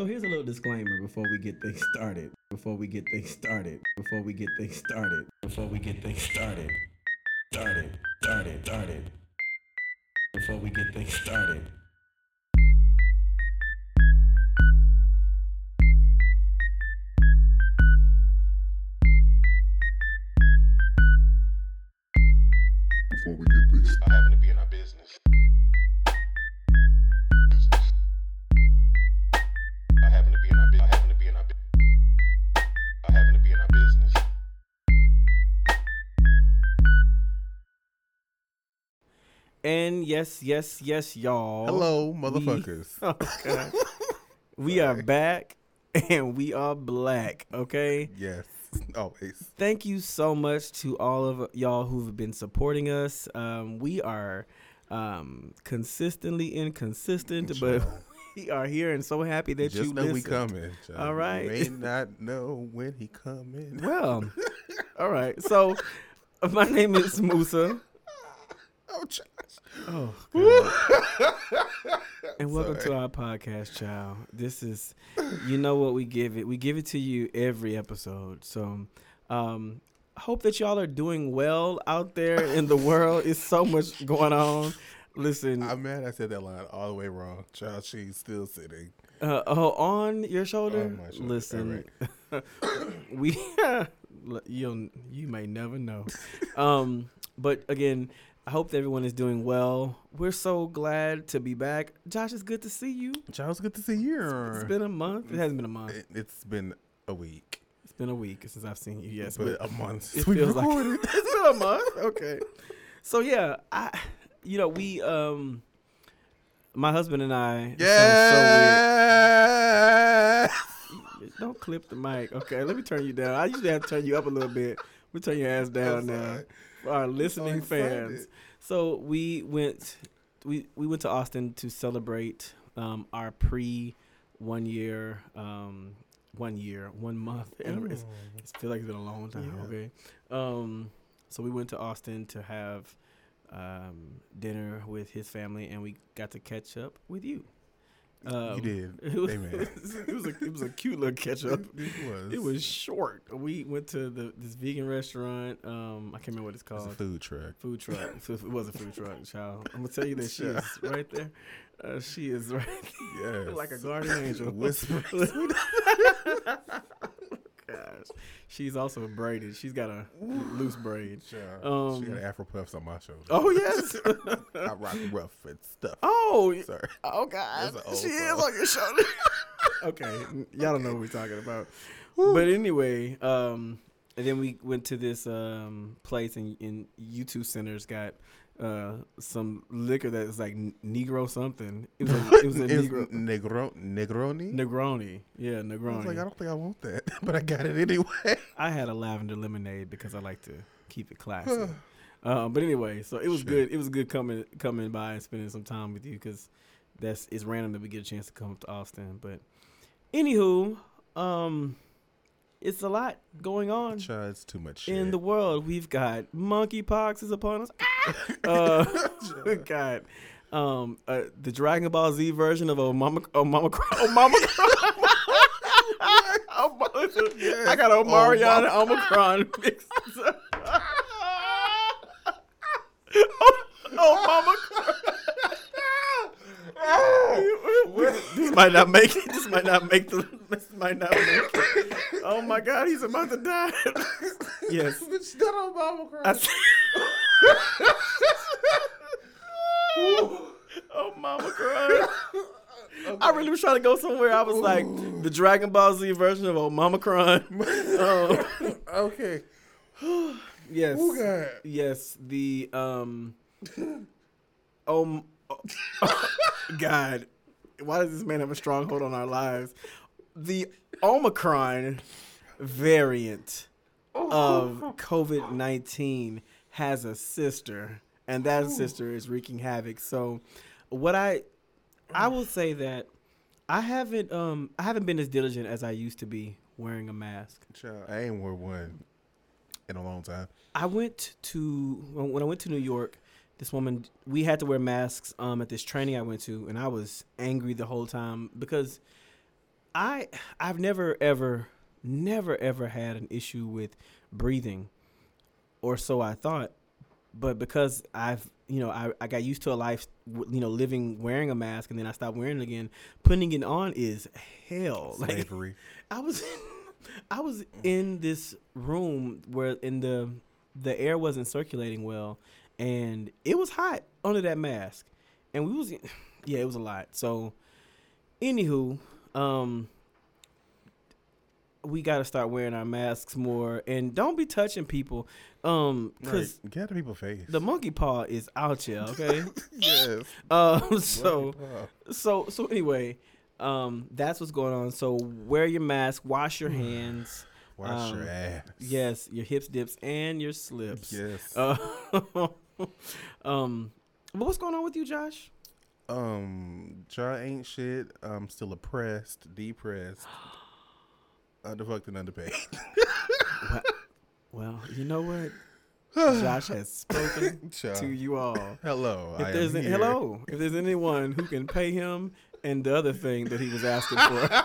So here's a little disclaimer before we get things started. Before we get things started. Before we get things started. Before we get things started. Started. Started. Started. Before we get things started. before we get this. I And yes, yes, yes, y'all. Hello, motherfuckers. Oh, God. we are back and we are black, okay? Yes, always. Thank you so much to all of y'all who've been supporting us. Um, we are um, consistently inconsistent, but we are here and so happy that Just you know we coming. child. All right. You may not know when he coming. Well, all right. So, my name is Musa. Oh, Josh. Oh, God. and welcome to our podcast, child. This is, you know what we give it. We give it to you every episode. So, um, hope that y'all are doing well out there in the world. It's so much going on. Listen, I'm mad I said that line all the way wrong. Child, she's still sitting. uh, oh, on your shoulder. On my shoulder, Listen, we you you may never know. um, but again, I hope that everyone is doing well. We're so glad to be back. Josh, it's good to see you. Child, it's good to see you. It's been a month. It hasn't been a month. It, has been a week. It's been a week since I've seen you. Yes, but but a month it feels like recorded. it's been a month. Okay. So yeah, I, you know, we um, my husband and I. yeah. so. Don't clip the mic. Okay, let me turn you down. I usually have to turn you up a little bit. We turn your ass down now our listening excited. fans. So we went, we we went to Austin to celebrate um, our pre one year, um, one year, one month. It's, it's feel like it's been a long time. Yeah. Okay, um, so we went to Austin to have um, dinner with his family, and we got to catch up with you. Um, you did. It was, Amen. it was a it was a cute little catch up. It was. It was short. We went to the this vegan restaurant. Um, I can't remember what it's called. a food truck. Food truck. It was a food truck, child. I'm gonna tell you that she is right there. Uh, she is right Yes. like a guardian angel. Whisper. Gosh, she's also braided. She's got a loose braid. Child, Um, she got afro puffs on my shoulder. Oh yes. I rock rough and stuff. oh. Sorry. Oh God. She is song. on your shoulder. okay, y'all don't know what we're talking about. But anyway, um, and then we went to this um place in in U two centers got uh some liquor that is like Negro something. It was a, it was a Negro Negro Negroni. Negroni. Yeah, I was Negroni. like, I don't think I want that, but I got it anyway. I had a lavender lemonade because I like to keep it classy. uh, but anyway, so it was Shit. good. It was good coming coming by and spending some time with you because that's it's random that we get a chance to come up to Austin. But anywho, um, it's a lot going on it's too much shit. in the world. We've got monkeypox is upon us. uh, we got um uh, the Dragon Ball Z version of Oh Mama Oh Mama Oh Mama Oh, I got Omarion and Omicron mixed up. oh, Mama. this might not make it. This might not make the. This might not make it. Oh my God, he's about to die. yes. Bitch, that on Mama I s- oh, Mama crying. I really was trying to go somewhere. I was like the Dragon Ball Z version of Oh Mama crying. Um, Okay. yes, Oh God. yes. The um, oh, oh, God, why does this man have a stronghold on our lives? The Omicron variant of COVID nineteen has a sister, and that sister is wreaking havoc. So, what I I will say that I haven't um I haven't been as diligent as I used to be wearing a mask. Child, I ain't wore one in a long time. I went to when when I went to New York. This woman, we had to wear masks um, at this training I went to, and I was angry the whole time because I I've never ever never ever had an issue with breathing, or so I thought. But because I've you know I, I got used to a life you know living wearing a mask and then I stopped wearing it again. Putting it on is hell. Like I was I was in this room where in the the air wasn't circulating well and it was hot under that mask. And we was yeah, it was a lot. So anywho, um we got to start wearing our masks more and don't be touching people um cuz Right. Get out of people's face. the monkey paw is out here, okay? yes. um so so so anyway, um, that's what's going on. So wear your mask, wash your hands. Wash um, your ass. Yes, your hips, dips, and your slips. Yes. Uh, um, but what's going on with you, Josh? Um, Jaw ain't shit. I'm still oppressed, depressed, underfucked and underpaid. Well, you know what? Josh has spoken Child. to you all. Hello. If I there's am a, here. hello, if there's anyone who can pay him and the other thing that he was asking for,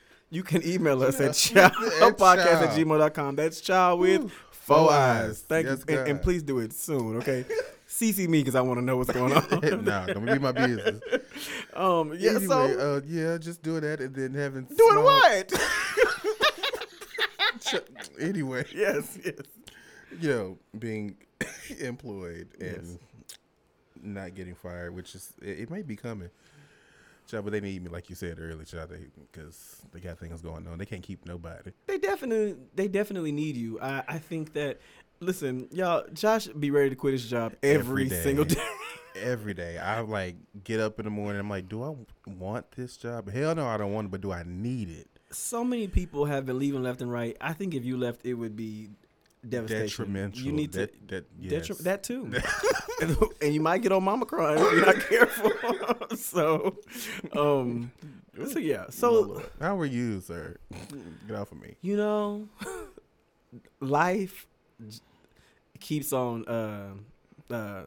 you can email us at childpodcast at gmail.com. That's child with Four eyes. eyes. Thank Yes, you. And, and please do it soon, okay? CC me because I want to know what's going on. nah, don't be my business. um, yeah, anyway, so uh, yeah, just doing that and then having doing small- what? Anyway, yes, yes. you know, being employed and Yes. not getting fired, which is it, it may be coming. Child, but they need me, like you said earlier, child, because they, got things going on. They can't keep nobody. They definitely, they definitely need you. I, I think that. Listen, y'all. Josh be ready to quit his job every, Every day. single day. Every day, I like get up in the morning. I'm like, do I want this job? Hell no, I don't want it. But do I need it? so many people have been leaving left and right. I think if you left, it would be devastation. Detrimental. You need to that, that, yes. detri- that too, and, and you might get on mama crying if you're not careful. so, um, so yeah. So How are you, sir? Get off of me. you know, life keeps on, uh, uh,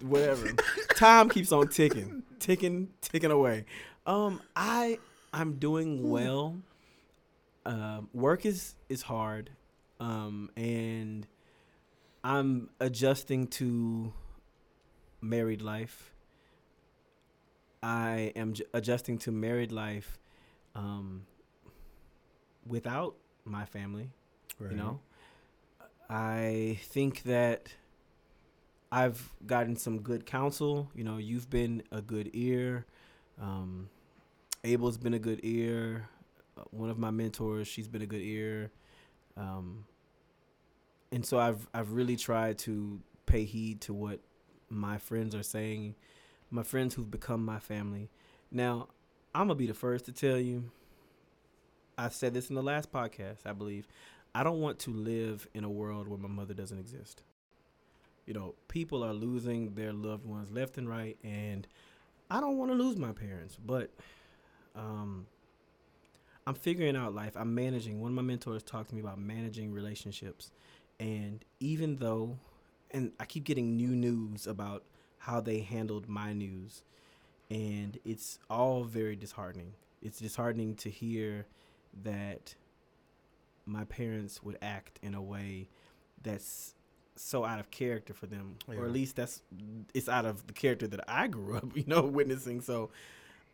whatever. Time keeps on ticking, ticking, ticking away. Um, I I'm doing well. Um, work is is hard, um, and I'm adjusting to married life. I am j- adjusting to married life, um, without my family. You know, I think that I've gotten some good counsel. You know, you've been a good ear. Um, Abel's been a good ear. Uh, One of my mentors, she's been a good ear. Um, and so I've I've really tried to pay heed to what my friends are saying, my friends who've become my family. Now, I'm gonna be the first to tell you. I've said this in the last podcast, I believe. I don't want to live in a world where my mother doesn't exist. You know, people are losing their loved ones left and right, and I don't want to lose my parents, but um, I'm figuring out life. I'm managing. One of my mentors talked to me about managing relationships, and even though, and I keep getting new news about how they handled my news, and it's all very disheartening. It's disheartening to hear that my parents would act in a way that's so out of character for them. Or at least that's it's out of the character that I grew up you know witnessing. So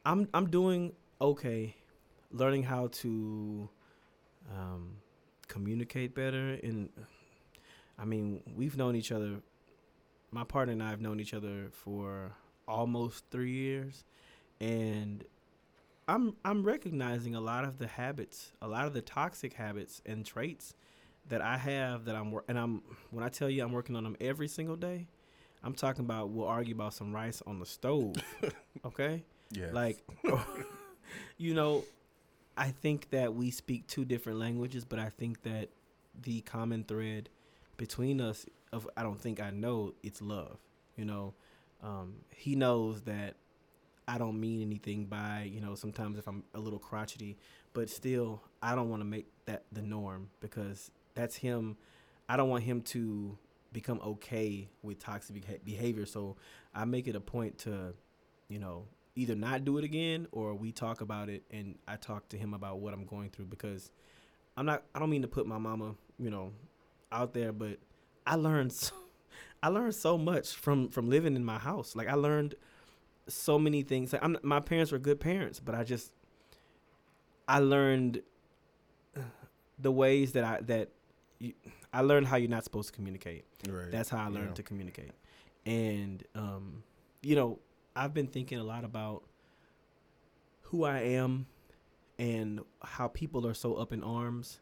I'm I'm doing okay learning how to um, communicate better. And I mean we've known each other my partner and I have known each other for almost 3 years. And I'm I'm recognizing a lot of the habits, a lot of the toxic habits and traits that I have that I'm and I'm when I tell you I'm working on them every single day, I'm talking about we'll argue about some rice on the stove, okay? Yeah. Like you know, I think that we speak two different languages, but I think that the common thread between us of I don't think I know it's love. You know, um, he knows that I don't mean anything by you know sometimes if I'm a little crotchety, but still I don't want to make that the norm because that's him. I don't want him to become okay with toxic behavior, so I make it a point to, you know, either not do it again or we talk about it and I talk to him about what I'm going through because I'm not I don't mean to put my mama, you know, out there, but I learned so, I learned so much from from living in my house. Like I learned so many things. Like, I'm my parents were good parents, but I just I learned the ways that I that you, I learned how you're not supposed to communicate. Right. That's how I learned Yeah. to communicate. And um, you know, I've been thinking a lot about who I am and how people are so up in arms.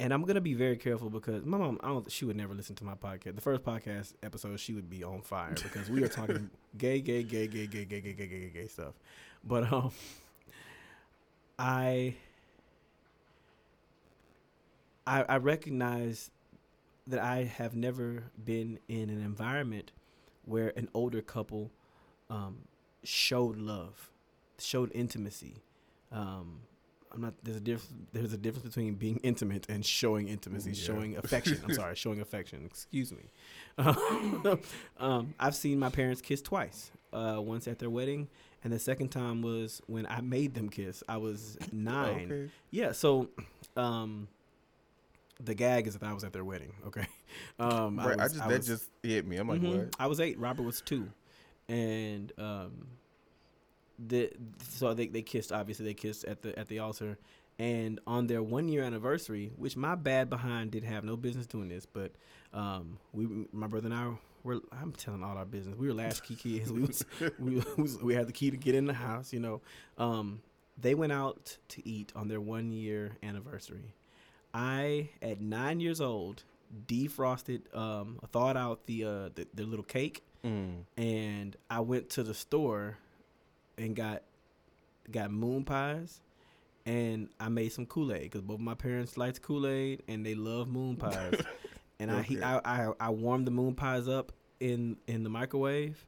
And I'm gonna be very careful because my mom, I don't, she would never listen to my podcast. The first podcast episode, she would be on fire because we are talking gay, gay, gay, gay, gay, gay, gay, gay, gay, gay, gay stuff. But um, I, I, I recognize that I have never been in an environment where an older couple um, showed love, showed intimacy. Um, I'm not. There's a difference. There's a difference between being intimate and showing intimacy, Yeah. showing affection. I'm sorry, showing affection. Excuse me. um, I've seen my parents kiss twice. Uh, once at their wedding, and the second time was when I made them kiss. I was nine. Okay. Yeah, so um the gag is that I was at their wedding, okay? Um Right. I, was- just that was- just hit me. I'm like, Mhm. what? I was 8, Robert was 2. And um the so they they kissed obviously they kissed at the at the altar and on their 1 year anniversary, which my bad behind did have no business doing this, but um we my brother and I were I'm telling all our business. We were latchkey kids. We was we was, we had the key to get in the house, you know. Um, they went out to eat on their one year anniversary. I, at nine years old, defrosted, um, thawed out the uh the, the little cake, Mm. and I went to the store and got got moon pies. And I made some Kool Aid because both my parents liked Kool Aid and they love moon pies. and I, he, Okay. I I I warmed the moon pies up in in the microwave,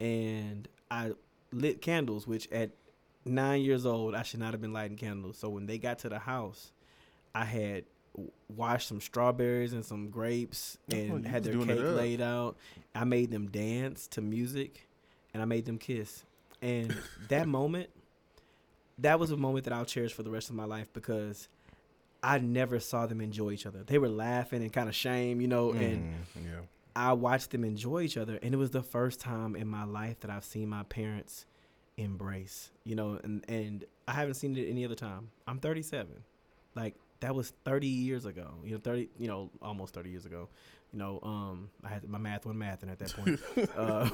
and I lit candles. Which at nine years old, I should not have been lighting candles. So when they got to the house, I had washed some strawberries and some grapes Oh, and you had their cake laid out. I made them dance to music, and I made them kiss. And that moment, that was a moment that I'll cherish for the rest of my life because I never saw them enjoy each other. They were laughing and kind of shame, you know, and Mm, yeah. I watched them enjoy each other, and it was the first time in my life that I've seen my parents embrace, you know, and and I haven't seen it any other time. I'm 37, like that was 30 years ago, you know, 30, you know, almost 30 years ago, you know. Um, I had my math one math, and at that point, uh,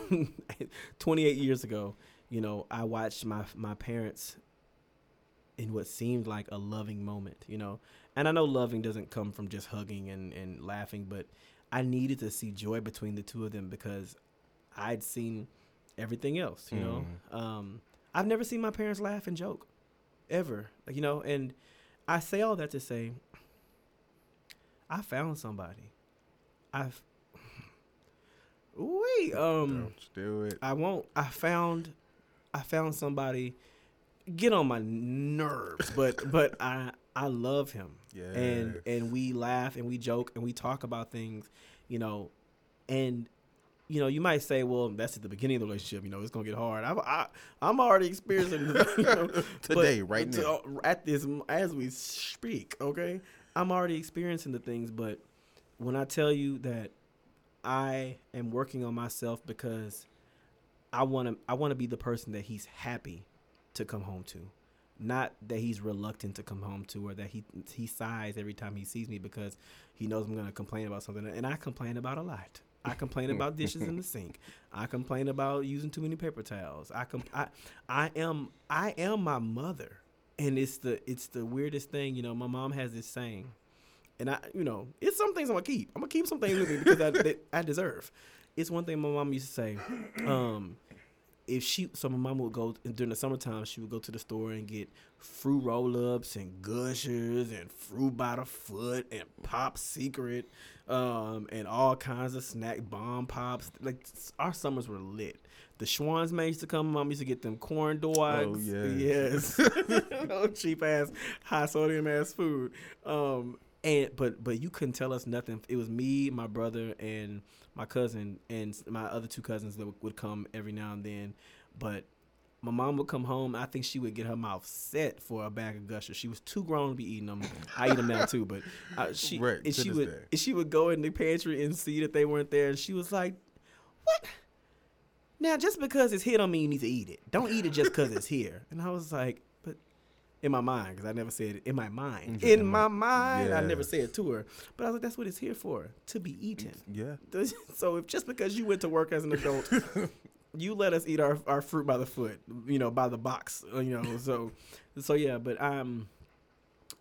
28 years ago, you know, I watched my my parents in what seemed like a loving moment, you know. And I know loving doesn't come from just hugging and, and laughing, but I needed to see joy between the two of them because I'd seen everything else, you know. Um, I've never seen my parents laugh and joke ever, like, you know. And I say all that to say, I found somebody. I've wait, um, Don't do it. I won't. I found, I found somebody. Get on my nerves, but but I I love him Yeah. and and we laugh and we joke and we talk about things, you know, and you know you might say, well, that's at the beginning of the relationship. You know, it's gonna get hard. I'm I, I'm already experiencing you know, Today, right to- now. at this as we speak. Okay, I'm already experiencing the things, but when I tell you that I am working on myself because I want to I want to be the person that he's happy to come home to. Not that he's reluctant to come home to or that he he sighs every time he sees me because he knows I'm going to complain about something and I complain about a lot. I complain about dishes in the sink. I complain about using too many paper towels. I com- I I am I am my mother. And it's the it's the weirdest thing, you know, my mom has this saying and I, you know, it's some things I'm gonna keep. I'm gonna keep some things with me because I, I deserve. It's one thing my mom used to say. Um, if she, so my mom would go during the summertime, she would go to the store and get fruit roll ups and gushers and fruit by the foot and pop secret, um, and all kinds of snack bomb pops. Like our summers were lit. The Schwan's man used to come. Mom used to get them corn dogs. Oh yes. yes. no cheap ass, high sodium ass food. Um, and but but you couldn't tell us nothing. It was me, my brother, and my cousin, and my other two cousins that would, would come every now and then. But my mom would come home. I think she would get her mouth set for a bag of gushers. She was too grown to be eating them. I eat them now too, but uh, she Right, and she would and she would go in the pantry and see that they weren't there. And she was like, "What? Now just because it's here don't mean you need to eat it. Don't eat it just because it's here." And I was like. In my mind, because I never said it in my mind. Yeah, In my mind, I never said it to her, but I was like, "That's what it's here for, to be eaten." Yeah. So if just because you went to work as an adult, you let us eat our, our fruit by the foot, you know, by the box, uh, you know. So, so yeah, but um,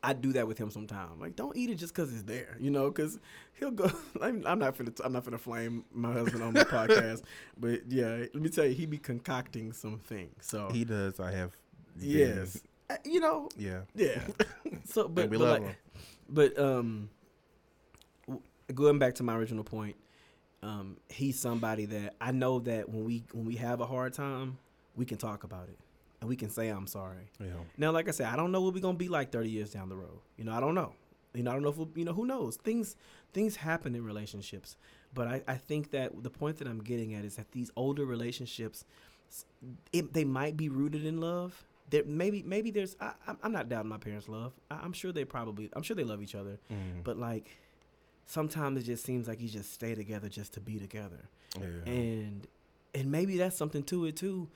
I do that with him sometimes. Like, don't eat it just because it's there, you know, because he'll go. I'm, I'm not finna. I'm not finna flame my husband on my podcast, but yeah, let me tell you, he be concocting some things. So He does. I have. yes, you know, Yeah. yeah. so, but, but, like- him. but um, going back to my original point, um, he's somebody that I know that when we when we have a hard time, we can talk about it and we can say I'm sorry. Yeah. Now, like I said, I don't know what we're gonna be like 30 years down the road. You know, I don't know. You know, I don't know if we'll, you know who knows. Things things happen in relationships, but I, I think that the point that I'm getting at is that these older relationships, it, they might be rooted in love. There maybe maybe there's I, I'm- not doubting my parents' love. I, I'm sure they probably I'm sure they love each other, Mm. but like sometimes it just seems like you just stay together just to be together. Yeah. and and maybe that's something to it too.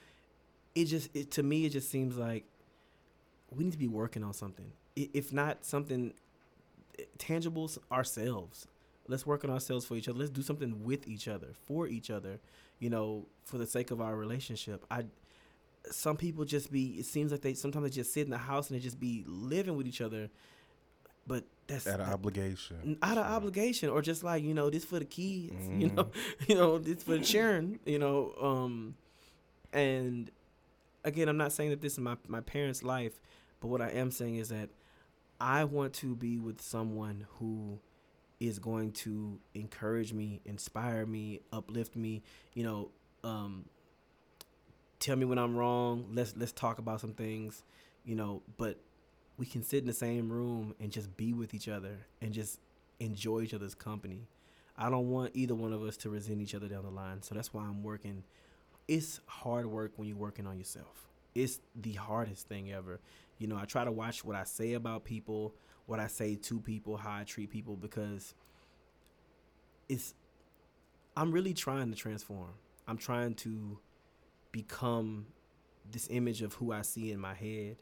It just it to me it just seems like we need to be working on something. If not something eh, tangible ourselves. Let's work on ourselves for each other. Let's do something with each other for each other you know for the sake of our relationship. I some people just be it seems like they sometimes they just sit in the house and they just be living with each other but that's Out of that- obligation. out of Sure. obligation or just like you know this for the kids Mm-hmm. you know you know this for the children you know um and again i'm not saying that this is my my parents life but what i am saying is that i want to be with someone who is going to encourage me inspire me uplift me you know um tell me when i'm wrong let's let's talk about some things you know but we can sit in the same room and just be with each other and just enjoy each other's company. I don't want either one of us to resent each other down the line. So that's why I'm working. It's hard work when you're working on yourself. It's the hardest thing ever. You know, I try to watch what I say about people, what I say to people, how I treat people because it's I'm really trying to transform. I'm trying to become this image of who I see in my head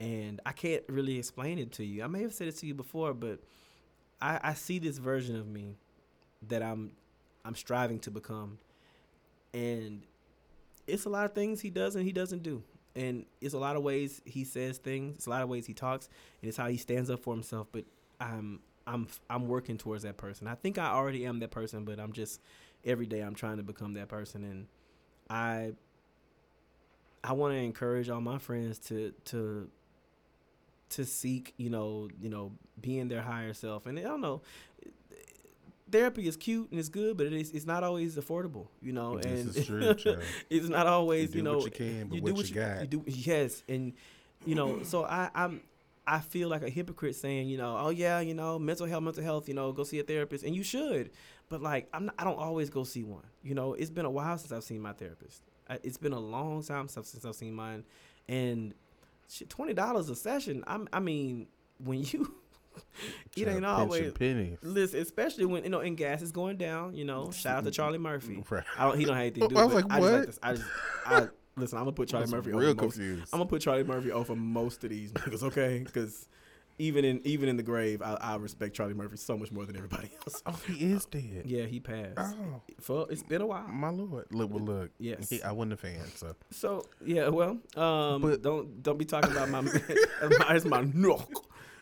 and I can't really explain it to you. I may have said it to you before, but I, I see this version of me that I'm I'm striving to become, and it's a lot of things he does and he doesn't do, and it's a lot of ways he says things. It's a lot of ways he talks, and it's how he stands up for himself. But I'm I'm I'm working towards that person. I think I already am that person, but I'm just every day I'm trying to become that person, and I I want to encourage all my friends to to to seek, you know, you know, being their higher self. And I don't know, therapy is cute and it's good, but it is it's not always affordable, you know. This and is true, it's not always, do you know, what you can, but you what do what you you, got. you do. Yes, and you know, so I I'm. I feel like a hypocrite saying, you know, oh yeah, you know, mental health, mental health, you know, go see a therapist, and you should, but like, I'm not, I don't always go see one. You know, it's been a while since I've seen my therapist. I, it's been a long time since since I've seen mine, and shit, twenty dollars a session. I'm, I mean, when you, it ain't always. pennies. Listen, especially when you know, and gas is going down. You know, shout out to Charlie Murphy. Right. I don't, he don't have anything to do. I was like, I just like what? this. I just, I listen. I'm gonna put Charlie Murphy real over most. confused. I'm gonna put Charlie Murphy over most of these niggas, okay? Because even in even in the grave, I, I respect Charlie Murphy so much more than everybody else. Oh, he is dead. Yeah, he passed. Oh, For it's been a while. my lord. Look, well, look. Yes. He, I wasn't a fan, so. So yeah, well, um, But- don't don't be talking about my it's my no.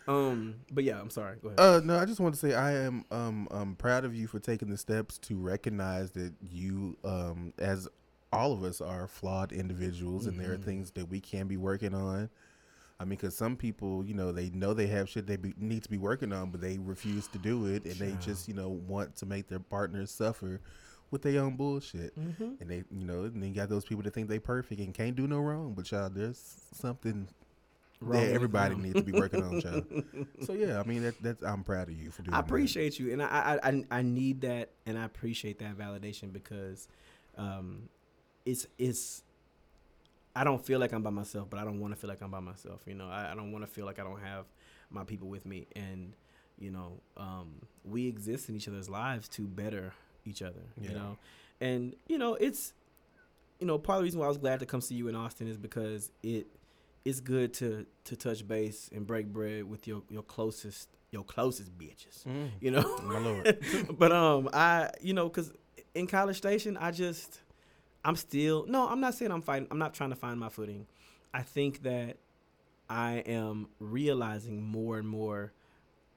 Um, but yeah, I'm sorry. Go ahead. Uh, no, I just want to say I am um um proud of you for taking the steps to recognize that you um as all of us are flawed individuals and Mm-hmm. there are things that we can be working on. I mean, because some people, you know, they know they have shit they be, need to be working on, but they refuse to do it, and they just, you know, want to make their partners suffer with their own bullshit. Mm-hmm. And they, you know, and then you got those people that think they perfect and can't do no wrong, but y'all, there's something Wrong that everybody needs to be working on, child. so yeah, I mean, that, that's I'm proud of you for doing. That. I that. appreciate you, and I, I I I need that, and I appreciate that validation because, um, it's it's I don't feel like I'm by myself, but I don't want to feel like I'm by myself. You know, I, I don't want to feel like I don't have my people with me, and you know, um, we exist in each other's lives to better each other. You know, and you know, it's you know, part of the reason why I was glad to come see you in Austin is because it it's good to to touch base and break bread with your your closest your closest bitches. You know, My lord. but um, I you know, cause in College Station, I just I'm still no, I'm not saying I'm fighting. I'm not trying to find my footing. I think that I am realizing more and more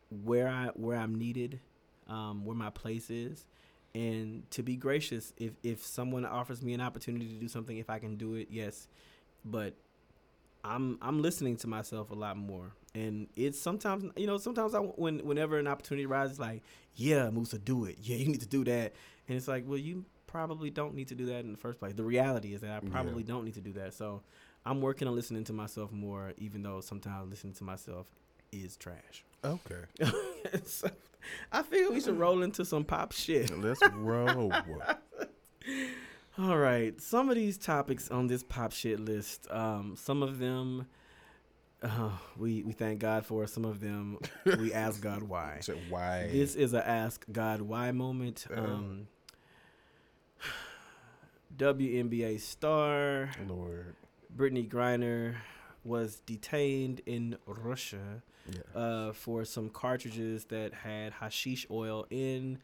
where I where I'm needed, um, where my place is, and to be gracious. If if someone offers me an opportunity to do something, if I can do it, yes. But I'm I'm listening to myself a lot more, and it's sometimes you know sometimes I when whenever an opportunity arises, like yeah, Musa, do it. Yeah, you need to do that, and it's like well, you probably don't need to do that in the first place. The reality is that I probably don't need to do that. So I'm working on listening to myself more, even though sometimes listening to myself is trash. Okay. so I figure we should roll into some pop shit. Let's roll. All right, some of these topics on this pop shit list, um, some of them uh, we we thank God for. Some of them we ask God why. So Why? This is a ask God why moment. Um, WNBA star Lord. Brittney Griner was detained in Russia Yeah. uh, for some cartridges that had hashish oil in.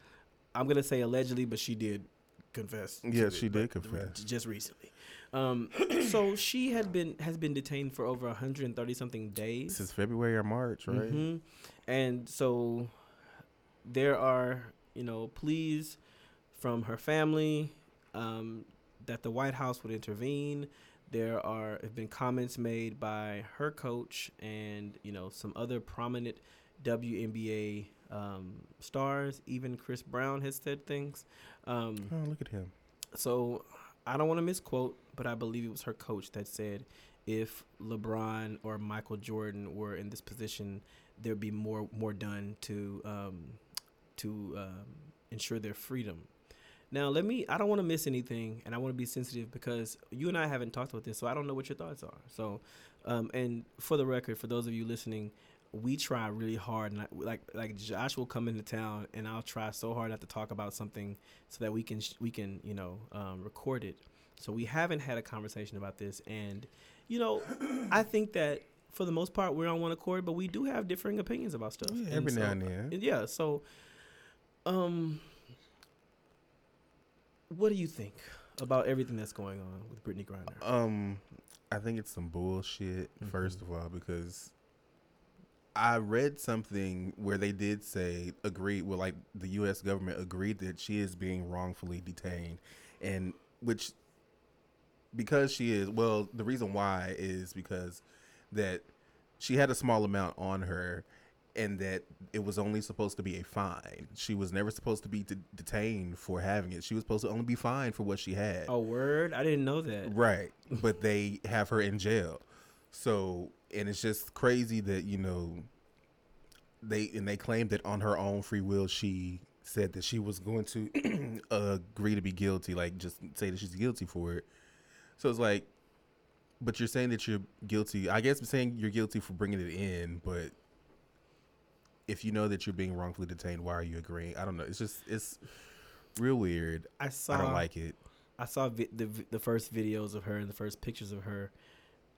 I'm gonna say allegedly, but she did confess. Yeah, she but did confess. just recently. Um, so she had been has been detained for over 130 something days. Since February or March, right? Mhm. And so there are, you know, pleas from her family um, that the White House would intervene. There are have been comments made by her coach and you know some other prominent WNBA um, stars. Even Chris Brown has said things. Um, Oh, look at him. so I don't want to misquote, but I believe it was her coach that said if LeBron or Michael Jordan were in this position, there'd be more more done to um, to um, ensure their freedom. Now, let me. I don't want to miss anything, and I want to be sensitive because you and I haven't talked about this, so I don't know what your thoughts are. So, um, and for the record, for those of you listening, we try really hard, and like like Josh will come into town, and I'll try so hard not to talk about something so that we can sh- we can you know um, record it. So we haven't had a conversation about this, and you know, I think that for the most part we're on one accord, but we do have differing opinions about stuff. Yeah, every so- now and then. Yeah. So, um, what do you think about everything that's going on with Brittney Griner? Um, I think it's some bullshit. First Mm-hmm. of all, because I read something where they did say agreed. Well, like the U.S. government agreed that she is being wrongfully detained, and which because she is well, the reason why is because that she had a small amount on her. And that it was only supposed to be a fine. She was never supposed to be de- detained for having it. She was supposed to only be fined for what she had. A word? I didn't know that. Right. But they have her in jail. So, and it's just crazy that, you know, they, and they claim that on her own free will, she said that she was going to agree to be guilty, like just say that she's guilty for it. So it's like, but you're saying that you're guilty. I guess I'm saying you're guilty for bringing it in, but if you know that you're being wrongfully detained, why are you agreeing? I don't know. It's just, it's real weird. I saw. I don't like it. I saw vi- the the first videos of her and the first pictures of her,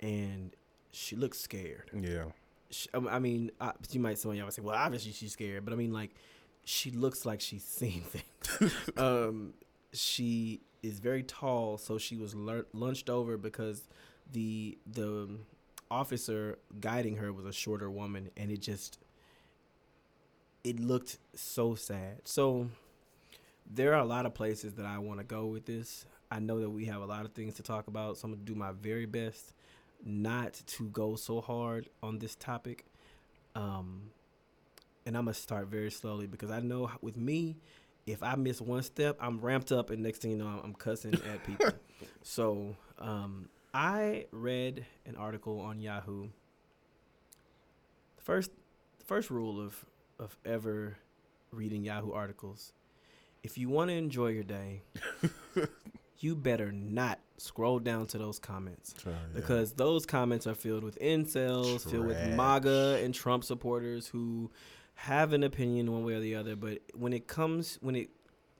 and she looks scared. Yeah. She, I I mean, I, you might some of y'all would say, "Well, obviously she's scared," but I mean, like, she looks like she's seen things. um, she is very tall, so she was lur- lunched over because the the officer guiding her was a shorter woman, and it just it looked so sad. So there are a lot of places that I want to go with this. I know that we have a lot of things to talk about, so I'm gonna do my very best not to go so hard on this topic. Um, and I'm gonna start very slowly because I know with me, if I miss one step, I'm ramped up, and next thing you know, I'm, I'm cussing at people. so um, I read an article on Yahoo. The first, the first rule of of ever reading Yahoo articles: if you want to enjoy your day, you better not scroll down to those comments yeah. because those comments are filled with incels, filled with MAGA and Trump supporters who have an opinion one way or the other. But when it comes when it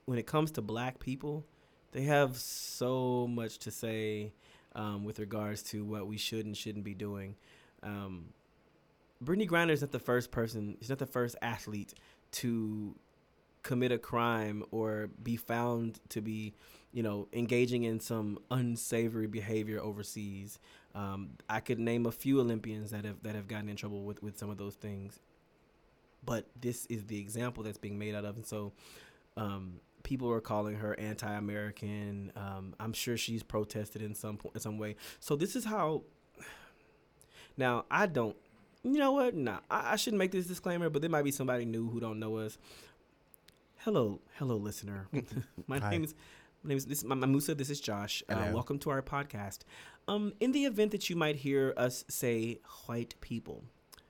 when it comes to black people, they have so much to say um, with regards to what we should and shouldn't be doing. Um, Brittney Griner is not the first person. She's not the first athlete to commit a crime or be found to be, you know, engaging in some unsavory behavior overseas. Um, I could name a few Olympians that have that have gotten in trouble with with some of those things. But this is the example that's being made out of, and so um, people are calling her anti-American. Um, I'm sure she's protested in some in some way. So this is how. Now I don't. You know what? Nah, I, I shouldn't make this disclaimer, but there might be somebody new who don't know us. Hello, hello, listener. my Hi. name is my name is this. My, my Musa. This is Josh. Uh, welcome to our podcast. Um, in the event that you might hear us say white people,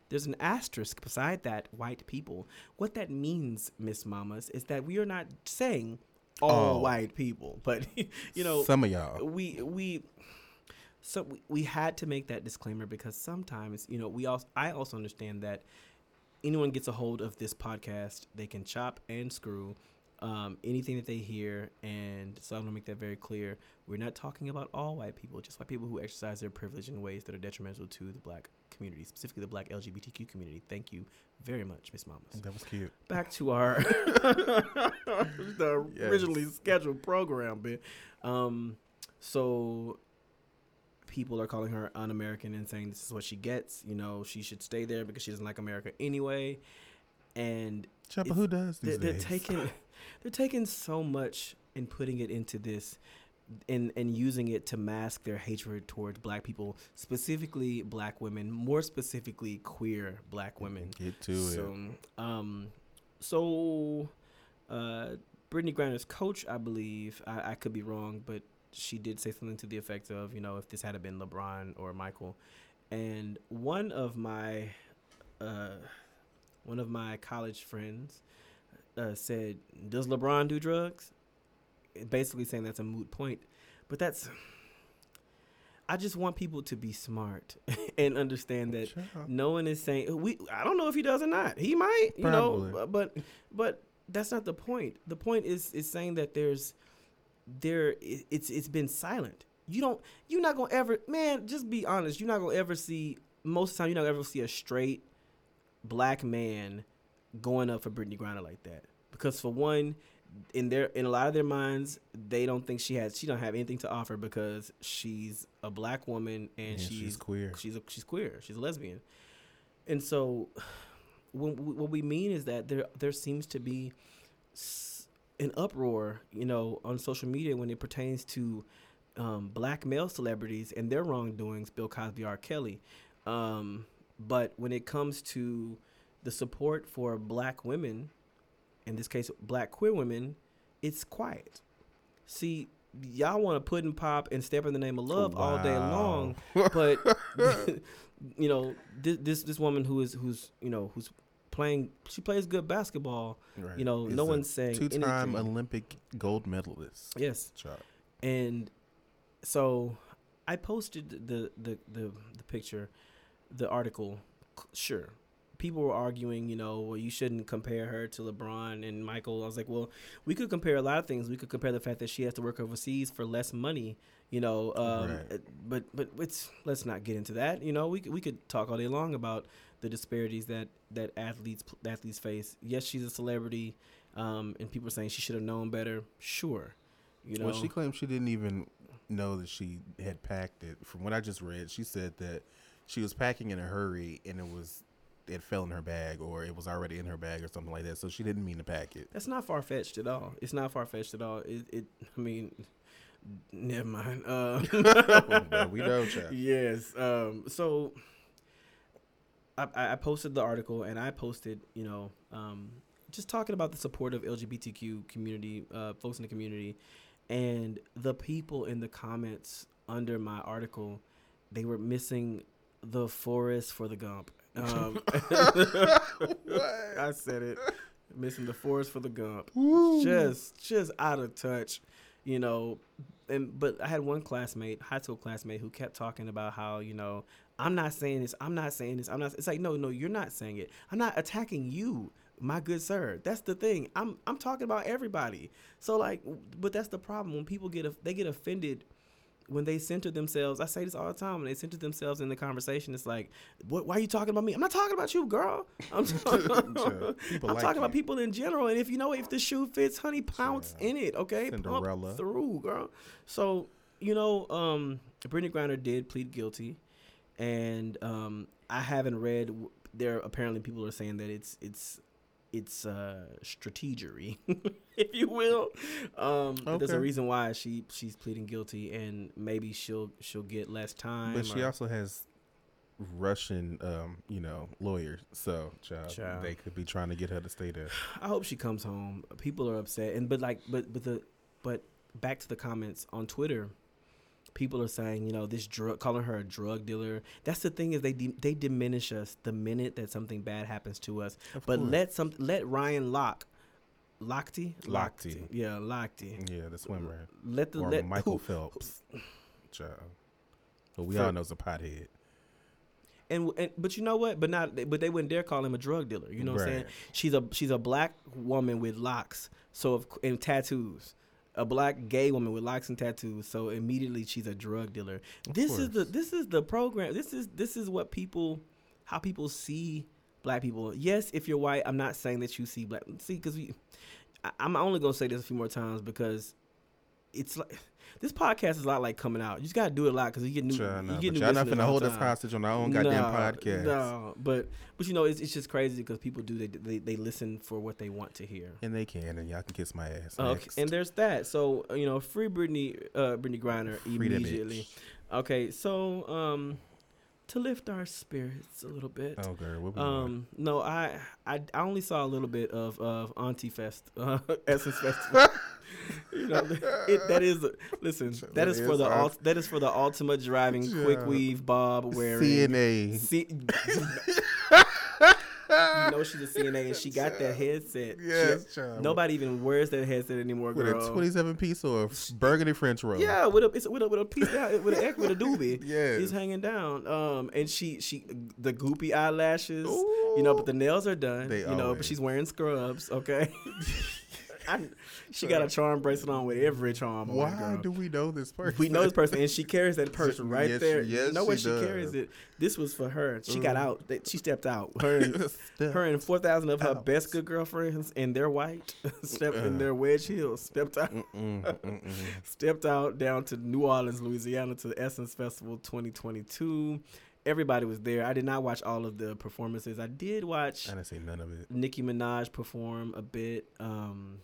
there's an asterisk beside that white people. What that means, Miss Mamas, is that we are not saying all All. white people, but you know, some of y'all. we we so we, we had to make that disclaimer because sometimes you know we also I also understand that anyone gets a hold of this podcast, they can chop and screw um, anything that they hear, and so I'm gonna make that very clear. We're not talking about all white people, just white people who exercise their privilege in ways that are detrimental to the black community, specifically the black LGBTQ community. Thank you very much, Miss Mamas That was cute. back to our the Yes. originally scheduled program bit. Um, so people are calling her un-American and saying this is what she gets. You know, she should stay there because she doesn't like America anyway. And It's- who does they're, these they're days? taking they're taking so much and putting it into this and and using it to mask their hatred towards black people specifically black women more specifically queer black women Get to so, it. um, so, uh, Brittney Griner's coach, I believe, I, I could be wrong, but she did say something to the effect of, you know, if this had been LeBron or Michael, and one of my, uh, one of my college friends, uh, said, "Does LeBron do drugs?" Basically saying that's a moot point, but that's. I just want people to be smart and understand that Child. no one is saying we. I don't know if he does or not. He might, you know, but but that's not the point. The point is is saying that there's there it's it's been silent. You don't you're not gonna ever man. Just be honest. You're not gonna ever see most of the time. You're not gonna ever see a straight black man going up for Brittney Griner like that because for one. In their in a lot of their minds, they don't think she has she don't have anything to offer because she's a black woman and And she's she's queer. she's a, she's queer. She's a lesbian, and so when, what we mean is that there there seems to be an uproar, you know, on social media when it pertains to um, black male celebrities and their wrongdoings, Bill Cosby, R. Kelly. Um, but when it comes to the support for black women, in this case, black queer women, it's quiet. See, y'all want to put and pop and step in the name of love all day long, but you know this, this this woman who is who's you know who's playing she plays good basketball Right. you know, no one's saying two-time anything. Olympic gold medalist. yes Child. and so i posted the the the, the picture the article sure people were arguing you know well you shouldn't compare her to lebron and michael i was like well we could compare a lot of things we could compare the fact that she has to work overseas for less money you know um, Right. but but it's let's not get into that you know we, we could talk all day long about the disparities that that athletes athletes face yes she's a celebrity um, and people are saying she should have known better sure you know Well, she claimed she didn't even know that she had packed it. From what I just read, she said that she was packing in a hurry and it was it fell in her bag or it was already in her bag or something like that. So she didn't mean to pack it. That's not far fetched at all. It's not far fetched at all. It, it I mean, never mind. Uh, Well, we know, child. yes. Um. So, I, I posted the article and I posted, you know, um, just talking about the support of LGBTQ community, uh, folks in the community, and the people in the comments under my article, they were missing the forest for the Gump. Um, I said it. Missing the forest for the Gump. Just, just out of touch. You know, and but I had one classmate, high school classmate, who kept talking about how you know I'm not saying this, I'm not saying this, I'm not. It's like no, no, you're not saying it. I'm not attacking you, my good sir. That's the thing. I'm I'm talking about everybody. So like, but that's the problem when people get they get offended when they center themselves, I say this all the time. When they center themselves in the conversation, it's like, what, "Why are you talking about me? I'm not talking about you, girl. I'm, Sure. I'm like talking about people in general. And if you know if the shoe fits, honey, pounce in it. Okay, Cinderella. Pump through, girl. So you know, um, Brittney Griner did plead guilty, and um, I haven't read. There apparently people are saying that it's it's it's uh strategery, if you will. Um, but There's a reason why she she's pleading guilty, and maybe she'll she'll get less time. But she or- also has Russian, um, you know, lawyers. So, child, Child. they could be trying to get her to stay there. I hope she comes home. People are upset, and but like, but but the but back to the comments on Twitter. People are saying, you know, this drug, calling her a drug dealer. That's the thing is they de- they diminish us the minute that something bad happens to us. Of but course. let some let Ryan Lock, Lochte, Lochte. yeah, Lochte. Yeah, the swimmer. Let the Or let Michael who- Phelps. Child. But we all know's a pothead. and, and but you know what? But not but they wouldn't dare call him a drug dealer. You know what I'm saying? She's a she's a black woman with locks, so of, and tattoos. A black gay woman with locks and tattoos, so immediately she's a drug dealer. this is the this is the program. This is this is what people, how people see black people. Yes, if you're white, I'm not saying that you see black. See, because we, I, I'm only gonna say this a few more times because it's like this podcast is a lot like coming out. You just gotta do it a lot because you get new. Child, nah, you get new y'all not finna hold the us hostage on our own goddamn No, podcast. No, but but you know it's, it's just crazy because people do they, they they listen for what they want to hear. And they can, and y'all can kiss my ass. Okay, Next. and there's that. So uh, you know, free Brittney, uh, Brittney Griner immediately. Okay, so um, to lift our spirits a little bit. Oh, girl, what we? Um, no, I, I I only saw a little bit of of Auntie Fest, uh, Essence Festival. you know, it, that is listen. That is for the that is for the ultimate driving quick weave bob wearing. CNA. See, you know she's a CNA and she got that headset. Yes, nobody even wears that headset anymore, With girl. a 27 piece or a burgundy French roll. Yeah, with a it's with a with a piece down with a with a doobie. Yeah, he's hanging down. Um, and she she the goopy eyelashes, you know, but the nails are done. They you know, but she's wearing scrubs. Okay. I, she got a charm bracelet on with every charm. Why girl. do we know this person? We know this person, and she carries that purse right Yes, there. yes, you know where she she carries it. This was for her. She got Mm. out. They- She stepped out. Her and, Stepped her and four thousand of her out. best good girlfriends, and they're white, stepped in Uh. their wedge heels, stepped out, Mm-mm, mm-mm. stepped out down to New Orleans, Louisiana, to the Essence Festival 2022. Everybody was there. I did not watch all of the performances. I did watch I didn't say none of it. Nicki Minaj perform a bit. Um,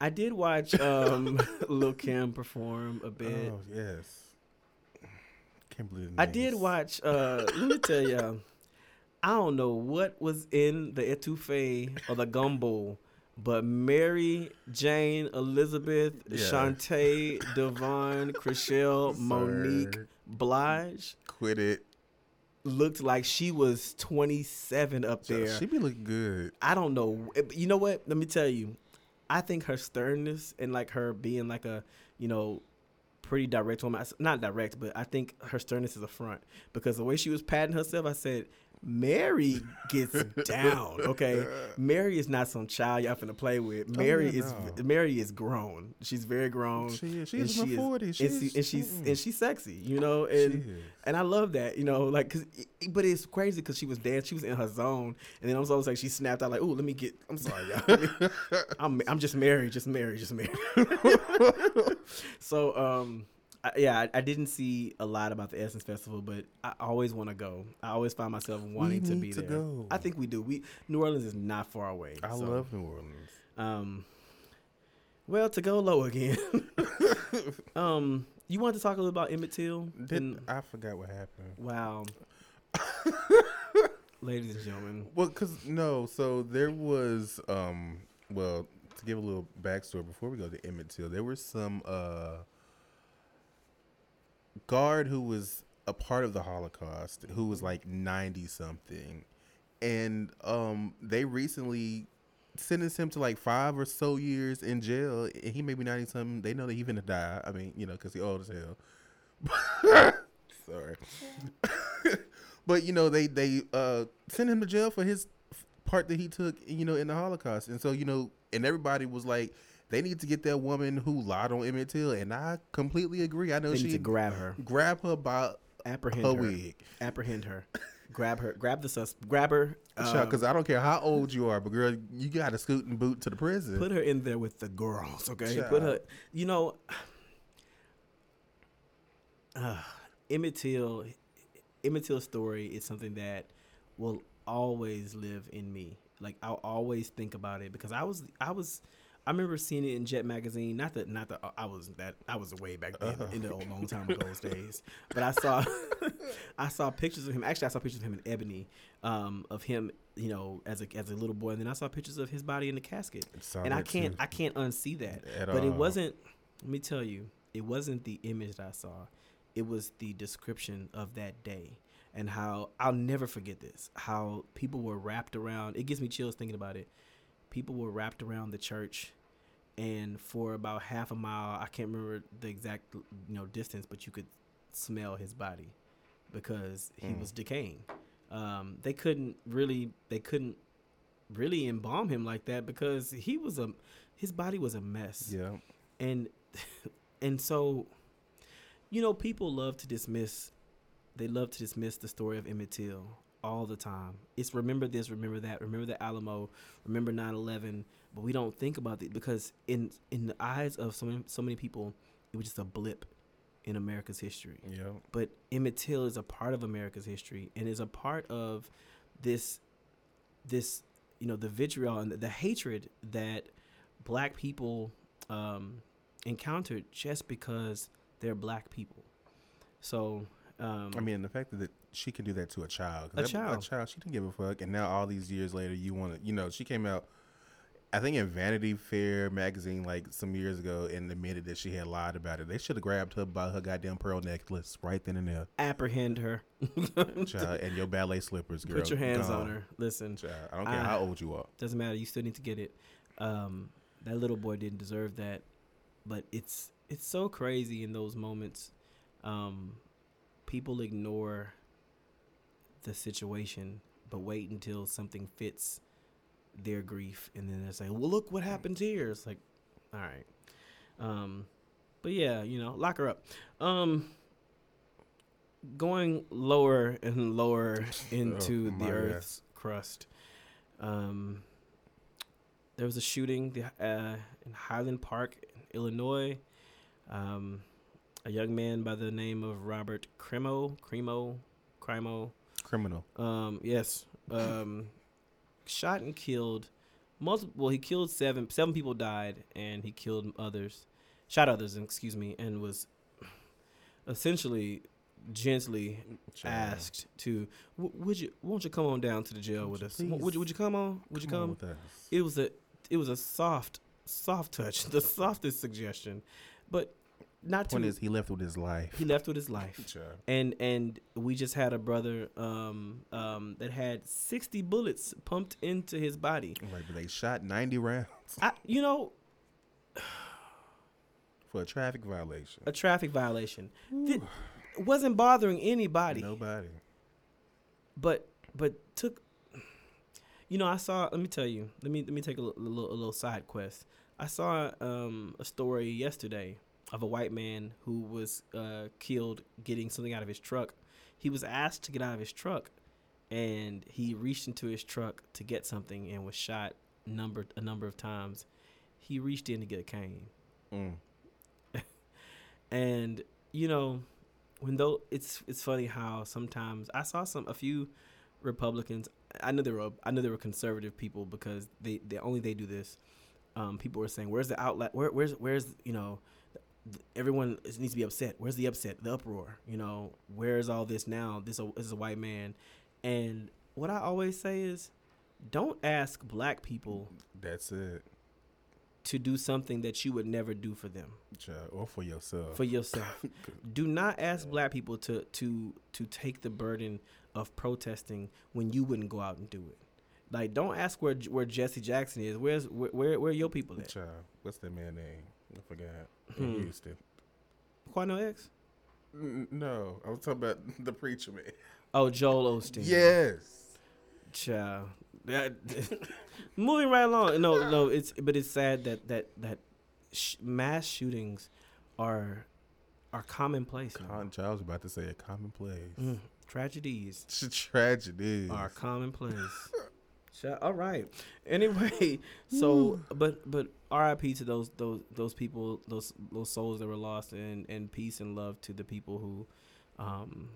I did watch um, Lil Kim perform a bit. Oh yes. Can't believe I did watch. Uh, let me tell you, I don't know what was in the etouffee or the gumbo, but Mary Jane Elizabeth, Yeah. Shantae, Devon, Chriselle, Monique, Blige Quit it. looked like she was 27 up there. She be looking good. I don't know. You know what? Let me tell you. I think her sternness and like her being like a, you know, pretty direct woman. Not direct, but I think her sternness is a front because the way she was patting herself, I said, Mary gets down. Okay, Mary is not some child y'all finna play with. Mary Oh, yeah, is no. Mary is grown. She's very grown. She is. She's in her she is- 40s. and, She's, she, and she's mm-mm. and she's sexy, you know. And and I love that, you know, like, cause, but it's crazy because she was dancing, she was in her zone, and then I was always like, she snapped out like, "Oh, let me get." I'm sorry, y'all. I'm I'm just married, just married, just married. so, um, I, yeah, I, I didn't see a lot about the Essence Festival, but I always want to go. I always find myself wanting to be to there. go. I think we do. We New Orleans is not far away. I so, love New Orleans. Um, well, to go low again. um, you wanted to talk a little about Emmett Till? Did I forgot what happened? Wow. Ladies and gentlemen. Well, cause no, so there was um, well, to give a little backstory before we go to Emmett Till, there were some uh guard who was a part of the Holocaust who was like ninety something, and um, they recently sentenced him to like five or so years in jail, and he may be ninety something. They know that he's going to die. I mean, you know, because he old as hell. Sorry, but you know they they uh sent him to jail for his part that he took, you know, in the Holocaust, and so you know, and everybody was like. They need to get that woman who lied on Emmett Till, and I completely agree. I know They she need to grab her, grab her by apprehend her her, wig. apprehend her, grab her, grab the sus, grab her, because I don't care how old you are, but girl, you got to scoot and boot to the prison. put her in there with the girls. Okay, Child. put her. You know, uh, Emmett Till, Emmett Till's story is something that will always live in me. Like I'll always think about it because I was I was I remember seeing it in Jet magazine. Not that not that I was that I was way back then in the old long time ago those days. But I saw I saw pictures of him. Actually, I saw pictures of him in Ebony, um, of him you know as a as a little boy, and then I saw pictures of his body in the casket. And I can't. I can't unsee that. At but it wasn't. Let me tell you, it wasn't the image that I saw. It was the description of that day and how I'll never forget this. How people were wrapped around. It gives me chills thinking about it. People were wrapped around the church, and for about half a mile, I can't remember the exact you know distance, but you could smell his body because he was decaying. Um, they couldn't really. They couldn't really embalm him like that because he was a his body was a mess Yeah. and and so you know people love to dismiss they love to dismiss the story of Emmett Till all the time it's remember this remember that remember the Alamo remember 9/11 but we don't think about it because in in the eyes of so many, so many people it was just a blip in America's history Yeah. but Emmett Till is a part of America's history and is a part of this this you know the vitriol and the, the hatred that black people um, encountered just because they're black people. So um, I mean, the fact that she can do that to a child. A that- child. A child. She didn't give a fuck. And now, all these years later, you want to, you know, she came out, I think, in Vanity Fair magazine like some years ago and admitted that she had lied about it. They should have grabbed her by her goddamn pearl necklace right then and there. apprehend her. Child, and your ballet slippers, girl. Put your hands gone. on her. Listen, Child, I don't care I- how old you are. doesn't matter. You still need to get it. Um, that little boy didn't deserve that, but it's it's so crazy in those moments. Um, people ignore the situation, but wait until something fits their grief, and then they're saying, "Well, look what happened here." It's like, all right. Um, but yeah, you know, lock her up. Um, going lower and lower into Oh, the God. Earth's crust. Um, there was a shooting the- uh, in Highland Park, Illinois. Um, a young man by the name of Robert Cremo, Cremo, Crimo, Criminal. um, yes, um, shot and killed multiple. Well, he killed seven. Seven people died, and he killed others, shot others. Excuse me, and was essentially gently Child. asked to, "Would you? Won't you come on down to the jail Would with you us? W- Would you? Would you come on? Would you Come on come?" It was a, it was a soft, soft touch, the softest suggestion, but not Point to. is, he left with his life. he left with his life Child. and and we just had a brother um um that had 60 bullets pumped into his body Right, but they shot 90 rounds I, you know for a traffic violation. a traffic violation Th- wasn't bothering anybody Nobody. but but took you know i saw let me tell you let me let me take a, li- little, a little side quest i saw um a story yesterday of a white man who was uh killed getting something out of his truck he was asked to get out of his truck and he reached into his truck to get something and was shot numbered a number of times he reached in to get a cane Mm. and you know when though it's it's funny how sometimes I saw some a few Republicans I know they were I know they were conservative people because they they only they do this. Um, people were saying where's the outlet where where's where's you know everyone needs to be upset. Where's the upset? The uproar. You know where's all this now? This, is a white man, and what I always say is, don't ask black people That's it. to do something that you would never do for them. Or for yourself. for yourself. Do not ask black people to to to take the burden of protesting when you wouldn't go out and do it. Like, don't ask where where Jesse Jackson is. Where's where where, where are your people at? Child, what's that man name? I forgot. Hmm. In Houston. Quanell X. N- no, I was talking about the preacher man. Oh, Joel Osteen. Yes. Child. That, moving right along. No, no. It's but it's sad that that that sh- mass shootings are are commonplace. Con- I was about to say a commonplace. Mm, tragedies tragedy. are commonplace. All right. Anyway, so but but R.I.P. to those those those people those those souls that were lost and and peace and love to the people who um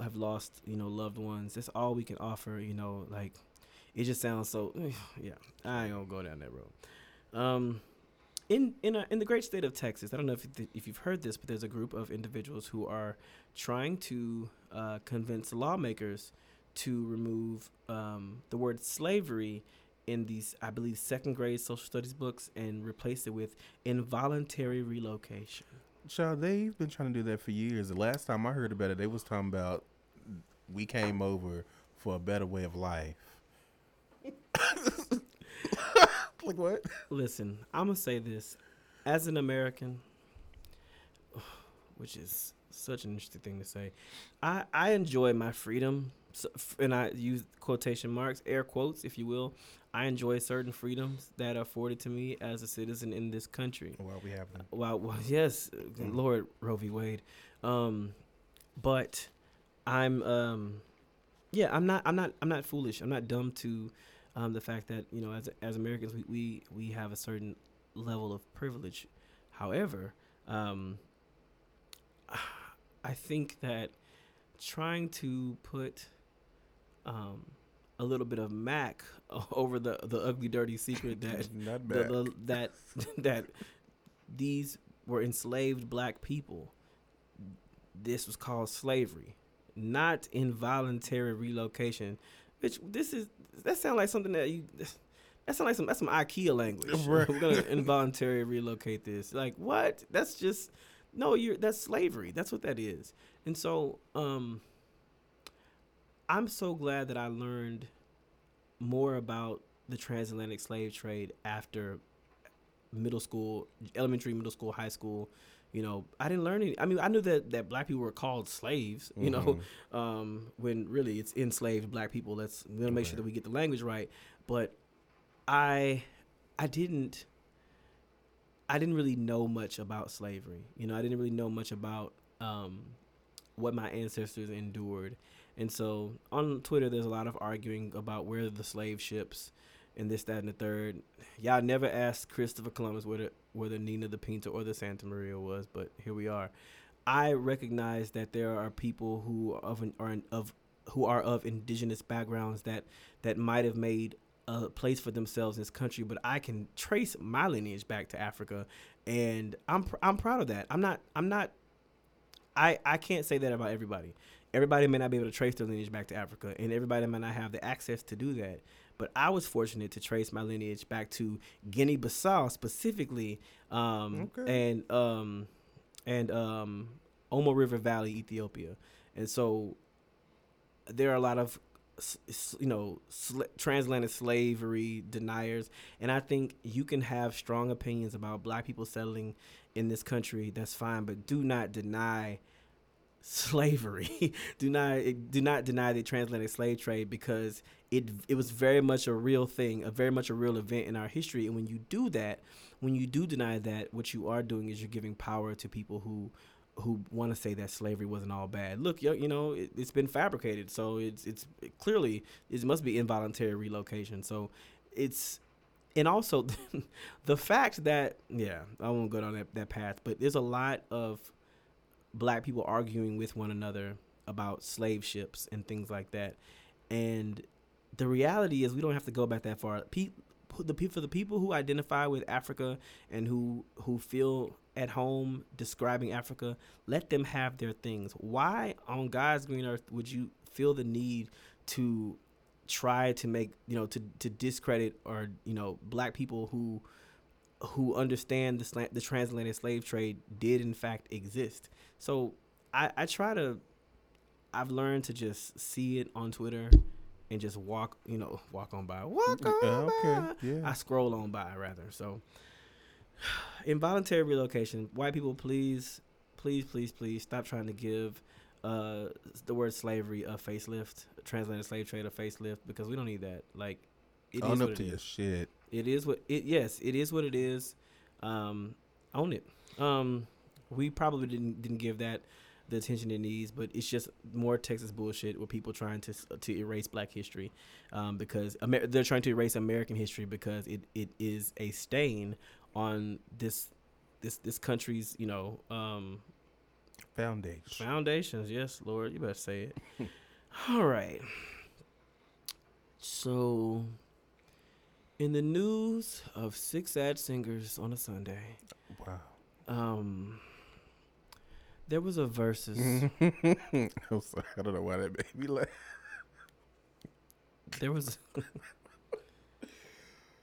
have- lost you know loved ones. That's all we can offer. You know, like it just sounds so. Yeah, I ain't gonna go down that road. Um, in in a, in the great state of Texas, I don't know if if you've heard this, but there's a group of individuals who are trying to uh, convince lawmakers to remove um, the word slavery in these, I believe, second grade social studies books and replace it with involuntary relocation. Child, they've been trying to do that for years. The last time I heard about it, they was talking about we came over for a better way of life. like what? Listen, I'm gonna say this as an American, which is such an interesting thing to say. I I enjoy my freedom, so, and I use quotation marks, air quotes, if you will. I enjoy certain freedoms that are afforded to me as a citizen in this country. Well, we have them. Well, well yes, uh, Lord Roe v. Wade. Um, but I'm, um, yeah, I'm not, I'm not, I'm not foolish. I'm not dumb to um, the fact that you know, as as Americans, we we, we have a certain level of privilege. However, um, I think that trying to put um, a little bit of Mac over the the ugly, dirty secret that the, the, that that these were enslaved black people. This was called slavery, not involuntary relocation. Which this is that sounds like something that you that sounds like some that's some IKEA language. Right. We're gonna involuntary relocate this. Like what? That's just no. You're that's slavery. That's what that is. And so um, I'm so glad that I learned more about the transatlantic slave trade after middle school, elementary, middle school, high school. You know, I didn't learn any. I mean, I knew that that black people were called slaves. You know, um, when really it's enslaved black people. Let's we make sure that we get the language right. But I, I didn't. I didn't really know much about slavery. You know, I didn't really know much about um, what my ancestors endured. And so on Twitter, there's a lot of arguing about where the slave ships and this, that, and the third. Y'all never asked Christopher Columbus whether whether Nina the Pinta or the Santa Maria was, but here we are. I recognize that there are people who are of are of who are of indigenous backgrounds that that might have made a place for themselves in this country, but I can trace my lineage back to Africa, and I'm pr- I'm proud of that. I'm not I'm not I I can't say that about everybody. Everybody may not be able to trace their lineage back to Africa, and everybody may not have the access to do that. But I was fortunate to trace my lineage back to Guinea-Bissau specifically, um, Okay. and um, and um, Omo River Valley, Ethiopia, and so there are a lot of you know sl- transatlantic slavery deniers and i think you can have strong opinions about black people settling in this country that's fine but do not deny slavery do not do not deny the transatlantic slave trade because it it was very much a real thing a very much a real event in our history and when you do that when you do deny that what you are doing is you're giving power to people who who want to say that slavery wasn't all bad. Look, yo, you know, it, it's been fabricated, so it's it's clearly it must be involuntary relocation. So it's and also the fact that yeah, I won't go down that, that path, but there's a lot of black people arguing with one another about slave ships and things like that. And the reality is we don't have to go back that far. Pe- the people for the people who identify with Africa and who who feel at home describing Africa, let them have their things. Why on God's green earth would you feel the need to try to make you know to to discredit or you know black people who who understand the sla- the transatlantic slave trade did in fact exist. So I I try to I've learned to just see it on Twitter and just walk, you know, walk on by. Walk on Uh, okay, by. yeah. I scroll on by rather. So involuntary relocation. White people, please, please, please, please stop trying to give uh, the word slavery a facelift, transatlantic slave trade a facelift because we don't need that. Like, it is Own what up it to is. your shit. It is what it. Yes, it is what it is. Um, own it. Um, we probably didn't didn't give that the attention it needs, but it's just more Texas bullshit with people trying to to erase Black history, um, because Amer- they're trying to erase American history because it, it is a stain on this this this country's you know um, Foundation. Foundations, yes, Lord, you better say it. All right. So, in the news of six sad singers on a Sunday, Wow. um, there was a versus. I'm sorry. I don't know why that made me laugh. there was.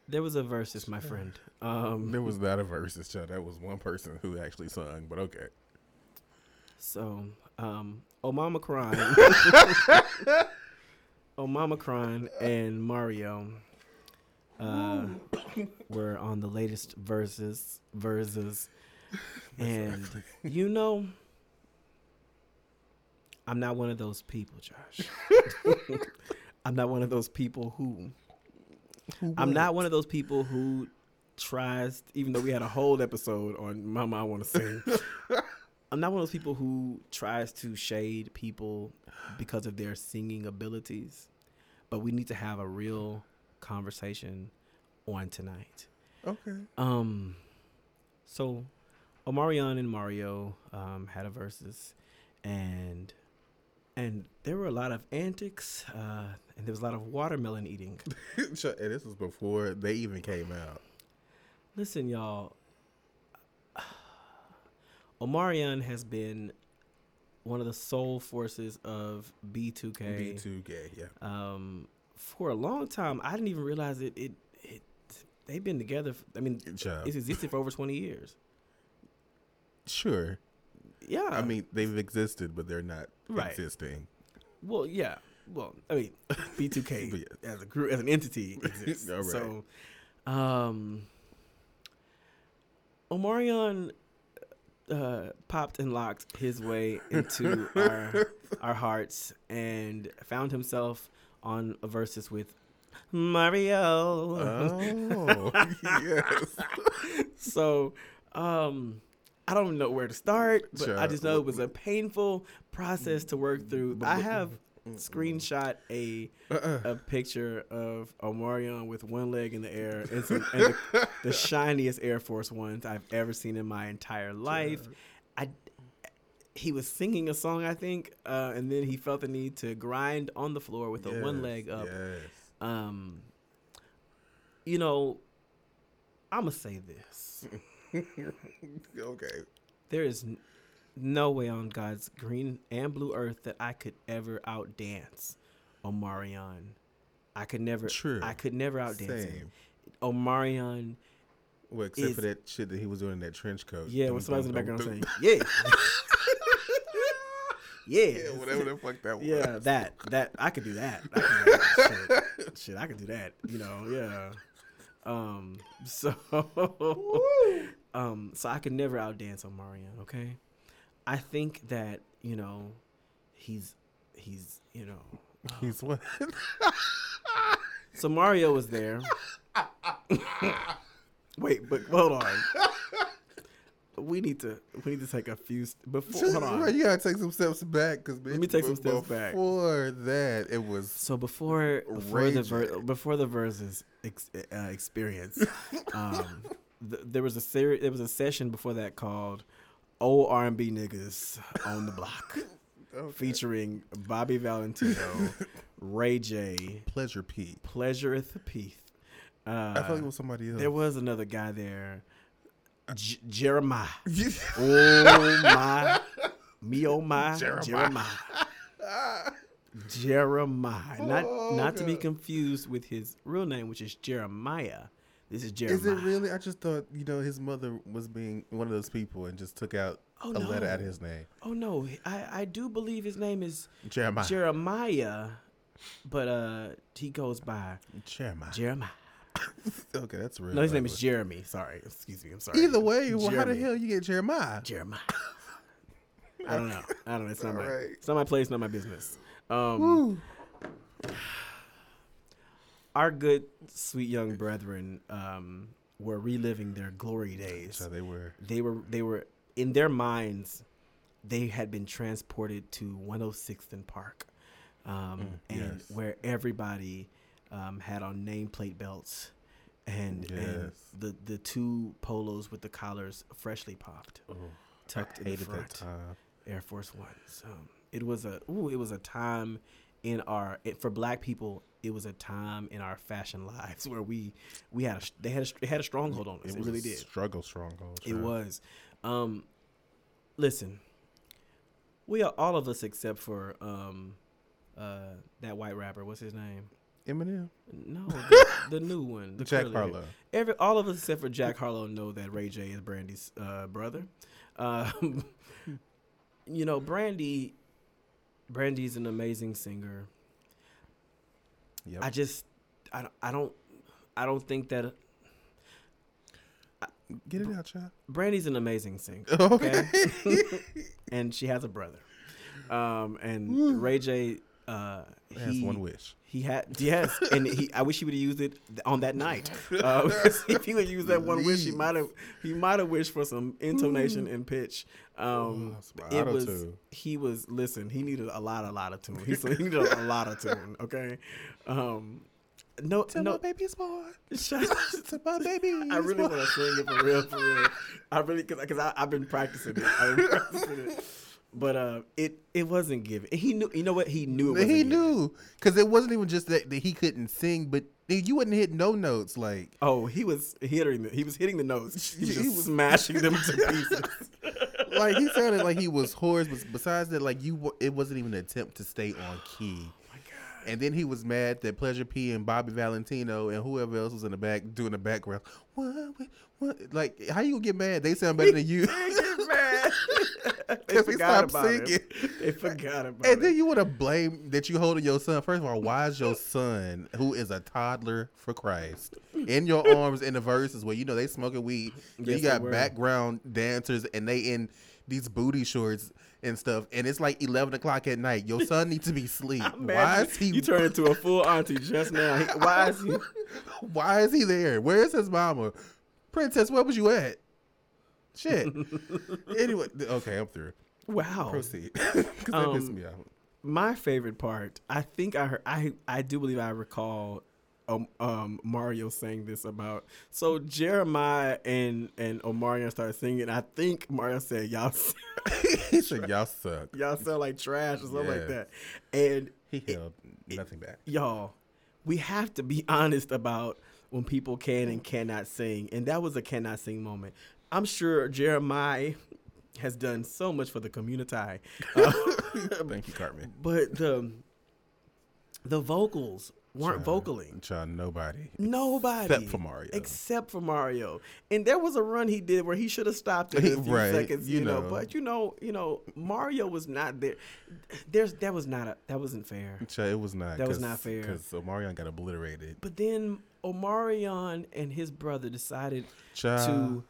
there was a versus, my friend. Um, There was not a versus, child. That was one person who actually sung, but okay. So, um, Omamicron, Omamicron, and Mario uh, were on the latest verses, verses, and you know, I'm not one of those people, Josh. I'm not one of those people who. I'm not one of those people who tries, even though we had a whole episode on Mama I Want to Sing. I'm not one of those people who tries to shade people because of their singing abilities, but we need to have a real conversation on tonight. Okay. Um, so Omarion and Mario um, had a versus, and and there were a lot of antics, uh, and there was a lot of watermelon eating. And this was before they even came out. Listen, y'all. Omarion has been one of the sole forces of B2K. B2 gay, yeah. Um, for a long time, I didn't even realize it. It, it they've been together. f- I mean, Child. it's existed for over twenty years. Sure. Yeah, I mean, they've existed, but they're not Right. existing. well, yeah. Well, I mean, B2K yeah. as a group, as an entity exists. Right. So, um, Omarion uh, popped and locked his way into our our hearts and found himself on a versus with Mario. Oh, yes. so, um, I don't know where to start, but I just know it was a painful process to work through. I have screenshot a Uh-uh. a picture of Omarion with one leg in the air and, some, and the, the shiniest Air Force Ones I've ever seen in my entire life. I he was singing a song, I think, uh, and then he felt the need to grind on the floor with the one leg up. Yes. Um, you know, I'm gonna say this: okay. there is n- no way on God's green and blue earth that I could ever outdance Omarion. I could never. True. I could never outdance him. Omarion. Well, except Is- for that shit that he was doing in that trench coat. Yeah, when somebody's in the background saying, "Yeah, yeah, Yeah, whatever the fuck that was. yeah, that that I could do that. I could do that. Shit. Shit, I could do that. You know, yeah. Um, so, um, so I could never outdance Omarion. Okay, I think that you know, he's he's you know, He's what? so Mario was there. Wait, but hold on. We need to we need to take a few st- before. Hold on. Right, you gotta take some steps back because Let me take some steps back. Before that, it was So before before the ver- before the verses ex- uh, experience, um, th- there was a seri- there was a session before that called "Old R and B Niggas on the Block," featuring Bobby Valentino, Ray J, pleasure Pete. Pleasureth Peeth. Uh, I thought it was somebody else. there was another guy there, J- Jeremiah. Oh my, me oh my, Jeremiah. Jeremiah. Jeremiah, not Oh, not to be confused with his real name, which is Jeremiah. This is Jeremiah. Is it really? I just thought you know his mother was being one of those people and just took out Oh, a letter out of his name. Oh no, I I do believe his name is Jeremiah. Jeremiah, but uh, he goes by Jeremiah. Jeremiah. okay, that's real. No, his name is Jeremy. Sorry, excuse me. I'm sorry. Either way, well, how the hell you get Jeremiah? Jeremiah. I don't know. I don't know. It's not my. Alright. It's not my place. Not my business. Um, Woo. Our good, sweet young brethren um, were reliving their glory days. So they were. They were. They were in their minds. They had been transported to 106th and Park, um, and Mm, yes. where everybody um, had on nameplate belts, and, and the the two polos with the collars freshly popped, Oh, tucked in the front. Air Force Ones. It was a ooh, it was a time in our it, for Black people. It was a time in our fashion lives where we we had a, they had a, they had a stronghold on us. It, was really did. Struggle stronghold. It was. Um, listen, we are all of us except for um, uh, that white rapper. What's his name? Eminem. No, the, the new one. The Jack hair. Harlow. Every all of us except for Jack Harlow know that Ray J is Brandy's uh, brother. Um, you know, Brandy. Brandy's an amazing singer. Yep. I just, I, don't- I don't, I don't think that Get it out, child. Brandy's an amazing singer. Okay. and she has a brother. Um, and Ray J, uh, That's he one wish. He had yes, and he. I wish he would have used it on that night. Uh, if he would use that one wish, he might have. He might have wished for some intonation and pitch. Um, Oh, it was. auto-tune. He was. Listen, he needed a lot, a lot of tune. He, so he needed a lot of tune. Okay. Um, no, Tell no. my baby's born. Shut up. Tell my baby. I really want to sing it for real, for real. I really, cause, cause I've been practicing it. I've been practicing it. But uh, it it wasn't given. He knew. You know what? He knew. It He knew because it wasn't even just that, that he couldn't sing, but you wouldn't hit no notes. Like Oh, he was hitting. The, he was hitting the notes. He was He was- smashing them to pieces. like he sounded like he was hoarse. But besides that, like you, it wasn't even an attempt to stay on key. And then he was mad that Pleasure P and Bobby Valentino and whoever else was in the back doing the background. What? What? Like, how you gonna get mad? They sound better than you. They get mad. they he forgot stopped about singing. it. They forgot about it. And then you want to blame that you holding your son. First of all, why is your son, who is a toddler for Christ, in your arms in the verses where you know they smoking weed? Yes, you got background dancers and they in these booty shorts and stuff, and it's like eleven o'clock at night. Your son needs to be asleep. Why is he? You turned into a full auntie just now. Why is he? Why is he there? Where is his mama? Princess, where was you at? Shit. anyway, okay, I'm through. Wow. Proceed, because that pissed Um, me out. My favorite part. I think I heard. I I do believe I recall. Um, um, Mario saying this about so Jeremiah and and Omarion started singing. I think Mario said y'all he said, "Y'all suck." y'all sound like trash or something like that. And He held nothing back. y'all, we have to be honest about when people can and cannot sing, and that was a cannot sing moment. I'm sure Jeremiah has done so much for the community, uh, Thank you, Cartman. but the the vocals weren't Child, vocaling. Nobody. Nobody Except for Mario. except for Mario, and there was a run he did where he should have stopped it in a few Right, seconds, you, you know. know. But you know, you know, Mario was not there. There's that was not a that wasn't fair. It was not. That was not fair. Because Omarion got obliterated. But then Omarion and his brother decided Child, to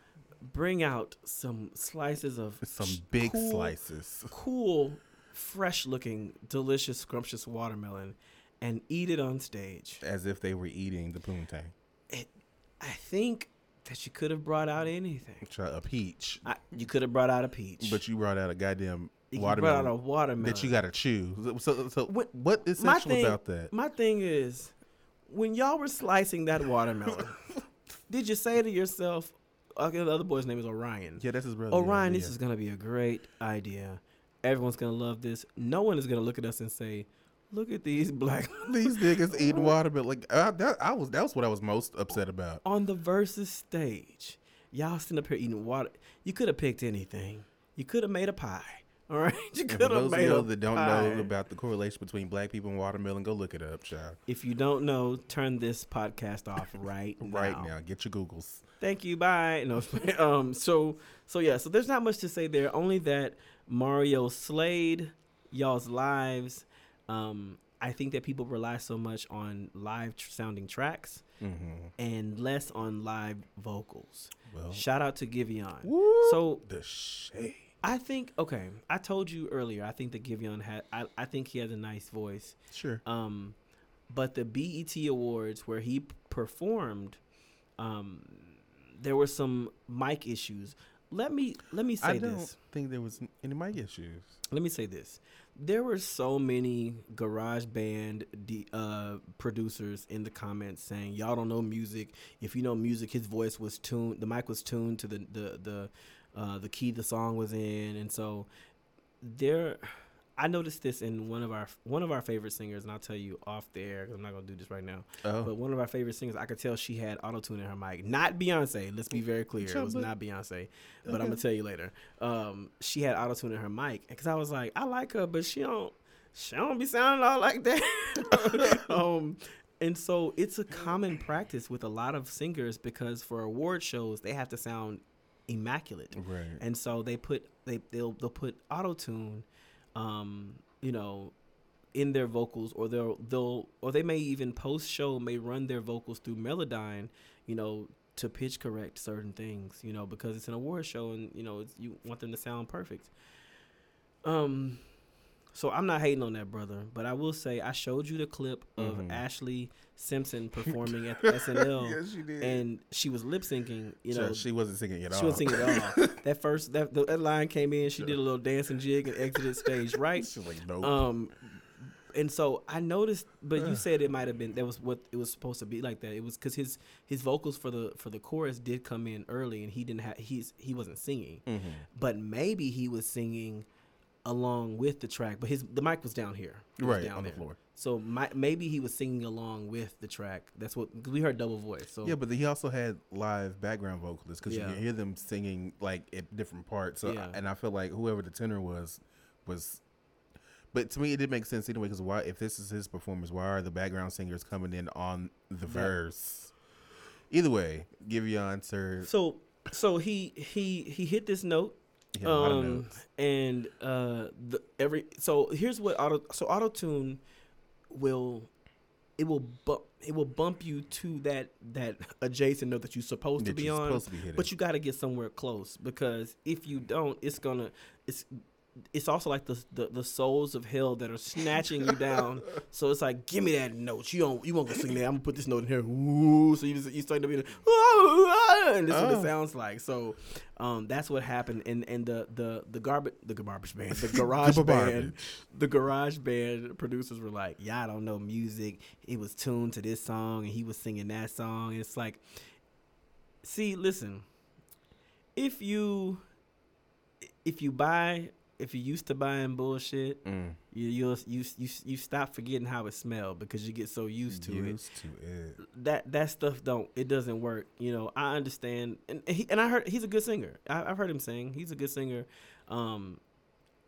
bring out some slices of some big cool, slices. cool, fresh looking, delicious, scrumptious watermelon and eat it on stage. As if they were eating the poontang. It, I think that you could have brought out anything. Child, a peach. I, you could have brought out a peach. But you brought out a goddamn you have brought out watermelon a watermelon. that you got to chew. So, so What- what is my sexual thing, about that? My thing is, when y'all were slicing that watermelon, did you say to yourself, okay, the other boy's name is Orion. Yeah, that's his brother. Orion, yeah, this yeah. is gonna be a great idea. Everyone's gonna love this. No one is gonna look at us and say, "Look at these black." These niggas eating watermelon. Like I, that, I was. That was what I was most upset about. on the versus stage, y'all sitting up here eating water. You could have picked anything. You could have made a pie. All right, you could for have those of made a y'all that don't pie. know about the correlation between black people and watermelon, go look it up, child. If you don't know, turn this podcast off right now. Right now, get your Googles. Thank you. Bye. No. um. So. So yeah. So there's not much to say there. Only that Mario slayed y'all's lives. Um. I think that people rely so much on live tr- sounding tracks Mm-hmm. and less on live vocals. Well, Shout out to Giveon. So the shade. I think okay. I told you earlier. I think that Giveon had. I, I think he has a nice voice. Sure. Um, but the BET Awards where he p- performed, um, there were some mic issues. Let me let me say this. I don't this. think there was any mic issues. Let me say this. There were so many garage band D, uh, producers in the comments saying y'all don't know music. If you know music, his voice was tuned. The mic was tuned to the the the uh, the key the song was in, and so there. I noticed this in one of our one of our favorite singers, and I'll tell you off the air because I'm not gonna do this right now. Oh, But one of our favorite singers, I could tell she had auto tune in her mic. Not Beyonce. Let's be very clear. It was not Beyonce. But I'm gonna tell you later. Um, she had auto tune in her mic because I was like, I like her, but she don't. She don't be sounding all like that. um, and so it's a common practice with a lot of singers because for award shows they have to sound immaculate right. and so they put they they'll they'll put auto tune, um, you know, in their vocals, or they'll they'll or they may even post show may run their vocals through Melodyne, you know, to pitch correct certain things, you know, because it's an award show and you know you want them to sound perfect. Um, so I'm not hating on that brother, but I will say I showed you the clip of Mhm. Ashlee Simpson performing at SNL, yes, she did. and she was lip syncing, you know, Sure, she wasn't singing at all. she wasn't singing at all. that first that that line came in, she did a little dancing jig and exited stage, right? She's like, nope. Um, and so I noticed, but you said it might have been that was what it was supposed to be like that. It was because his his vocals for the for the chorus did come in early, and he didn't have he's he wasn't singing, Mhm. but maybe he was singing along with the track, but his the mic was down here, was Right, down on the floor. So my, maybe he was singing along with the track. That's what 'cause we heard double voice. So Yeah, but he also had live background vocalists because Yeah. you can hear them singing like at different parts. So, Yeah. and I feel like whoever the tenor was was. But to me, it did make sense anyway. Because why, if this is his performance, why are the background singers coming in on the verse? Either way, give your answer. so so he he he hit this note He had a lot of um, and uh, the every so here's what auto so auto tune will it will bump it will bump you to that that adjacent note that you're supposed to be on, supposed to be but you got to get somewhere close because if you don't, it's gonna it's it's also like the, the the souls of hell that are snatching you down. So it's like, give me that note. You don't you won't go sing that. I'm gonna put this note in here. Ooh, so you just, you start to be like, "Ooh, and this is what Oh. it sounds like. So um, that's what happened. And and the the the garbage the garbage band the garage band the garage band producers were like, yeah, I don't know music. It was tuned to this song and he was singing that song. It's like, see, listen, if you if you buy if you're used to buying bullshit, Mm, you you you you stop forgetting how it smelled because you get so used to it. Used to it. that that stuff don't it doesn't work you know. I understand and and he, and i heard he's a good singer. I, i've heard him sing. He's a good singer. Um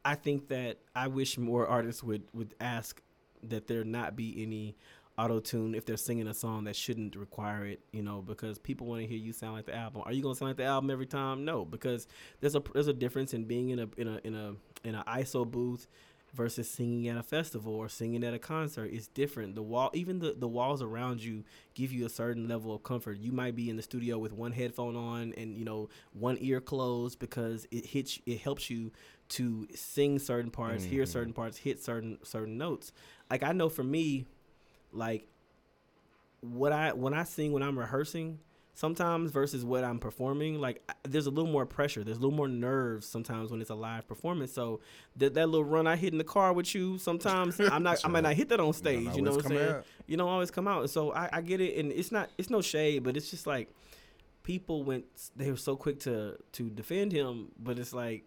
i think that i wish more artists would would ask that there not be any auto tune if they're singing a song that shouldn't require it you know because people want to hear you sound like the album are you gonna sound like the album every time no because there's a there's a difference in being in a in a in a in an iso booth versus singing at a festival or singing at a concert is different. The wall, even the, the walls around you, give you a certain level of comfort. You might be in the studio with one headphone on and you know one ear closed because it hits, it helps you to sing certain parts, hear Mhm. certain parts, hit certain certain notes. Like I know for me, like what I when I sing when I'm rehearsing, sometimes versus what I'm performing, like there's a little more pressure. There's a little more nerves sometimes when it's a live performance. So that that little run I hit in the car with you, sometimes I'm not. I might not hit that on stage. You know what I'm saying? You don't always come out. And so I, I get it, and it's not. It's no shade, but it's just like people went. They were so quick to to defend him, but it's like.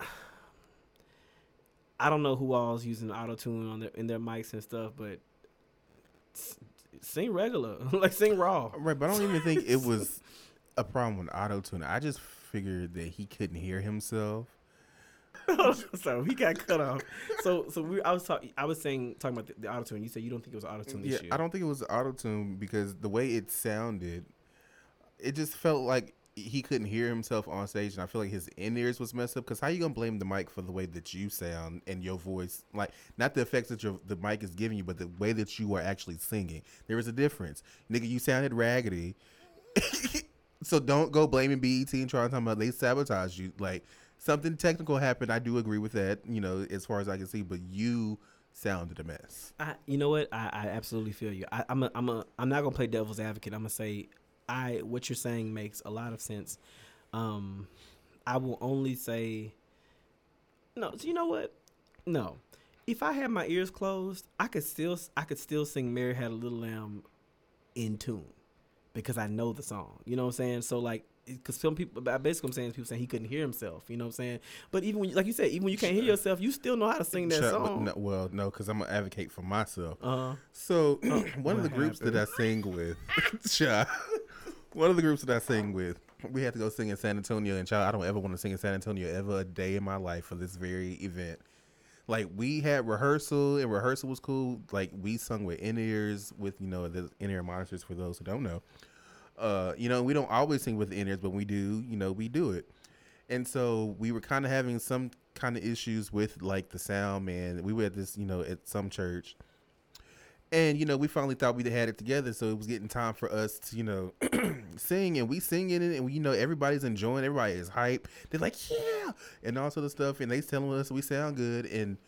I don't know who all's using auto tune on their in their mics and stuff, but sing regular, like sing raw. Right, but I don't even think it was a problem with auto tune. I just figured that he couldn't hear himself. so he got cut off. So so we I was talking I was saying talking about the, the auto tune. You said you don't think it was auto tune Yeah, issue. I don't think it was auto tune because the way it sounded, it just felt like he couldn't hear himself on stage, and I feel like his in ears was messed up. Because how you gonna blame the mic for the way that you sound and your voice, like not the effects that your the mic is giving you, but the way that you are actually singing? There is a difference, nigga. You sounded raggedy, so don't go blaming BET and trying to talk about they sabotage you. Like something technical happened. I do agree with that. You know, as far as I can see, but you sounded a mess. I, you know what? I, I absolutely feel you. I, I'm a, I'm a, I'm not gonna play devil's advocate. I'm gonna say, I what you're saying makes a lot of sense. Um, I will only say, no. So you know what? No, if I had my ears closed, I could still, I could still sing "Mary Had a Little Lamb" in tune because I know the song. You know what I'm saying? So like. Because some people, basically, I'm saying people saying he couldn't hear himself. You know what I'm saying? But even when, like you said, even when you can't hear yourself, you still know how to sing that but song. no- well, no, because I'm gonna advocate for myself. Uh, So one of the what groups that I sing with, child, one of the groups that I sing with, we had to go sing in San Antonio, and child, I don't ever want to sing in San Antonio ever a day in my life for this very event. Like we had rehearsal, and rehearsal was cool. Like we sung with in ears, with you know the in ear monitors for those who don't know. Uh, you know, we don't always sing with in ears, but we do, you know, we do it. And so we were kind of having some kind of issues with like the sound, man. We were at this, you know, at some church. And you know, we finally thought we had it together, so it was getting time for us to, you know, sing, and we singing it, and we, you know, everybody's enjoying, everybody is hype. They're like, yeah, and all sort of stuff, and they telling us we sound good, and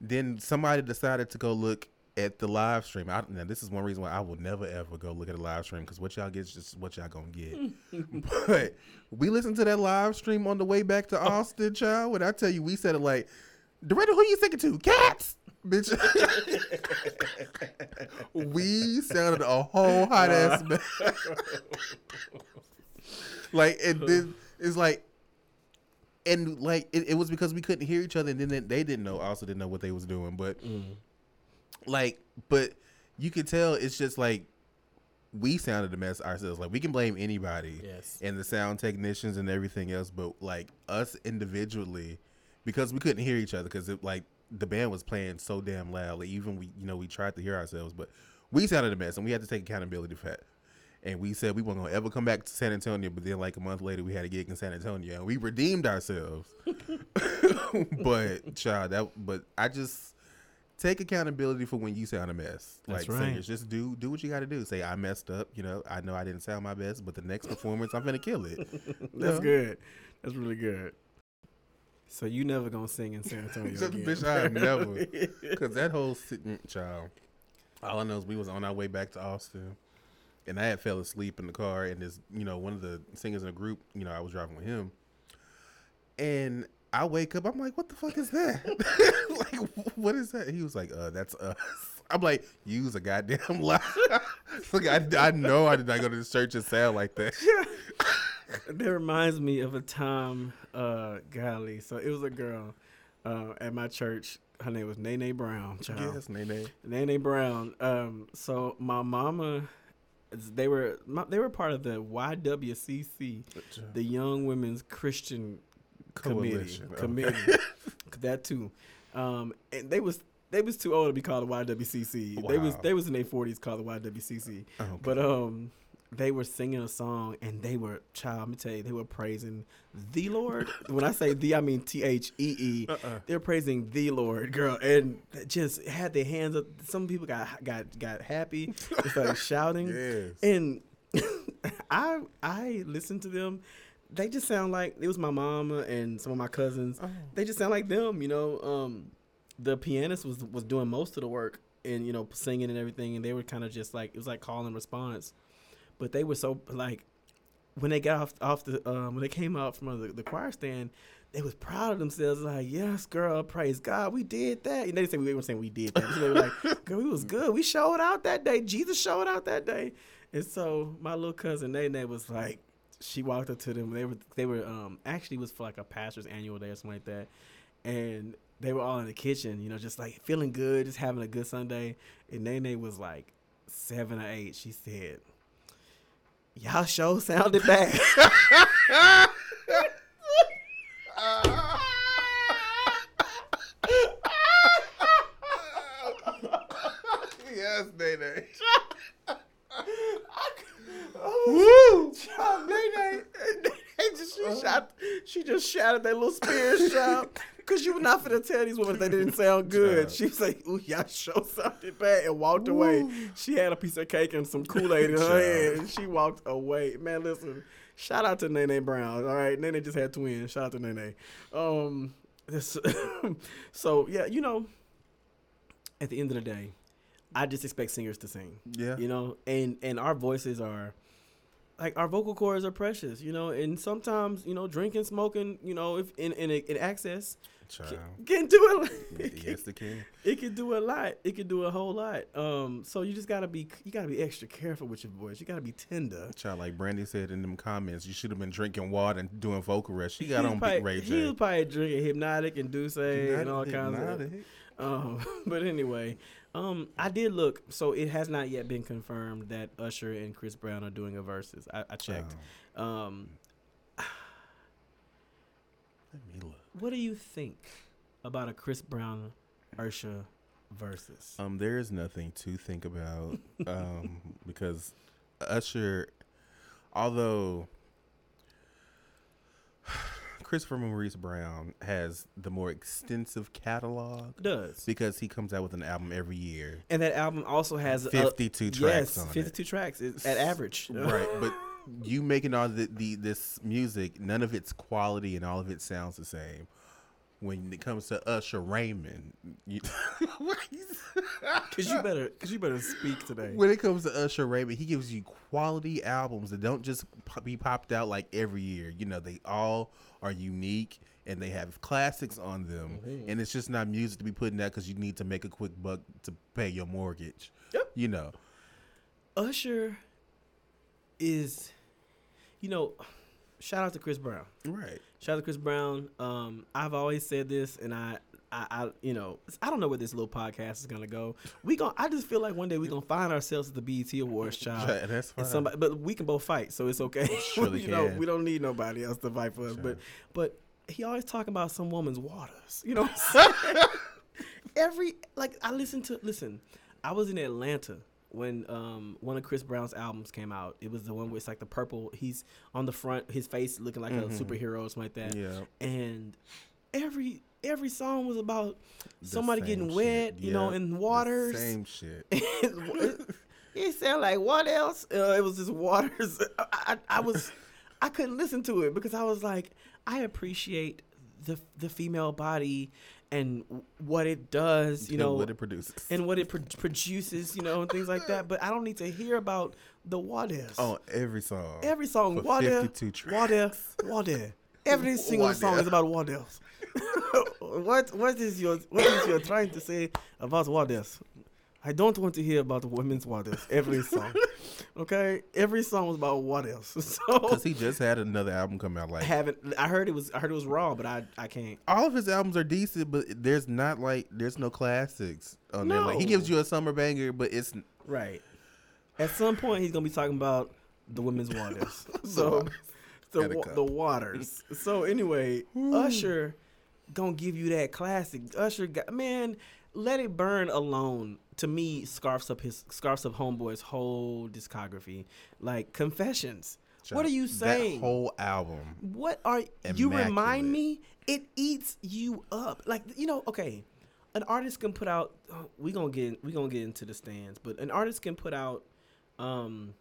then somebody decided to go look at the live stream. I, now, this is one reason why I will never ever go look at a live stream because what y'all get is just what y'all gonna get. but we listened to that live stream on the way back to oh. Austin, child. When I tell you, we said it like, Director, who you singing to? Cats, bitch. we sounded a whole hot ass mess. like, and then it's like, and like it, it was because we couldn't hear each other, and then they, they didn't know. I also didn't know what they was doing, but mm. like, but you could tell it's just like we sounded a mess ourselves. Like we can blame anybody, Yes. and the sound technicians and everything else, but like us individually, because we couldn't hear each other because it like the band was playing so damn loud. Like even we, you know, we tried to hear ourselves, but we sounded a mess, and we had to take accountability for that. And we said we weren't gonna ever come back to San Antonio, but then like a month later, we had a gig in San Antonio, and we redeemed ourselves. but child, that but I just take accountability for when you sound a mess. That's like right. singers, just do do what you got to do. Say I messed up. You know, I know I didn't sound my best, but the next performance, I'm gonna kill it. That's Yeah. good. That's really good. So you never gonna sing in San Antonio Just, again? bitch, I never. Because that whole sit- mm, child, all I know is we was on our way back to Austin, and I had fell asleep in the car, and this, you know, one of the singers in the group, you know, I was driving with him, and I wake up, I'm like, what the fuck is that? like, what is that? He was like, uh, that's us. I'm like, use a goddamn lie. Look, I, I know I did not go to this church and sound like that. that reminds me of a time, uh, golly. So it was a girl uh, at my church. Her name was Nene Brown. Child. Yes, Nene. Nene Brown. Um, so my mama, they were my, they were part of the YWCC, the Young Women's Christian Committee. Coalition. Oh. Committee. that too. Um, and they was they was too old to be called the YWCC. They was they was in their forties called the YWCC. Oh, okay. But um, they were singing a song and they were child. Let me tell you, they were praising the Lord. when I say the, I mean T H E E. Uh-uh. They're praising the Lord, girl, and just had their hands up. Some people got got got happy, started shouting, Yes. and I I listened to them. They just sound like it was my mama and some of my cousins. Oh. They just sound like them, you know. Um, the pianist was was doing most of the work and you know singing and everything, and they were kind of just like it was like call and response. But they were so like when they got off off the um, when they came out from the, the choir stand, they was proud of themselves. Like, yes, girl, praise God, we did that. And they didn't say we were saying we did that. They were like, girl, we was good. We showed out that day. Jesus showed out that day. And so my little cousin Nene was like, she walked up to them. They were they were um actually it was for like a pastor's annual day or something like that, and they were all in the kitchen, you know, just like feeling good, just having a good Sunday. And Nene was like seven or eight. She said, "Y'all show sounded bad." yes, Nene. Woo! Nene, uh-huh. shot. She just shattered that little spirit shot. Cause you were not finna tell these women they didn't sound good. She was like, "Ooh, y'all show something bad," and walked away. She had a piece of cake and some Kool Aid in her hand, and she walked away. Man, listen, shout out to Nene Brown. All right, Nene just had twins. Shout out to Nene. Um, this, so yeah, you know, at the end of the day, I just expect singers to sing. Yeah. You know, and and our voices are like our vocal cords are precious, you know, and sometimes, you know, drinking, smoking, you know, if in in, in access Child. can do it. yes, they can. It can do a lot. It can do a whole lot. Um, so you just gotta be you gotta be extra careful with your voice. You gotta be tender. Child, like Brandy said in them comments, you should have been drinking water and doing vocal rest. She got on probably, Big Ray He was probably drinking Hpnotiq and D'ussé and all kinds of. Hpnotiq. Um, but anyway, um, I did look. So it has not yet been confirmed that Usher and Chris Brown are doing a versus. I, I checked. Oh. Um, Let me look. what do you think about a Chris Brown Usher versus? Um, there is nothing to think about um, because Usher, although Christopher Maurice Brown has the more extensive catalog Does because he comes out with an album every year. and that album also has a- 52 tracks yes, on it. fifty-two tracks at average. right but you making all the, the this music none of it's quality and all of it sounds the same when it comes to usher raymond you, Cause you better, cause you better speak today. when it comes to usher raymond he gives you quality albums that don't just be popped out like every year you know they all are unique and they have classics on them Mm-hmm. and it's just not music to be putting out because you need to make a quick buck to pay your mortgage Yep. you know Usher is, you know, shout out to Chris Brown. right Shout out to Chris Brown. Um, I've always said this, and I, I, I, you know, I don't know where this little podcast is gonna go. We gon' I just feel like one day we are gonna find ourselves at the BET Awards, child. Right, that's fine. And somebody, but we can both fight, so it's okay. Surely you know, can. we don't need nobody else to fight for us. But, but he always talking about some woman's waters. You know, what I'm every like I listen to. Listen, I was in Atlanta when um one of Chris Brown's albums came out. It was the one where it's like the purple. He's on the front, his face looking like a superhero or something like that. Yeah. And every every song was about The somebody getting shit. wet, you know, in The waters. Same shit. it sounded like what else? Uh, it was just waters. I, I, I was, I couldn't listen to it because I was like, I appreciate the the female body and what it does, you And know, what it produces. and what it pro- produces, you know, and things like that. But I don't need to hear about the waters. on every song. Every song, for water, 52 tracks. water, water. Every single song is about waters. What what is your what is your trying to say about waters? I don't want to hear about women's waters. Every song, okay? Every song was about waters. So Because he just had another album come out. Like I haven't. I heard it was. I heard it was raw, but I I can't. all of his albums are decent, but there's not like there's no classics on there. Like he gives you a summer banger, but it's Right. At some point, he's gonna be talking about the women's waters. so, the wa- the waters. So anyway, Usher gonna give you that classic. Usher, got, man, let it burn alone. To me, scarfs up his scarfs up homeboy's whole discography. Like confessions. what are you saying? That whole album. What are you remind me? It eats you up. Like you know, okay, an artist can put out. uh, We gonna get we gonna get into the stands, but an artist can put out, um,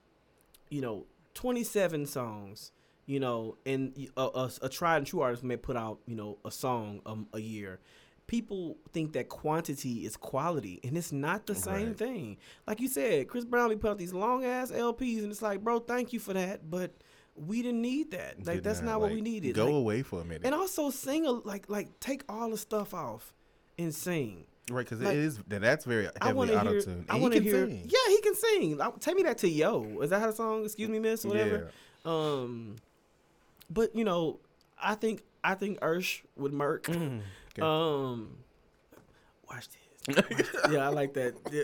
you know, twenty seven songs. You know, and a tried and true artist may put out you know a song um, a year. People think that quantity is quality, and it's not the same Right. thing. Like you said, Chris Brown be put out these long ass LPs, and it's like, bro, thank you for that, but we didn't need that. Like Did that's not, what we needed. Go Like, away for a minute. and also sing a, like like take all the stuff off and sing. right, because like, it is that's very heavily auto tuned. I want to can hear. sing. Yeah, he can sing. Like, take me back to Yo. Is that how the song? Excuse me, Miss. Whatever. Um, but you know, I think I think Ursh would murk. Mm, okay. Um, watch this. Watch this. yeah, I like that. Yeah,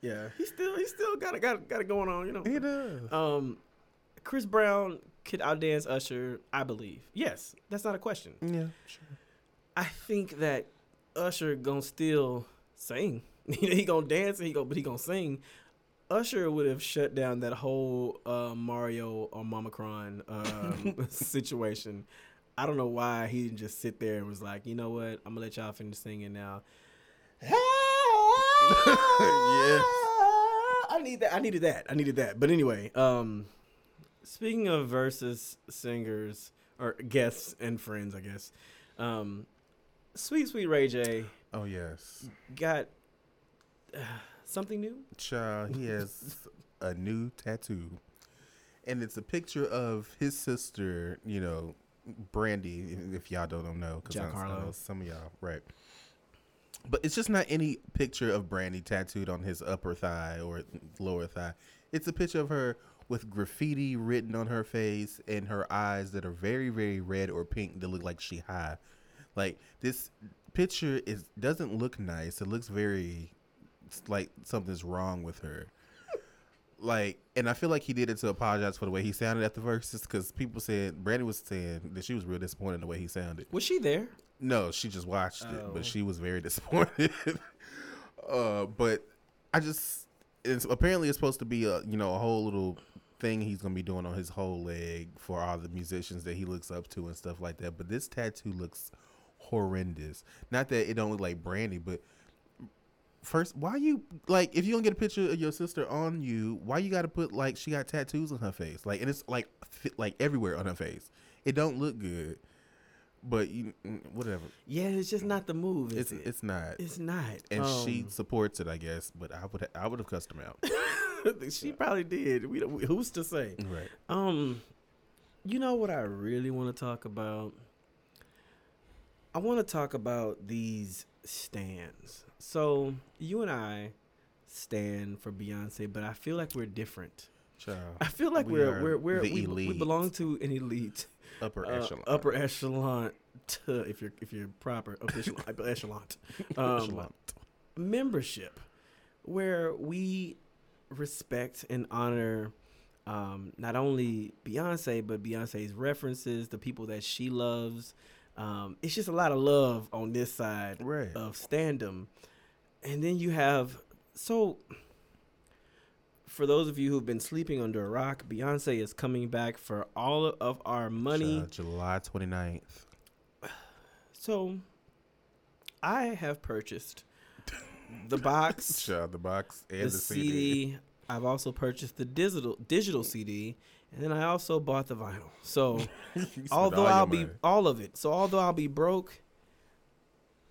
yeah. he still he still got it got it, got it going on. You know. He does. Um, Chris Brown could outdance Usher, I believe. Yes, that's not a question. yeah, sure. I think that Usher gonna still sing. he gonna dance and he go, but he gonna sing. Usher would have shut down that whole uh, Omarion or Omamicron um, situation. I don't know why he didn't just sit there and was like, you know what, I'm gonna let y'all finish singing now. Yes. I need that. I needed that. I needed that. But anyway, um, speaking of versus singers or guests and friends, I guess, um, sweet sweet Ray J Oh yes, got uh, something new. child. Uh, he has a new tattoo, and it's a picture of his sister. You know, Brandy. If y'all don't know, because Jack some of y'all right. But it's just not any picture of Brandy tattooed on his upper thigh or lower thigh. It's a picture of her with graffiti written on her face and her eyes that are very, very red or pink that look like she high. Like this picture is doesn't look nice. It looks very like something's wrong with her. Like, and I feel like he did it to apologize for the way he sounded at the verses because people said Brandy was saying that she was real disappointed in the way he sounded. Was she there? No, she just watched it, Oh. but she was very disappointed. uh, but I just it's apparently it's supposed to be a you know a whole little thing he's gonna be doing on his whole leg for all the musicians that he looks up to and stuff like that. But this tattoo looks horrendous. Not that it don't look like Brandy, but first, why you like if you don't get a picture of your sister on you, why you got to put like she got tattoos on her face, like and it's like fit, like everywhere on her face. It don't look good. But you, mm, whatever. Yeah, it's just not the move. It's it? it's not. It's not. and she Um, supports it, I guess. But I would I would have cussed him out. she probably did. We don't, who's to say? right. Um, you know what I really want to talk about? I want to talk about these stands. So you and I stand for Beyonce, but I feel like we're different. Child. I feel like We we're we're we're the we, we belong to an elite, Upper uh, echelon. upper echelon. To, if you're if you're proper upper echelon, upper echelon. Um, echelon. membership where we respect and honor um, not only Beyonce but Beyonce's references, the people that she loves. Um, it's just a lot of love on this side Right. of standum, and then you have so. For those of you who've been sleeping under a rock, Beyonce is coming back for all of our money. Child, July 29th. So, I have purchased the box. The box and the, the, CD. CD. I've also purchased the digital digital CD, and then I also bought the vinyl. So although I'll be money. all of it, so although I'll be broke,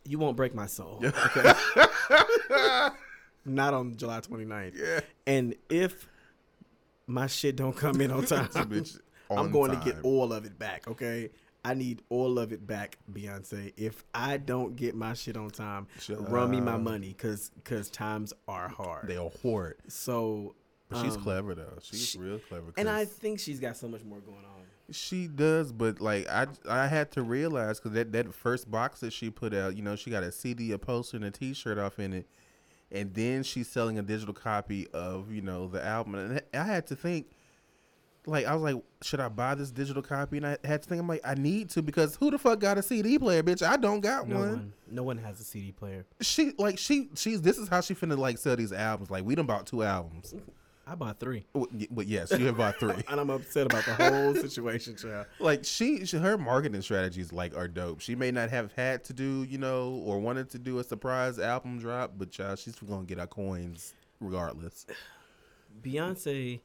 you won't break my soul. Okay. Not on July 29th. Yeah. And if my shit don't come in on time, bitch I'm on going to get all of it back. Okay. I need all of it back, Beyonce. If I don't get my shit on time, run me my money, cause cause times are hard. They are hoard. So, But she's um, clever though. She's she- real clever. and I think she's got so much more going on. she does, but like I I had to realize because that that first box that she put out, you know, she got a CD, a poster, and a T-shirt off in it, and then she's selling a digital copy of you know the album, and I had to think. Like I was like, should I buy this digital copy? And I had to think, I'm like, I need to because who the fuck got a CD player, bitch? I don't got No one. one, no one has a CD player. She like she she's this is how she finna like sell these albums. Like we done bought two albums, I bought three, y- but yes, you have bought three. and I'm upset about the whole situation, child. like she, she her marketing strategies like are dope. She may not have had to do, you know, or wanted to do a surprise album drop, but child, she's gonna get our coins regardless. Beyonce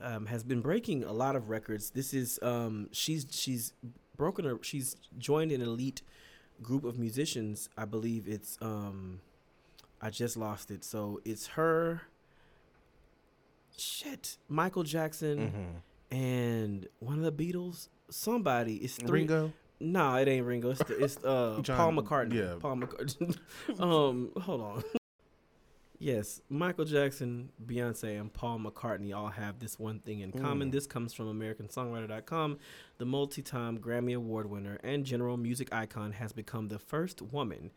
um, has been breaking a lot of records. This is um, she's she's broken a she's joined an elite group of musicians. I believe it's um, I just lost it. So it's her. Shit, Michael Jackson and one of the Beatles. Somebody. It's three. Ringo, No, it ain't Ringo. It's, the, it's uh, John- Paul McCartney. yeah. Paul McCartney. um, hold on. yes, Michael Jackson, Beyonce, and Paul McCartney all have this one thing in common. Mm. This comes from AmericanSongwriter.com. The multi-time Grammy Award winner and general music icon has become the first woman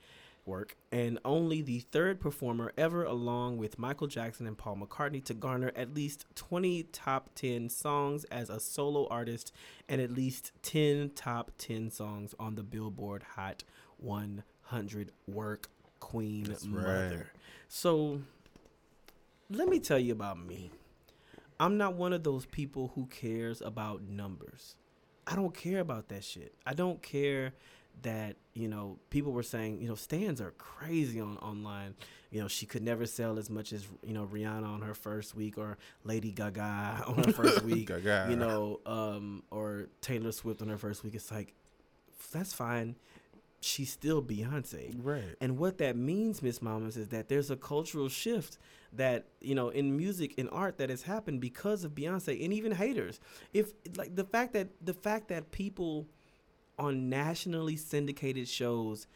work and only the third performer ever along with Michael Jackson and Paul McCartney to garner at least 20 top 10 songs as a solo artist and at least 10 top 10 songs on the Billboard Hot 100 work queen That's mother. right. So let me tell you about me. I'm not one of those people who cares about numbers. I don't care about that shit. I don't care that you know people were saying you know stands are crazy on online. You know she could never sell as much as you know Rihanna on her first week or Lady Gaga on her first week. Gaga. You know, um, or Taylor Swift on her first week. It's like that's fine. She's still Beyonce. Right. And what that means, Miss Mamas, is that there's a cultural shift that you know in music and art that has happened because of Beyonce and even haters. If like the fact that the fact that people on nationally syndicated shows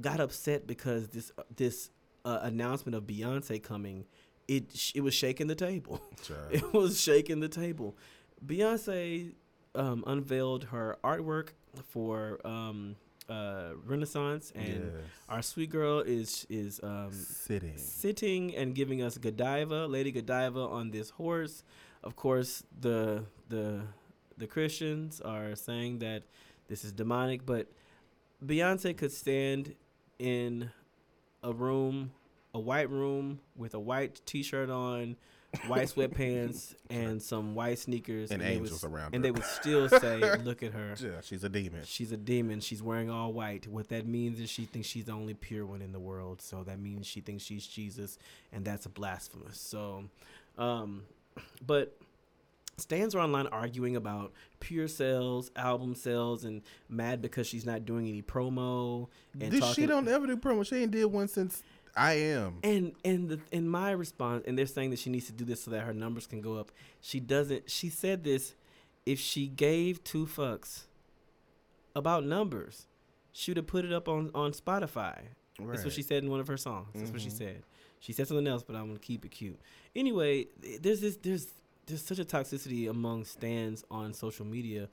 got upset because this this uh, announcement of Beyonce coming, it sh- it was shaking the table. Child. It was shaking the table. Beyonce um, unveiled her artwork for um, uh, Renaissance, and Yes. our sweet girl is is um, Sitting. sitting and giving us Godiva, Lady Godiva, on this horse. Of course, the the the Christians are saying that this is demonic, but Beyonce could stand in a room, a white room with a white T-shirt on, white sweatpants, and some white sneakers, And would angels s- around and her. they would still say, "Look at her." Yeah, she's a demon. She's a demon. She's wearing all white. What that means is she thinks she's the only pure one in the world. So that means she thinks she's Jesus, and that's a blasphemous. So, um, but stands are online arguing about pure sales, album sales, and mad because she's not doing any promo. And This talking, she don't ever do promo. She ain't did one since I am. and and the in my response, and they're saying that she needs to do this so that her numbers can go up. She doesn't. She said this. If she gave two fucks about numbers, she would have put it up on on Spotify. That's what she said in one of her songs. That's what she Mhm. said. She said something else, but I'm gonna keep it cute. Anyway, there's this there's there's such a toxicity among stands on social media,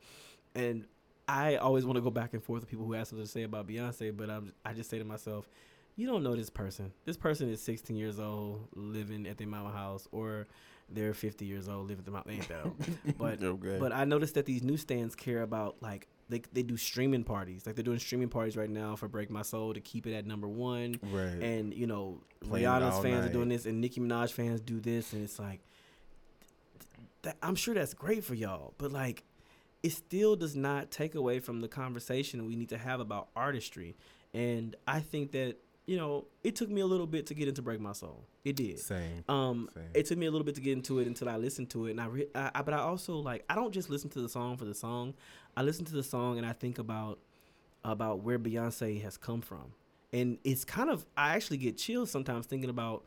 and I always want to go back and forth with people who have something to say about Beyonce, but I'm I just say to myself, you don't know this person. This person is 16 years old, living at their mama house, or they're 50 years old, living at the mama. Ain't old. But okay. but I noticed that these newsstands care about like they they do streaming parties. Like they're doing streaming parties right now for Break My Soul to keep it at number one. right. And you know, Playing Rihanna's fans are doing this, and Nicki Minaj fans do this, and it's like, that, I'm sure that's great for y'all, but like, it still does not take away from the conversation we need to have about artistry. And I think that you know, it took me a little bit to get into Break My Soul. It did. Same. Um, Same. it took me a little bit to get into it until I listened to it, and I, re- I, I, but I also like I don't just listen to the song for the song. I listen to the song and I think about about where Beyonce has come from, and it's kind of I actually get chills sometimes thinking about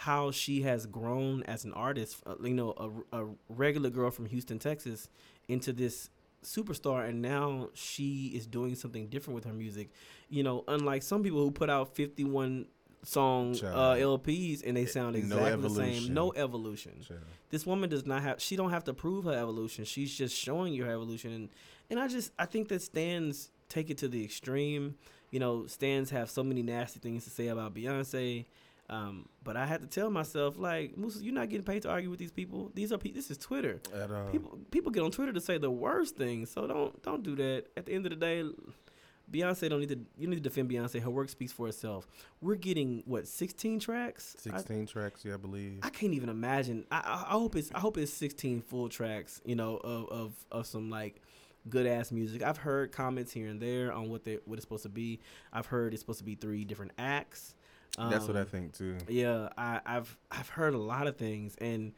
how she has grown as an artist. Uh, you know, a, a regular girl from Houston, Texas, into this superstar and now she is doing something different with her music. You know unlike some people who put out 51 song uh, lps and they sound No exactly the same. no evolution. Child. this woman does not have she don't have to prove her evolution. She's just showing you her evolution and and i just i think that stands take it to the extreme. You know stands have so many nasty things to say about beyonce um, but I had to tell myself, like, Musa, you're not getting paid to argue with these people. These are pe- this is Twitter. At all. People people get on Twitter to say the worst things, so don't don't do that. At the end of the day, Beyonce don't need to you need to defend Beyonce. Her work speaks for itself. We're getting what 16 tracks. I- 16 tracks, yeah, I believe. I can't even imagine. I, I I hope it's I hope it's 16 full tracks. You know of of, of some like good ass music. I've heard comments here and there on what they what it's supposed to be. I've heard it's supposed to be three different acts. That's what I Um, think too. Yeah, I, I've I've heard a lot of things, and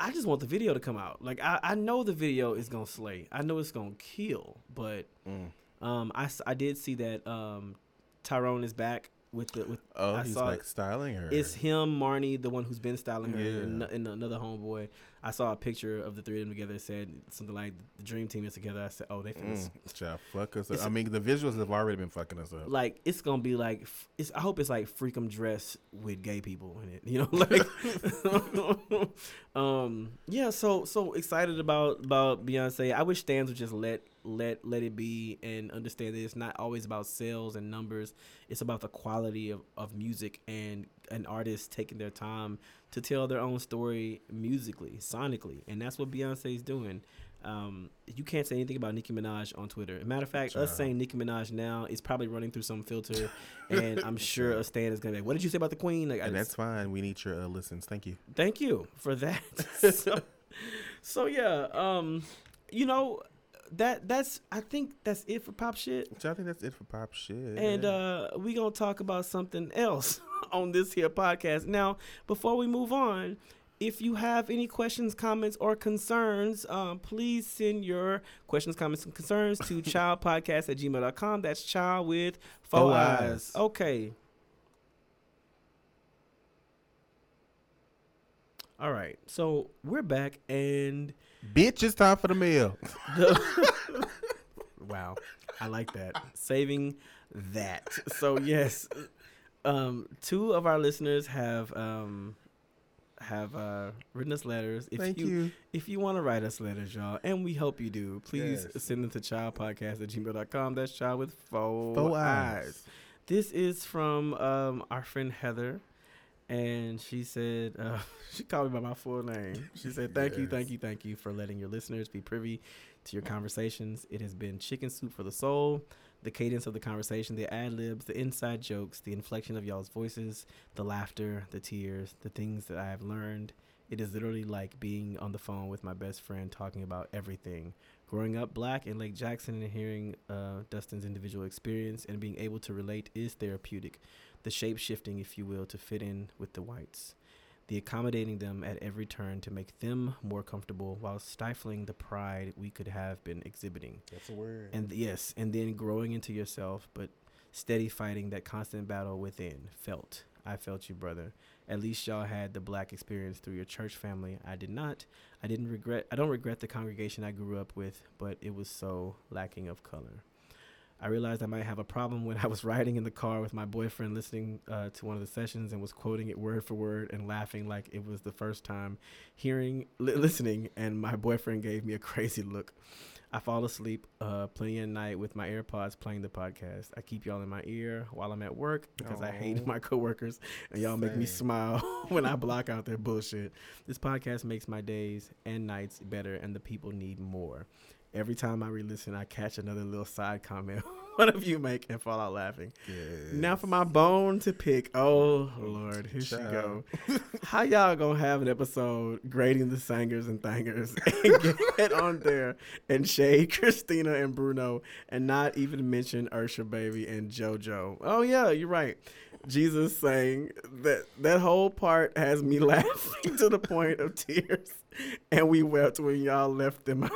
I just want the video to come out. Like I, I know the video is gonna slay. I know it's gonna kill, but Mm. um, I, I did see that um, Tyrone is back with the with Oh, I he's saw like styling her. It's him, Marni, the one who's been styling her, and, Yeah. and another homeboy. I saw a picture of the three of them together. Said something like the dream team is together. I said, oh, they Mm, child, fuck us. Up. I mean, the visuals have already been fucking us up. like it's gonna be like it's. I hope it's like freakum dress with gay people in it. You know, like, um, yeah. So so excited about about Beyonce. I wish Stans would just let let let it be and understand that it's not always about sales and numbers. It's about the quality of, of music and an artist taking their time to tell their own story musically, sonically, and that's what Beyonce is doing. Um, you can't say anything about Nicki Minaj on Twitter. matter of fact, us saying Nicki Minaj now is probably running through some filter, and I'm sure a stan is gonna be like, "What did you say about the Queen?" Like, I And just- that's fine. We need your uh, listens. Thank you. thank you for that. so, so yeah, um, you know, that that's I think that's it for pop shit. So I think that's it for pop shit. And uh, we gonna talk about something else on this here podcast. Now, before we move on, if you have any questions, comments, or concerns, um, please send your questions, comments, and concerns to childpodcast at gmail.com. That's child with four Four eyes. eyes. Okay. All right. So we're back and bitch, it's time for the mail. wow i like that saving that so yes um two of our listeners have um have uh written us letters if Thank you, you. if you want to write us letters y'all and we hope you do please Yes. send them to childpodcast at gmail.com that's child with four, Four eyes. eyes. this is from um our friend heather and she said uh, she called me by my full name. She said thank you thank you thank you for letting your listeners be privy to your conversations. It has been chicken soup for the soul the cadence of the conversation the ad libs the inside jokes the inflection of y'all's voices the laughter the tears the things that i have learned. It is literally like being on the phone with my best friend talking about everything. Growing up black in lake jackson and hearing uh, dustin's individual experience and being able to relate is therapeutic the shape shifting, if you will, to fit in with the whites, the accommodating them at every turn to make them more comfortable while stifling the pride we could have been exhibiting. That's a word. And yes, and then growing into yourself, but steady fighting that constant battle within. Felt. I felt you, brother. At least y'all had the black experience through your church family. I did not. I didn't regret I don't regret the congregation I grew up with, but it was so lacking of color. I realized I might have a problem when I was riding in the car with my boyfriend listening uh, to one of the sessions and was quoting it word for word and laughing like it was the first time hearing, li- listening, and my boyfriend gave me a crazy look. I fall asleep uh, plenty at night with my AirPods playing the podcast. I keep y'all in my ear while I'm at work because I hate my coworkers and y'all make me smile when I block out their bullshit. This podcast makes my days and nights better, and the people need more. Every time I re-listen, I catch another little side comment one of you make and fall out laughing. Now for my bone to pick. Oh mm-hmm. Lord, here she go. How y'all gonna have an episode grading the singers and thangers and get on there and shade Christina and Bruno and not even mention Ursha Baby and JoJo? Oh yeah, you're right. Jesus saying that that whole part has me laughing to the point of tears, and we wept when y'all left them out.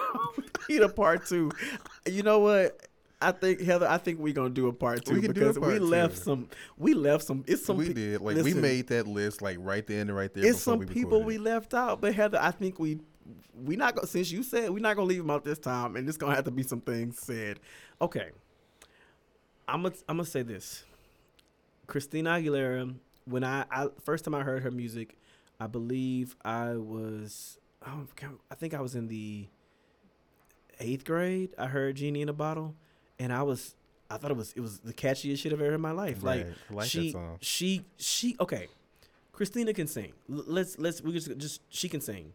Need a part two. You know what? I think Heather. I think we're gonna do a part two We can do a because we left two. some. We left some. It's some. we did. Like listen, we made that list like right there and right there. It's some we people we left out, but Heather, I think we we not gonna since you said we're not gonna leave them out this time, and it's gonna have to be some things said. Okay, I'm gonna I'm gonna say this. Christina Aguilera. When I, I first time I heard her music, I believe I was I, think I was in the eighth grade. I heard Genie in a Bottle, and I was I thought it was it was the catchiest shit I've ever heard in my life. Like, Right. Like that she song. she she okay. Christina can sing. L- let's let's we just just she can sing.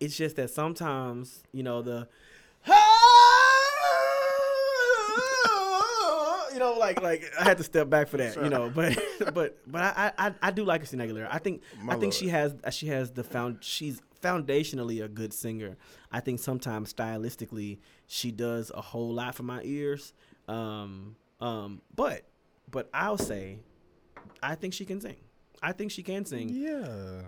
It's just that sometimes you know the you know like like I had to step back for that you know but but but I I, I do like Christina Aguilera. I think My I think she has she has the found she's foundationally a good singer. I think sometimes stylistically she does a whole lot for my ears. Um um but but I'll say I think she can sing. I think she can sing. Yeah.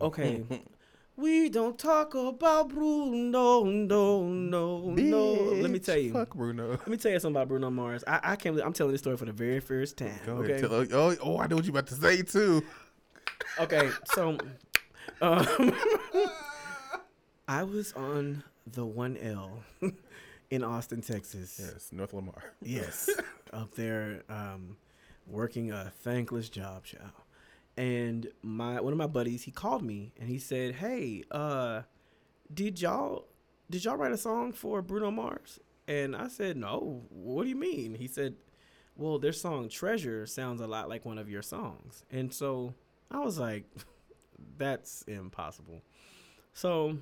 Okay. we don't talk about Bruno, no, no, no. Let me tell you. Fuck Bruno. Let me tell you something about Bruno Mars. I, I can't. believe- I'm telling this story for the very first time. Go okay. Tell, oh, oh, I know what you about to say too. Okay. So, um, I was on the one L in Austin, Texas. Yes, North Lamar. Yes, up there, um, working a thankless job, child. And my one of my buddies, he called me and he said, "Hey, uh, did y'all did y'all write a song for Bruno Mars?" And I said, "No. What do you mean?" He said, "Well, their song Treasure sounds a lot like one of your songs." And so I was like, "That's impossible." So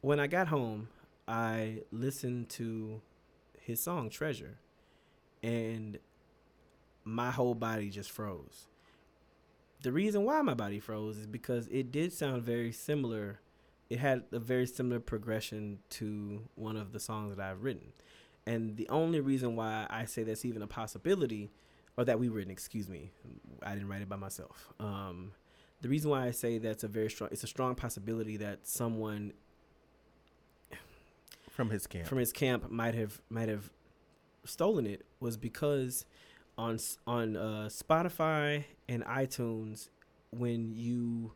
when I got home, I listened to his song Treasure, and my whole body just froze. The reason why my body froze is because it did sound very similar. It had a very similar progression to one of the songs that I've written. And the only reason why I say that's even a possibility, or that we written, excuse me, I didn't write it by myself. Um, the reason why I say that's a very strong, it's a strong possibility that someone From his camp. from his camp might have might have stolen it was because on on uh, Spotify and iTunes when you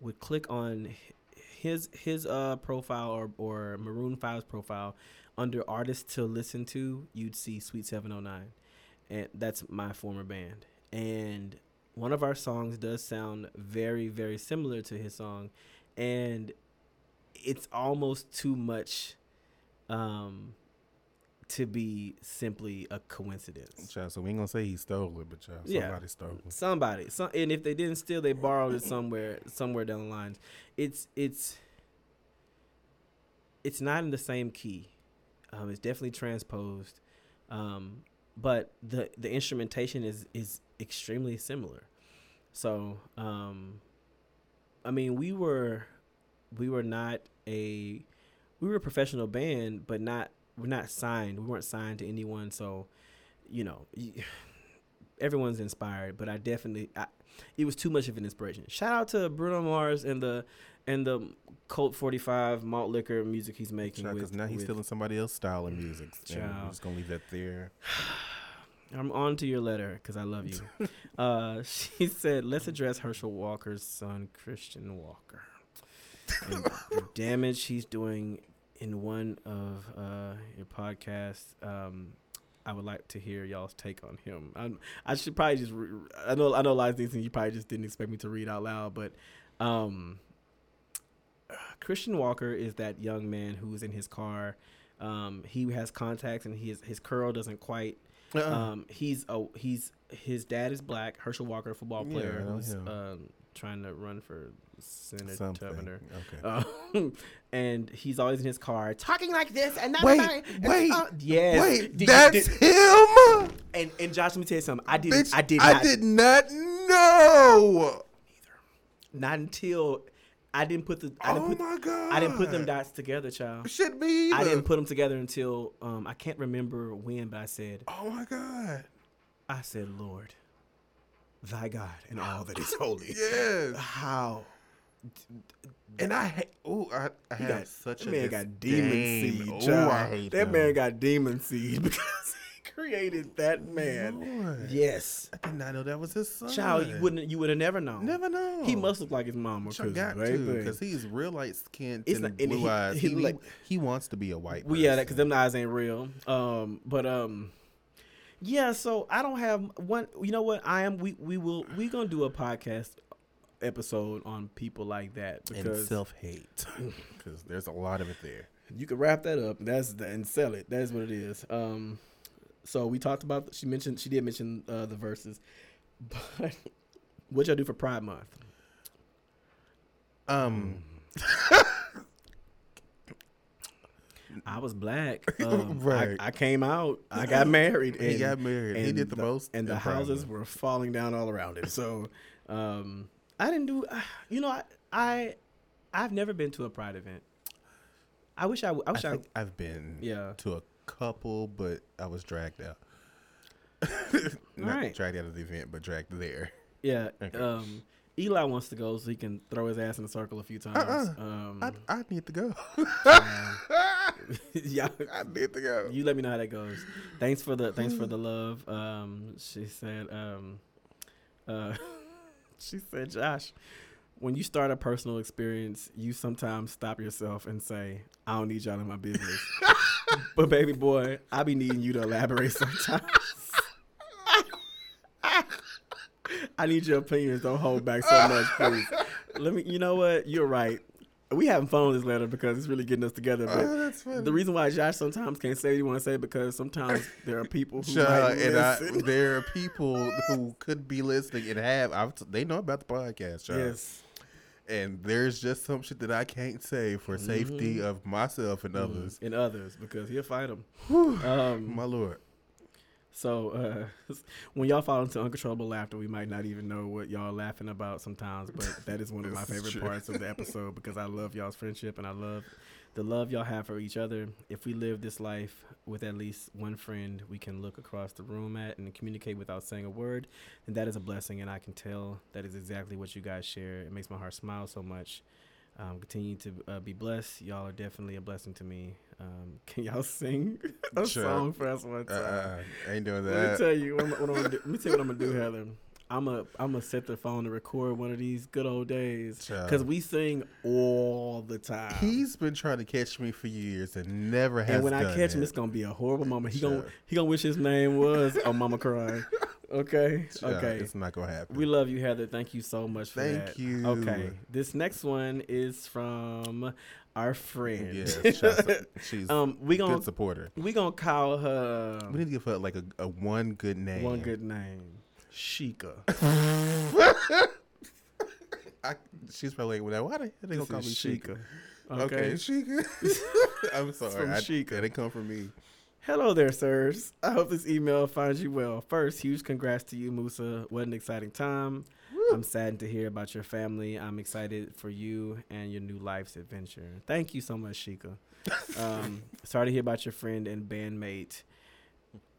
would click on his his uh profile or or Maroon 5's profile under artists to listen to you'd see Sweet 709 and that's my former band and one of our songs does sound very very similar to his song and it's almost too much um to be simply a coincidence. Child, so we ain't gonna say he stole it, but child, Yeah. somebody stole it. Somebody, some, and if they didn't steal, they borrowed it somewhere, somewhere down the lines. It's it's it's not in the same key. Um, it's definitely transposed, um, but the the instrumentation is is extremely similar. So, um, I mean, we were we were not a we were a professional band, but not we're not signed. We weren't signed to anyone, so you know, everyone's inspired. But I definitely, I, it was too much of an inspiration. Shout out to Bruno Mars and the and the Colt Forty Five malt liquor music he's making. With, because now he's with- stealing somebody else's style of music. And Child. we're just gonna leave that there. I'm on to your letter because I love you. uh, she said, let's address Herschel Walker's son, Christian Walker. And the damage he's doing in one of uh, your podcasts. Um, I would like to hear y'all's take on him. I'm, I should probably just. Re- I know. I know a lot of these things you probably just didn't expect me to read out loud, but um, Christian Walker is that young man who's in his car. Um, he has contacts and his his curl doesn't quite Uh-uh. um, he's a he's his dad is black. Herschel Walker, football player, know who's um, trying to run for senator. Something. Okay. Um, and he's always in his car talking like this and not Wait, about wait, uh, yes. Wait, Did that's did- him. and and Josh, let me tell you something. I did Bitch, I did I did not know. Neither. not until I didn't put the I didn't Oh put my god. I didn't put them dots together, child. Should be. I didn't put them together until um I can't remember when, but I said Oh my god. I said Lord, Thy God and all that is holy. Yes. How And I hate. Oh, I, I got, such that a man got demon seed. Oh. I hate that him. man got demon seed because created that man. Lord. Yes, I did not know that was his son. child, you wouldn't, you would have never known. never know. He must look like his mama. I Cause got baby, because he's real light skinned and not- and blue he- eyes. he He, like- he wants to be a white. well, yeah, because them eyes ain't real. Um, but um, yeah. So I don't have one. You know what? I am. We we will. We gonna do a podcast episode on people like that and because self hate because there's a lot of it there. You can wrap that up. That's the, and sell it. That's what it is. Um, so we talked about. She mentioned. She did mention uh, the verses, but what y'all do for Pride Month? Um, I was black. Um, Right. I, I came out. I got married. he and- got married. He did the, most, and the houses Month. were falling down all around it. So, um, I didn't do. Uh, you know, I, I, I've never been to a Pride event. I wish I. I wish I. think I've been Yeah. to a couple, but I was dragged out. Not Right. dragged out of the event, but dragged there. Yeah. Okay. Um, Eli wants to go so he can throw his ass in a circle a few times. Uh-uh. Um, I, I need to go. yeah. I need to go. You let me know how that goes. Thanks for the thanks for the love. Um, she said. Um, uh, she said, Josh, when you start a personal experience, you sometimes stop yourself and say, "I don't need y'all in my business." but baby boy, I be needing you to elaborate sometimes. I need your opinions. Don't hold back so much, please. Let me. You know what? You're right. We having fun with this letter because it's really getting us together. But Oh, the reason why Josh sometimes can't say what he want to say because sometimes there are people who and I, listen. there are people who could be listening and have I've, they know about the podcast, Josh. yes, and there's just some shit that I can't say for safety Mm-hmm. of myself and others. and others because he'll fight them. Um, My lord. so uh, when y'all fall into uncontrollable laughter, we might not even know what y'all laughing about sometimes, but that is one of my favorite true. parts of the episode because I love y'all's friendship and I love the love y'all have for each other. If we live this life with at least one friend we can look across the room at and communicate without saying a word, then that is a blessing. And I can tell that is exactly what you guys share. It makes my heart smile so much. Um, continue to uh, be blessed. Y'all are definitely a blessing to me. Um, can y'all sing a Sure. song for us one Uh, time? uh, I ain't doing that. Let me tell you what I'm, what I'm gonna do. Let me tell you what I'm gonna do, Heather. I'm a I'm gonna set the phone to record one of these good old days because we sing all the time. He's been trying to catch me for years and never has. and when I catch him, it's gonna be a horrible moment. He gonna he gonna wish his name was oh Mama crying. Okay, Child, okay. it's not gonna happen. We love you, Heather. Thank you so much for Thank that. you. Okay, this next one is from our friend. yes, she's um, we gonna good supporter. we gonna call her We need to give her like a, a one good name. one good name, Sheikah. I, she's probably like, well, why the hell they gonna call me is Sheikah? Sheikah. Okay, Sheikah. I'm sorry, from I, Sheikah. that didn't come from me. Hello there, sirs. I hope this email finds you well. First, huge congrats to you, Musa. What an exciting time. I'm saddened to hear about your family. I'm excited for you and your new life's adventure. Thank you so much, Sheikah. Um, sorry to hear about your friend and bandmate.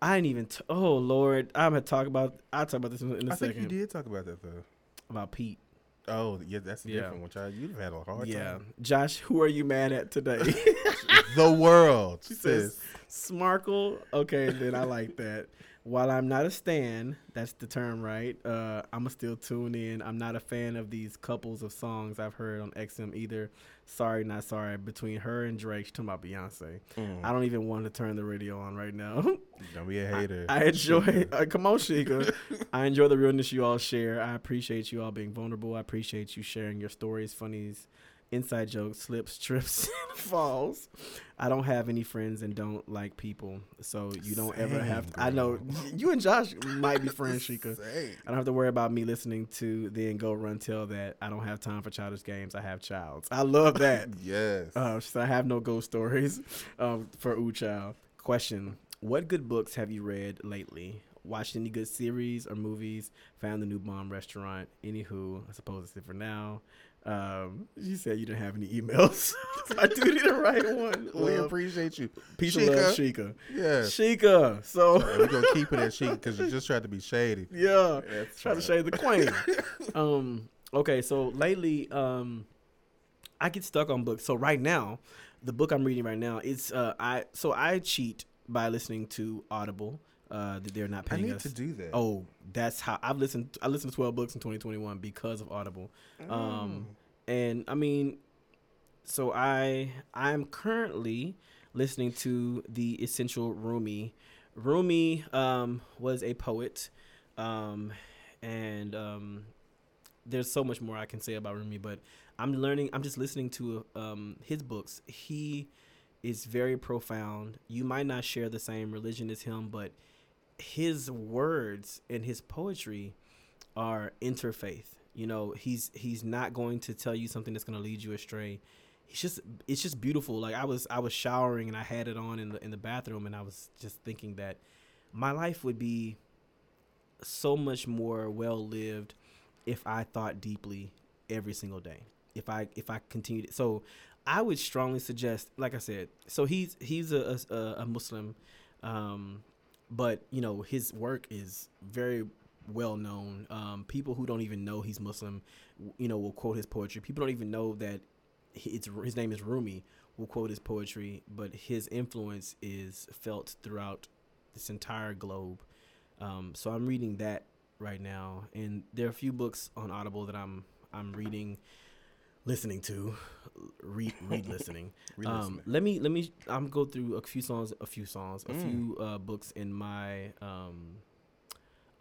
I didn't even. T- oh Lord, I'm gonna talk about. I'll talk about this in, in a I think you did talk about that though. about Pete. Oh, yeah, that's a Yeah. different one. Child. You've had a hard yeah, time. Yeah, Josh, who are you mad at today? the world. She says, Smarkle. Okay, then I like that. While I'm not a stan, that's the term, right? Uh, I'm still tune in. I'm not a fan of these couples of songs I've heard on XM either. Sorry, not sorry. Between her and Drake, she's talking about Beyonce. Mm. I don't even want to turn the radio on right now. Don't be a hater. I enjoy. Sheikah. Uh, come on, Sheikah. I enjoy the realness you all share. I appreciate you all being vulnerable. I appreciate you sharing your stories, funnies, inside jokes, slips, trips, and falls. I don't have any friends and don't like people, so you don't ever have. Same, To, I know you and Josh might be friends, Sheikah. Same. I don't have to worry about me listening to then go run tell that I don't have time for childish games. I have childs. I love that. Yes. Uh, said, I have no ghost stories um, for Ooh Child. Question What good books have you read lately? Watched any good series or movies? Found the new bomb restaurant? Anywho, I suppose it's it for now. Um, she said you didn't have any emails. so I do need to write one. we Love. appreciate you. Peace and love, Sheikah. Yes. Sheikah. So, we're gonna keep it at Sheikah because you just tried to be shady. yeah. That's Try to shade the queen. um, okay, so lately, um, I get stuck on books. So right now, the book I'm reading right now, it's uh, I so I cheat by listening to Audible. Uh, that they're not I paying need us. to do that. Oh, that's how I've listened. I listened to 12 books in 2021 because of Audible. Um, and I mean, so I I'm currently listening to the Essential Rumi. Rumi um, was a poet, um, and um, there's so much more I can say about Rumi, but I'm learning. I'm just listening to um, his books. He is very profound. You might not share the same religion as him, but his words and his poetry are interfaith. You know, he's he's not going to tell you something that's going to lead you astray. He's just it's just beautiful. Like I was I was showering and I had it on in the in the bathroom and I was just thinking that my life would be so much more well lived if I thought deeply every single day. If I if I continued so I would strongly suggest like I said so he's he's a a, a Muslim um but you know his work is very well known. Um, people who don't even know he's Muslim, you know, will quote his poetry. People don't even know that it's his name is Rumi. Will quote his poetry, but his influence is felt throughout this entire globe. Um, so I'm reading that right now, and there are a few books on Audible that I'm I'm reading, listening to, read read listening. Um, let me let me I'm go through a few songs, a few songs, a Mm. few uh, books in my um,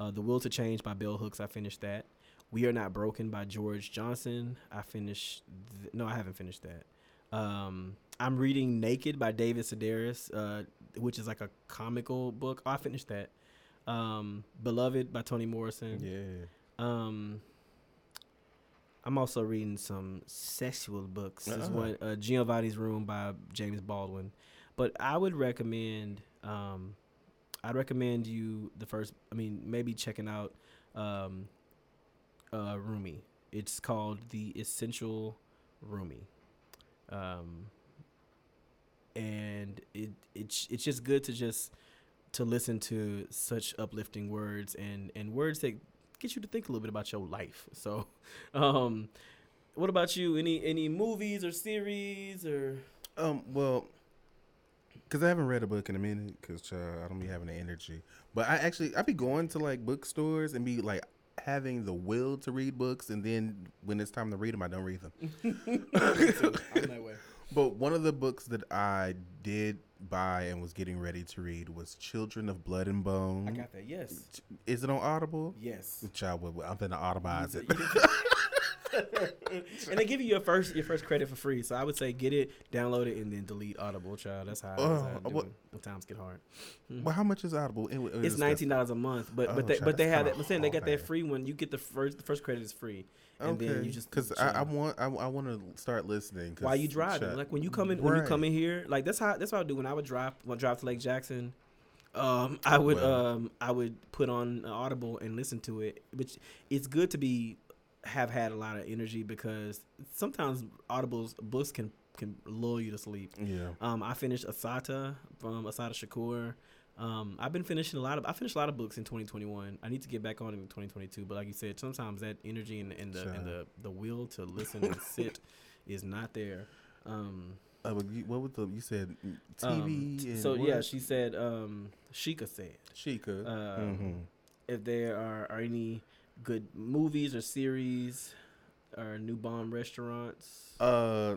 uh, The Will to Change by bell hooks. I finished that. We Are Not Broken by George Johnson. I finished. Th- no, I haven't finished that. Um, I'm reading Naked by David Sedaris, uh, which is like a comical book. Oh, I finished that. Um, Beloved by Toni Morrison. Yeah. Um, I'm also reading some sexual books. This is Ah. what uh, Giovanni's Room by James Baldwin. But I would recommend, um, I'd recommend you the first. I mean, maybe checking out um, uh, Rumi. It's called the Essential Rumi, um, and it it's it's just good to just to listen to such uplifting words and and words that get you to think a little bit about your life. So, um, what about you? Any any movies or series or Um, well, because I haven't read a book in a minute, because uh, I don't be having the energy. But I actually, I be going to like bookstores and be like having the will to read books, and then when it's time to read them, I don't read them. I'm that way. But one of the books that I did buy and was getting ready to read was Children of Blood and Bone. I got that. Yes. Is it on Audible? Yes. Child, I'm gonna Audibize it. And they give you your first your first credit for free. So I would say get it, download it, and then delete Audible, child. That's how, that's how I Uh, do what- when times get hard. well, how much is Audible? It- It's it's nineteen dollars a month, but Oh, but they, child, but they have that. I'm saying they got that free one. You get the first the first credit is free, and Okay, then you just because I, I want I, I want to start listening. while you driving. Like when you come in, when you come in here, like that's how that's what I do when I would drive when I drive to Lake Jackson. Um, I would Well. um I would put on uh, Audible and listen to it, which it's good to be have had a lot of energy because sometimes Audible's books can can lull you to sleep. Yeah. Um, I finished Assata from Assata Shakur. Um, I've been finishing a lot of I finished a lot of books in 2021. I need to get back on in 2022. But like you said, sometimes that energy and, and the and the the will to listen and sit is not there. Um, Uh, what was the you said um, TV? and so what? yeah, she said. Um, Sheikah said Sheikah. um, Mhm. if there are, are any good movies or series or new bomb restaurants. Uh,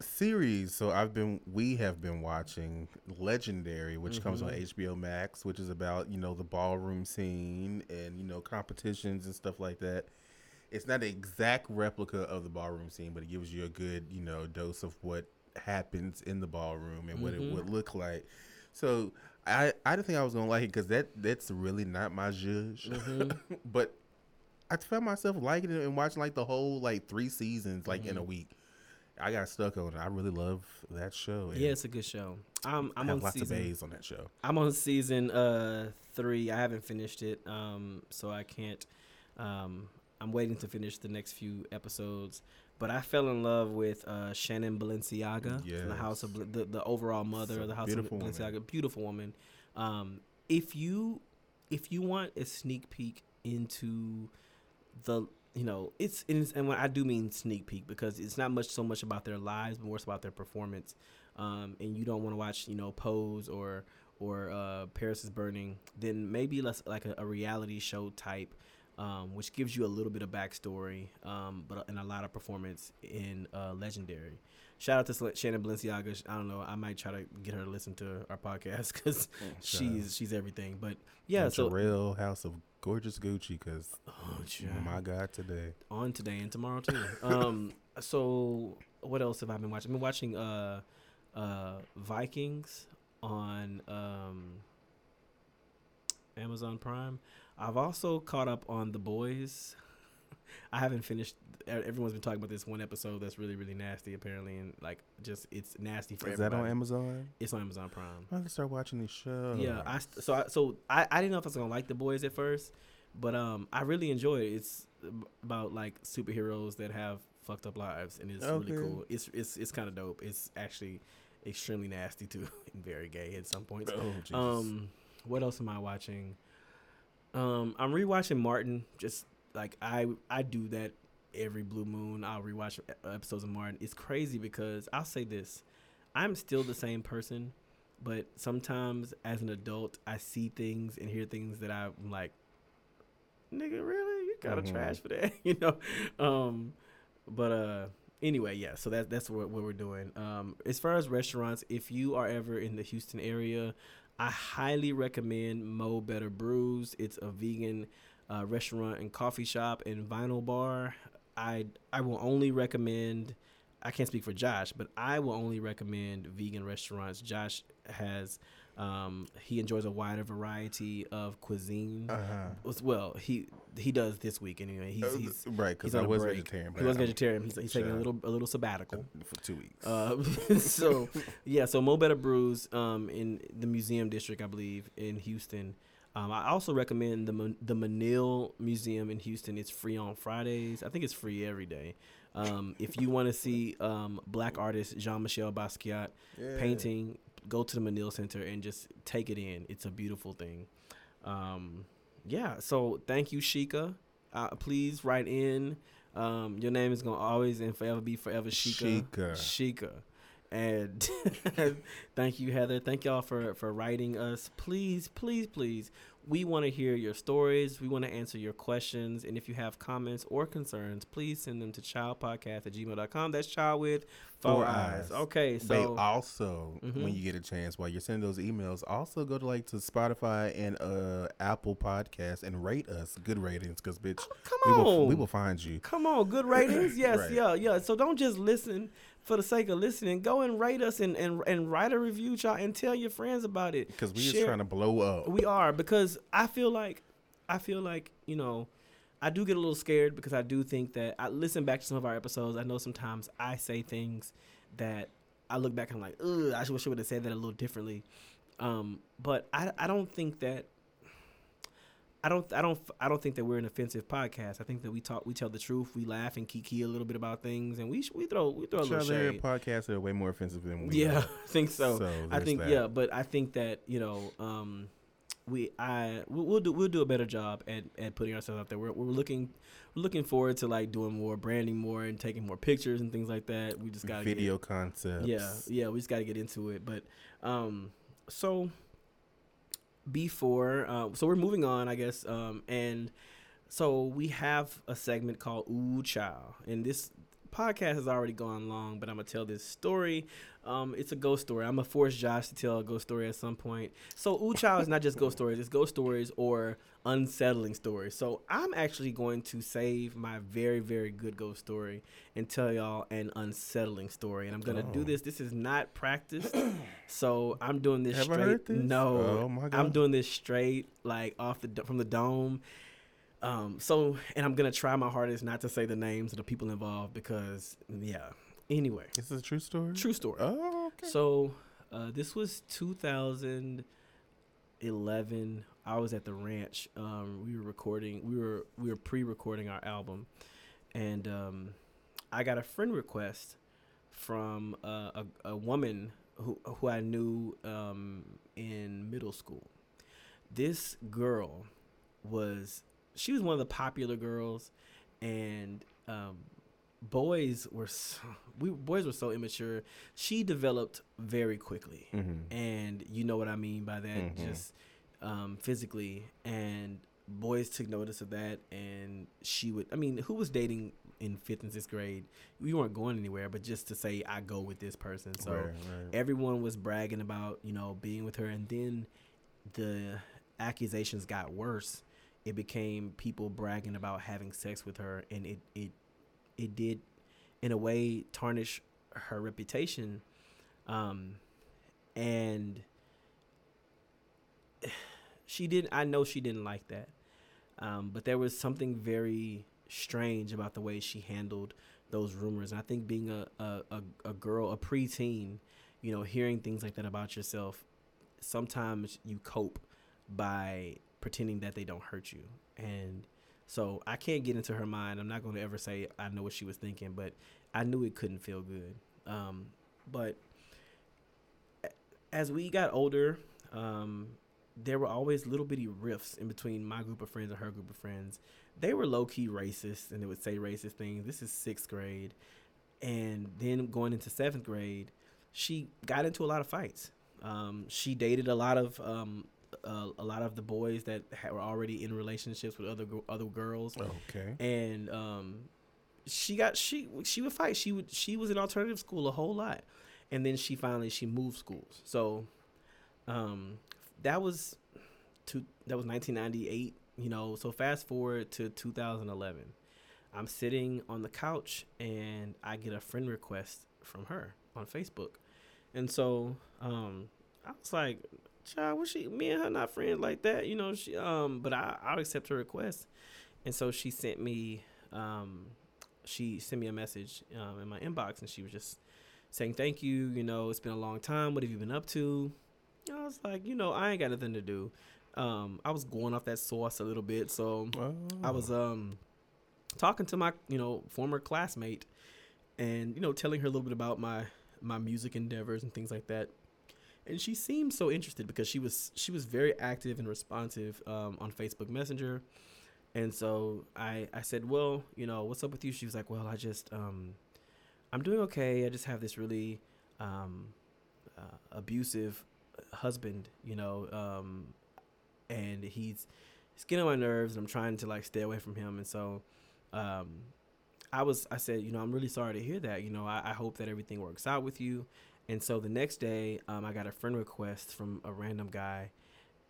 series. So I've been we have been watching Legendary, which comes on. HBO Max, which is about you know the ballroom scene and you know competitions and stuff like that. It's not an exact replica of the ballroom scene, but it gives you a good you know dose of what happens in the ballroom and what Mhm. it would look like. So I I didn't think I was gonna like it because that that's really not my zhuzh. Mhm. but I found myself liking it and watching like the whole like three seasons like in a Mhm. week. I got stuck on it. I really love that show. Yeah, it's a good show. I'm I I'm have on lots season. of A's on that show. I'm on season uh three. I haven't finished it, um, so I can't. Um, I'm waiting to finish the next few episodes. But I fell in love with uh, Shannon Balenciaga from the House of the, the overall mother It's of the House of beautiful woman. Balenciaga. Beautiful woman. Um, if you if you want a sneak peek into the you know it's, it's and when I do mean sneak peek because it's not much so much about their lives, but more so about their performance. Um, and you don't want to watch you know Pose or or uh, Paris is Burning, then maybe less like a, a reality show type, um, which gives you a little bit of backstory, um, but and a lot of performance in uh, Legendary. Shout out to Sl- Shannon Balenciaga. I don't know. I might try to get her to listen to our podcast because she's she's everything. But yeah, And so Real House of Gorgeous Gucci because oh, my God today. on today and tomorrow too. um, so what else have I been watching? I've been watching uh, uh, Vikings on um, Amazon Prime. I've also caught up on The Boys. I haven't finished. Everyone's been talking about this one episode that's really really nasty apparently, and like just it's nasty for Is that on Amazon? It's on Amazon Prime. I have to start watching these shows. Yeah, I so I, so I, I didn't know if I was gonna like the boys at first, but um I really enjoy it. It's about like superheroes that have fucked up lives, and it's Okay. really cool. It's it's it's kind of dope. It's actually extremely nasty too, and very gay at some points. Oh, Jesus. Um, what else am I watching? Um, I'm rewatching Martin. Just like I I do that every blue moon. I'll rewatch episodes of Martin. It's crazy because I'll say this: I'm still the same person, but sometimes as an adult, I see things and hear things that I'm like, nigga, really? You kind of Mhm. trash for that, you know? Um, but uh. Anyway, yeah, so that that's what, what we're doing. Um, as far as restaurants, if you are ever in the Houston area, I highly recommend Mo Better Brews. It's a vegan uh, restaurant and coffee shop and vinyl bar. I I will only recommend I can't speak for Josh, but I will only recommend vegan restaurants. Josh has um, he enjoys a wider variety of cuisine. Uh-huh. Well, he he does this week anyway. He's, Uh, he's right, because I was break. vegetarian. He was vegetarian. He's, he's taking a little a little sabbatical. for two weeks. Uh, so yeah, so Mo Better Brews um, in the Museum District, I believe, in Houston. Um, I also recommend the Man- the Menil Museum in Houston. It's free on Fridays. I think it's free every day. Um, if you want to see um, black artist Jean Michel Basquiat painting, go to the Menil Center and just take it in. It's a beautiful thing. Um, yeah. So thank you, Sheikah. Uh, please write in. Um, your name is gonna always and forever be forever Sheikah. Sheikah. Sheikah. And thank you, Heather. Thank y'all for for writing us. Please, please, please. We want to hear your stories. We want to answer your questions. And if you have comments or concerns, please send them to childpodcast at gmail.com. That's child with four, Four eyes. eyes. Okay, so also Mhm. when you get a chance while you're sending those emails, also go to like to Spotify and uh Apple Podcasts and rate us good ratings because bitch, come we on. will we will find you. Come on, good ratings. Yes, Right. yeah, yeah. So don't just listen for the sake of listening. Go and rate us and and, and write a review, y'all, and tell your friends about it. Because we Share- trying to blow up. We are because I feel like I feel like you know I do get a little scared because I do think that I listen back to some of our episodes. I know sometimes I say things that I look back and I'm like, ugh, I wish I would have said that a little differently. Um, but I I don't think that. I don't, I don't, I don't think that we're an offensive podcast. I think that we talk, we tell the truth, we laugh and kiki a little bit about things, and we we throw, we throw a little shade. podcasts are way more offensive than we. Yeah, are. I think so. So I think that. yeah, but I think that you know, um, we I we'll, do we'll do a better job at, at putting ourselves out there. We're, we're looking we're looking forward to like doing more branding, more and taking more pictures and things like that. We just got video concepts. yeah, yeah, we just got to get into it. But um, so before, uh, so we're moving on, I guess. Um, and so we have a segment called Ooh Child, and this podcast has already gone long, but I'm gonna tell this story. Um, it's a ghost story. I'm gonna force Josh to tell a ghost story at some point. So Ooh Child is not just ghost stories; it's ghost stories or unsettling stories. So I'm actually going to save my very, very good ghost story and tell y'all an unsettling story. And I'm gonna do Oh. this. This is not practiced, so I'm doing this I straight. No, Oh my I'm doing this straight, like off the from the dome. Um, so, and I'm gonna try my hardest not to say the names of the people involved because, yeah. Anyway, This is a true story. true story. Oh, okay. So, uh, this was 2011. I was at the ranch. Um, we were recording. We were we were pre-recording our album, and um, I got a friend request from uh, a a woman who who I knew um, in middle school. This girl was she was one of the popular girls, and um, boys were so, we boys were so immature. She developed very quickly, Mhm. and you know what I mean by that, Mhm. just um, physically. And boys took notice of that, and she would. I mean, who was dating in fifth and sixth grade? We weren't going anywhere, but just to say I go with this person. So Right, right. everyone was bragging about you know being with her and then the accusations got worse it became people bragging about having sex with her and it it it did in a way tarnish her reputation um and she didn't i know she didn't like that. Um but there was something very strange about the way she handled those rumors. And i think being a a, a, a girl a preteen you know hearing things like that about yourself sometimes you cope by pretending that they don't hurt you. And so i can't get into her mind. I'm not going to ever say i know what she was thinking but i knew it couldn't feel good. Um, but as we got older um, there were always little bitty rifts in between my group of friends and her group of friends they were low-key racist and they would say racist things this is sixth grade and then going into seventh grade she got into a lot of fights um, she dated a lot of um, uh, a lot of the boys that ha- were already in relationships with other gr- other girls, Okay. and um, she got she she would fight. She would she was in alternative school a whole lot, and then she finally she moved schools. So, um, that was to that was 1998. You know, so fast forward to 2011. I'm sitting on the couch and I get a friend request from her on Facebook. And so um, I was like, child, was she me and her not friends like that? You know, she um but I, I'll accept her request. And so she sent me um she sent me a message um, in my inbox and she was just saying thank you, you know, it's been a long time. What have you been up to? I was like, you know, I ain't got nothing to do. Um, I was going off that sauce a little bit, so I was um talking to my you know former classmate, and you know telling her a little bit about my my music endeavors and things like that. And she seemed so interested because she was she was very active and responsive um, on Facebook Messenger. And so I I said, well, you know, what's up with you? She was like, well, I just um, I'm doing okay. I just have this really um, uh, abusive husband, you know, um, and he's he's getting on my nerves, and I'm trying to like stay away from him. And so, um, I was I said, you know, I'm really sorry to hear that. You know, I, I hope that everything works out with you. And so the next day, um, I got a friend request from a random guy,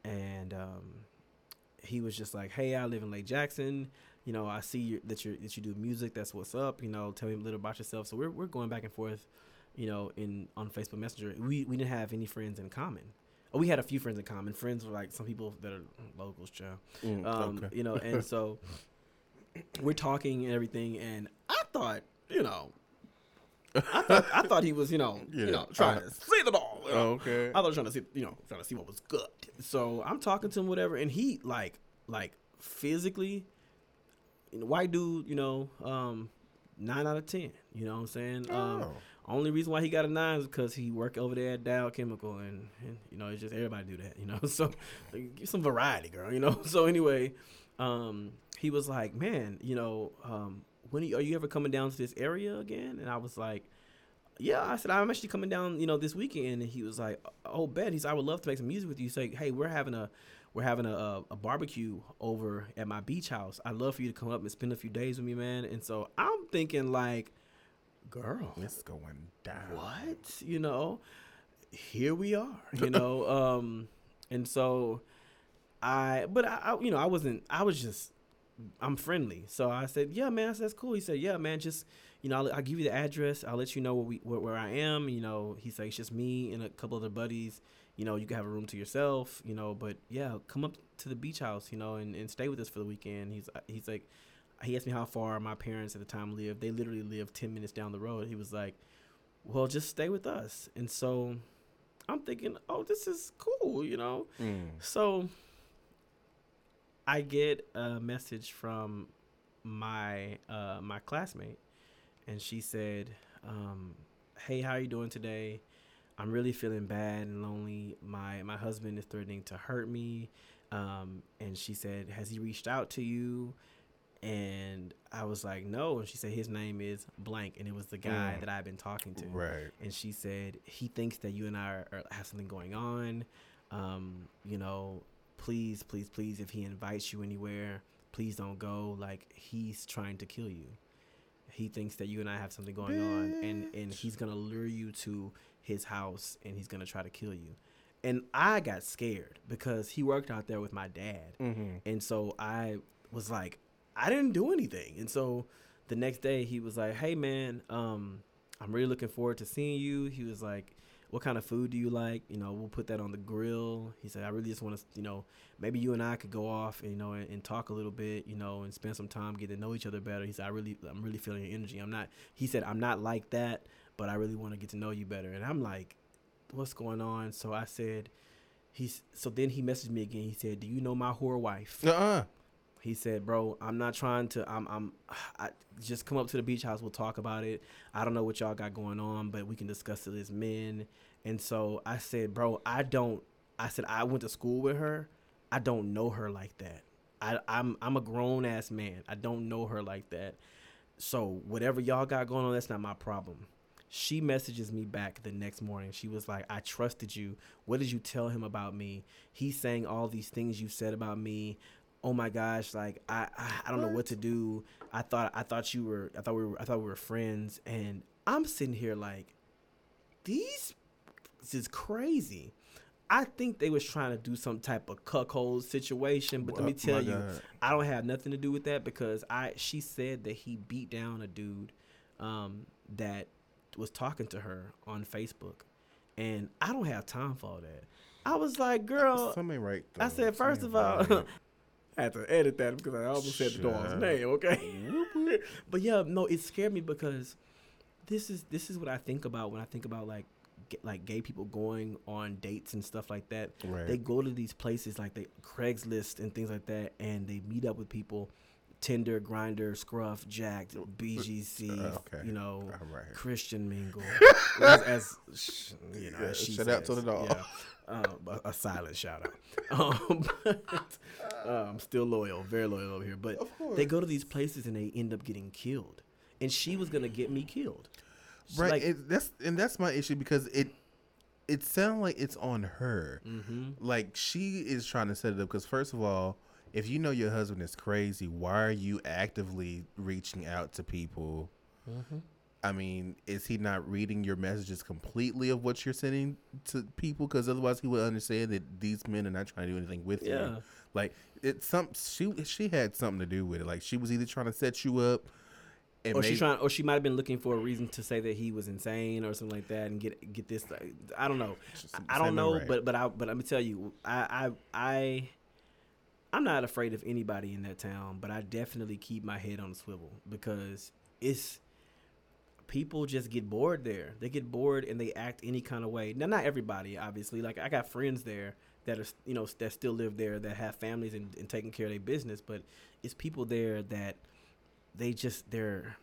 and um, he was just like, "Hey, I live in Lake Jackson. You know, I see you, that you that you do music. That's what's up. You know, tell me a little about yourself." So we're we're going back and forth, you know, in on Facebook Messenger. We we didn't have any friends in common. Oh, we had a few friends in common. Friends were like some people that are locals, child. Mm, Um, okay. You know, and so we're talking and everything, and I thought, you know, I thought, I thought he was, you know, you know, trying uh, to see the all. you know. okay. I thought he was trying to see, you know, trying to see what was good. So I'm talking to him, whatever, and he like, like physically, you know, white dude, you know, um, nine out of ten. You know what I'm saying? Um, Oh. Only reason why he got a nine is because he worked over there at Dow Chemical, and, and you know, it's just everybody do that, you know. So like, get some variety, girl, you know. So anyway, um, he was like, man, you know, um, when are you, are you ever coming down to this area again? And I was like, yeah. I said I'm actually coming down, you know, this weekend. And he was like, oh, bet. He's, I would love to make some music with you. Say, hey, we're having a we're having a, a barbecue over at my beach house. I'd love for you to come up and spend a few days with me, man. And so I'm thinking like, girl, It's going down. what? You know here we are you know um and so i but I, I you know i wasn't i was just i'm friendly. So i said yeah man. I said, that's cool. He said yeah man just you know I'll, I'll give you the address. I'll let you know where we where, where i am. You know he's like it's just me and a couple other buddies. You know you can have a room to yourself you know but yeah come up to the beach house you know and, and stay with us for the weekend. He's he's like he asked me how far my parents at the time lived they literally lived 10 minutes down the road he was like well, just stay with us. And so I'm thinking, oh, this is cool, you know? Mm. So I get a message from my uh, my classmate, and she said, um, "Hey, how are you doing today? I'm really feeling bad and lonely. My my husband is threatening to hurt me." Um, and she said, "Has he reached out to you?" And I was like, "No." And she said, "His name is blank," and it was the guy Mm. that I've been talking to Right. and she said he thinks that you and I are, are, have something going on. Um, you know, please, please, please, if he invites you anywhere, please don't go. Like he's trying to kill you. He thinks that you and I have something going on, and and he's gonna lure you to his house, and he's gonna try to kill you. And I got scared because he worked out there with my dad, Mm-hmm. and so I was like, I didn't do anything. And so the next day he was like, Hey man, um, I'm really looking forward to seeing you. He was like, What kind of food do you like? You know, we'll put that on the grill. He said, I really just want to, you know, maybe you and I could go off and, you know, and, and talk a little bit, you know, and spend some time, getting to know each other better. He said, I really, I'm really feeling your energy. I'm not, he said, I'm not like that, but I really want to get to know you better. And I'm like, What's going on? So I said, He's so then he messaged me again. He said, "Do you know my whore wife?" Uh-uh. He said, "Bro, I'm not trying to. I'm. I'm. I just come up to the beach house. We'll talk about it. I don't know what y'all got going on, but we can discuss it as men." And so I said, "Bro, I don't. I said I went to school with her. I don't know her like that. I, I'm. I'm a grown ass man. I don't know her like that. So whatever y'all got going on, that's not my problem." She messages me back the next morning. She was like, "I trusted you. What did you tell him about me? He's saying all these things you said about me oh my gosh, like I, I I don't know what to do. I thought I thought you were I thought we were I thought we were friends and I'm sitting here like these this is crazy. I think they was trying to do some type of cuckold situation, but let me tell you, God. I don't have nothing to do with that because I she said that he beat down a dude um, that was talking to her on Facebook, and I don't have time for all that. I was like, girl, Something right. I said first of Something all. right. I had to edit that because I almost said the dog's name. Okay, but yeah, no, it scared me because this is this is what I think about when I think about like ga- like gay people going on dates and stuff like that. Right. They go to these places like they Craigslist and things like that, and they meet up with people. Tinder, Grindr, Scruff, Jack'd, BGC, Uh, okay. you know, right. Christian Mingle, as, as you know, Yeah, as she shout out to the dog. Yeah. Um, a, a silent shout out. Um, but, um, still loyal, very loyal over here. But they go to these places and they end up getting killed. And she was gonna get me killed. She, right. like- it, that's and that's my issue because it it sounds like it's on her. Mhm. Like she is trying to set it up because first of all, if you know your husband is crazy, why are you actively reaching out to people? Mm-hmm. I mean, is he not reading your messages completely of what you're sending to people? Because otherwise, he would understand that these men are not trying to do anything with Yeah. you. Like it's some she she had something to do with it. Like she was either trying to set you up, and or she trying, or she might have been looking for a reason to say that he was insane or something like that, and get get this. like, I don't know. I, I don't know, right. but but I but let me tell you, I I I I'm not afraid of anybody in that town, but I definitely keep my head on the swivel because it's people just get bored there. They get bored and they act any kind of way. Now, not everybody, obviously. Like I got friends there that are you know that still live there that have families and, and taking care of their business, but it's people there that they just they're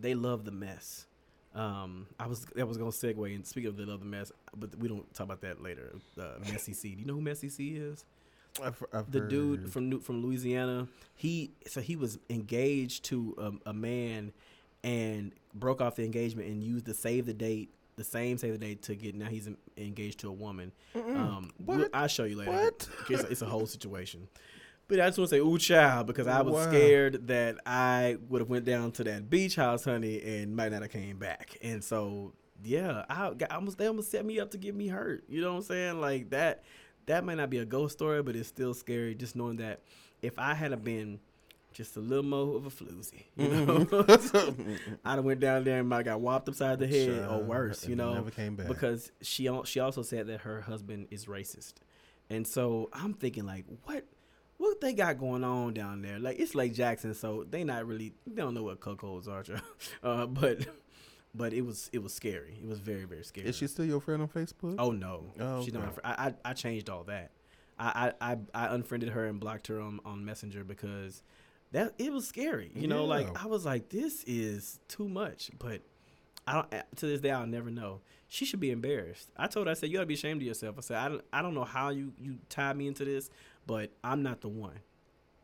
they love the mess. Um, I was that was gonna segue and speak of the love the mess, but we don't talk about that later. Uh, Messy C. Do you know who Messy C is? I've, I've the dude from from Louisiana. He so he was engaged to a, a man and broke off the engagement and used the save the date, the same save the date to get. Now he's engaged to a woman. Um, we'll- I'll show you later. What? It's, a- it's a whole situation. But I just want to say, ooh, child, because I was Wow. scared that I would have went down to that beach house, honey, and might not have came back. And so, yeah, I got almost they almost set me up to get me hurt. You know what I'm saying? Like that. That might not be a ghost story, but it's still scary. Just knowing that if I had have been just a little more of a floozy, you know, I'd have went down there and might got whopped upside the head or worse. You know, never came back. because she she also said that her husband is racist, and so I'm thinking like, what what they got going on down there? Like it's Lake Jackson, so they not really they don't know what cuckolds are, uh, but but it was it was scary. It was very very scary. Is she still your friend on Facebook? Oh no, Oh, she's not. My okay. fr- I, I I changed all that. I, I I I unfriended her and blocked her on on Messenger because that it was scary. You know, like I was like, this is too much. But I don't. uh, To this day, I'll never know. She should be embarrassed. I told her, I said, you gotta be ashamed of yourself. I said, I don't, I don't know how you you tied me into this, but I'm not the one.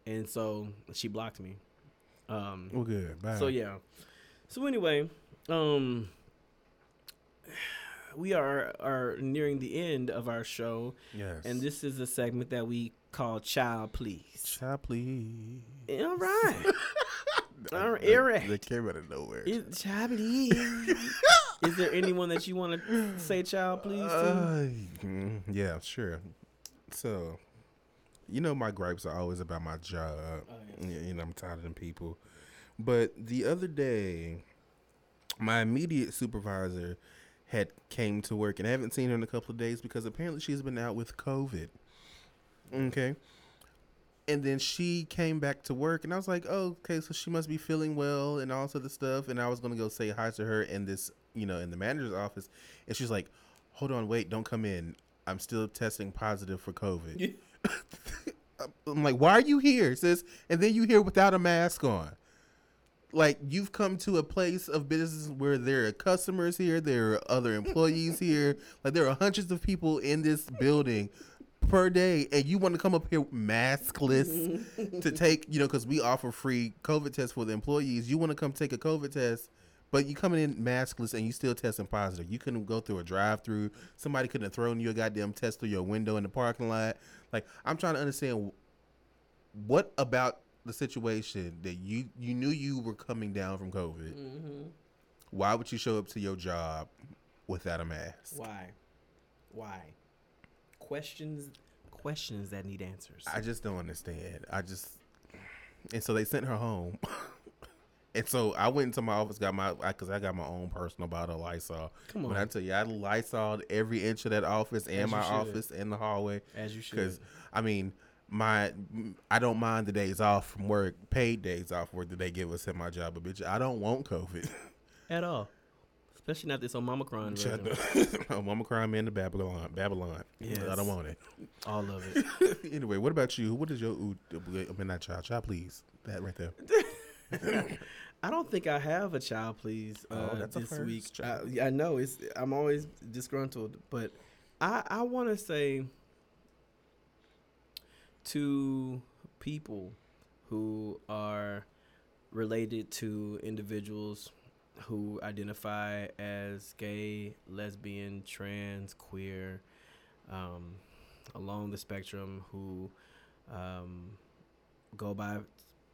And so she blocked me. Um, Well, good. Bye. so yeah. So anyway, um we are are nearing the end of our show Yes. and this is a segment that we call Child Please. Child, please. All right. All right, They- Eric. They came out of nowhere. Child please. is there anyone that you want to say child please to? Uh, mm, yeah, sure. So, you know, my gripes are always about my job. Oh, Y- You know, I'm tired of them people. But the other day, my immediate supervisor had came to work, and I haven't seen her in a couple of days because apparently she's been out with COVID. Okay. And then she came back to work, and I was like, "Oh, okay, so she must be feeling well and all sort of stuff." And I was gonna go say hi to her in this, you know, in the manager's office, and she's like, "Hold on, wait, don't come in. I'm still testing positive for COVID." I'm like, "Why are you here, sis?" And then you here without a mask on. Like you've come to a place of business where there are customers here, there are other employees here, like there are hundreds of people in this building per day, and you want to come up here maskless to take, you know, because we offer free COVID tests for the employees. You want to come take a COVID test, but you coming in maskless and you still testing positive. You couldn't go through a drive-through. Somebody couldn't have thrown you a goddamn test through your window in the parking lot. Like I'm trying to understand what about the situation that you you knew you were coming down from COVID. Mm-hmm. Why would you show up to your job without a mask? Why? Why? Questions questions that need answers. I just don't understand. I just and so they sent her home. and so I went into my office, got my because I got my own personal bottle of Lysol. Come When on. I tell you, I Lysol every inch of that office and As my office and the hallway. As you should. Because I mean, my I don't mind the days off from work, paid days off work that they give us at my job, but bitch, I don't want COVID. At all. Especially not this Omicron Shut up. A crime in the Babylon. Babylon. I don't want it. All of it. anyway, what about you? What is your ooh, I mean, not child, child, please. That right there. I don't think I have a child please uh, Oh, that's a this first, week. I, child. yeah, I know it's I'm always disgruntled, but I I want to say to people who are related to individuals who identify as gay, lesbian, trans, queer, um, along the spectrum, who um, go by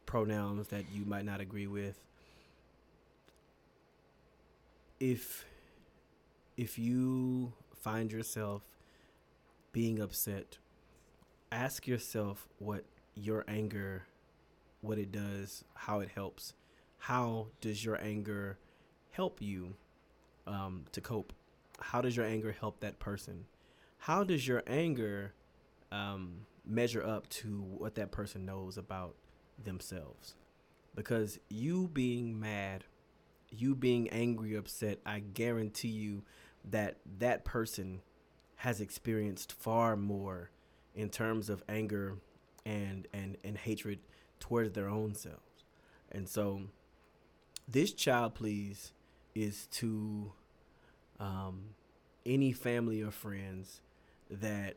pronouns that you might not agree with. If if you find yourself being upset, ask yourself what your anger what it does, how it helps. How does your anger help you um, to cope? How does your anger help that person? How does your anger um, measure up to what that person knows about themselves? Because you being mad, you being angry, upset, I guarantee you that that person has experienced far more in terms of anger and and and hatred towards their own selves. And so this child please is to um, any family or friends that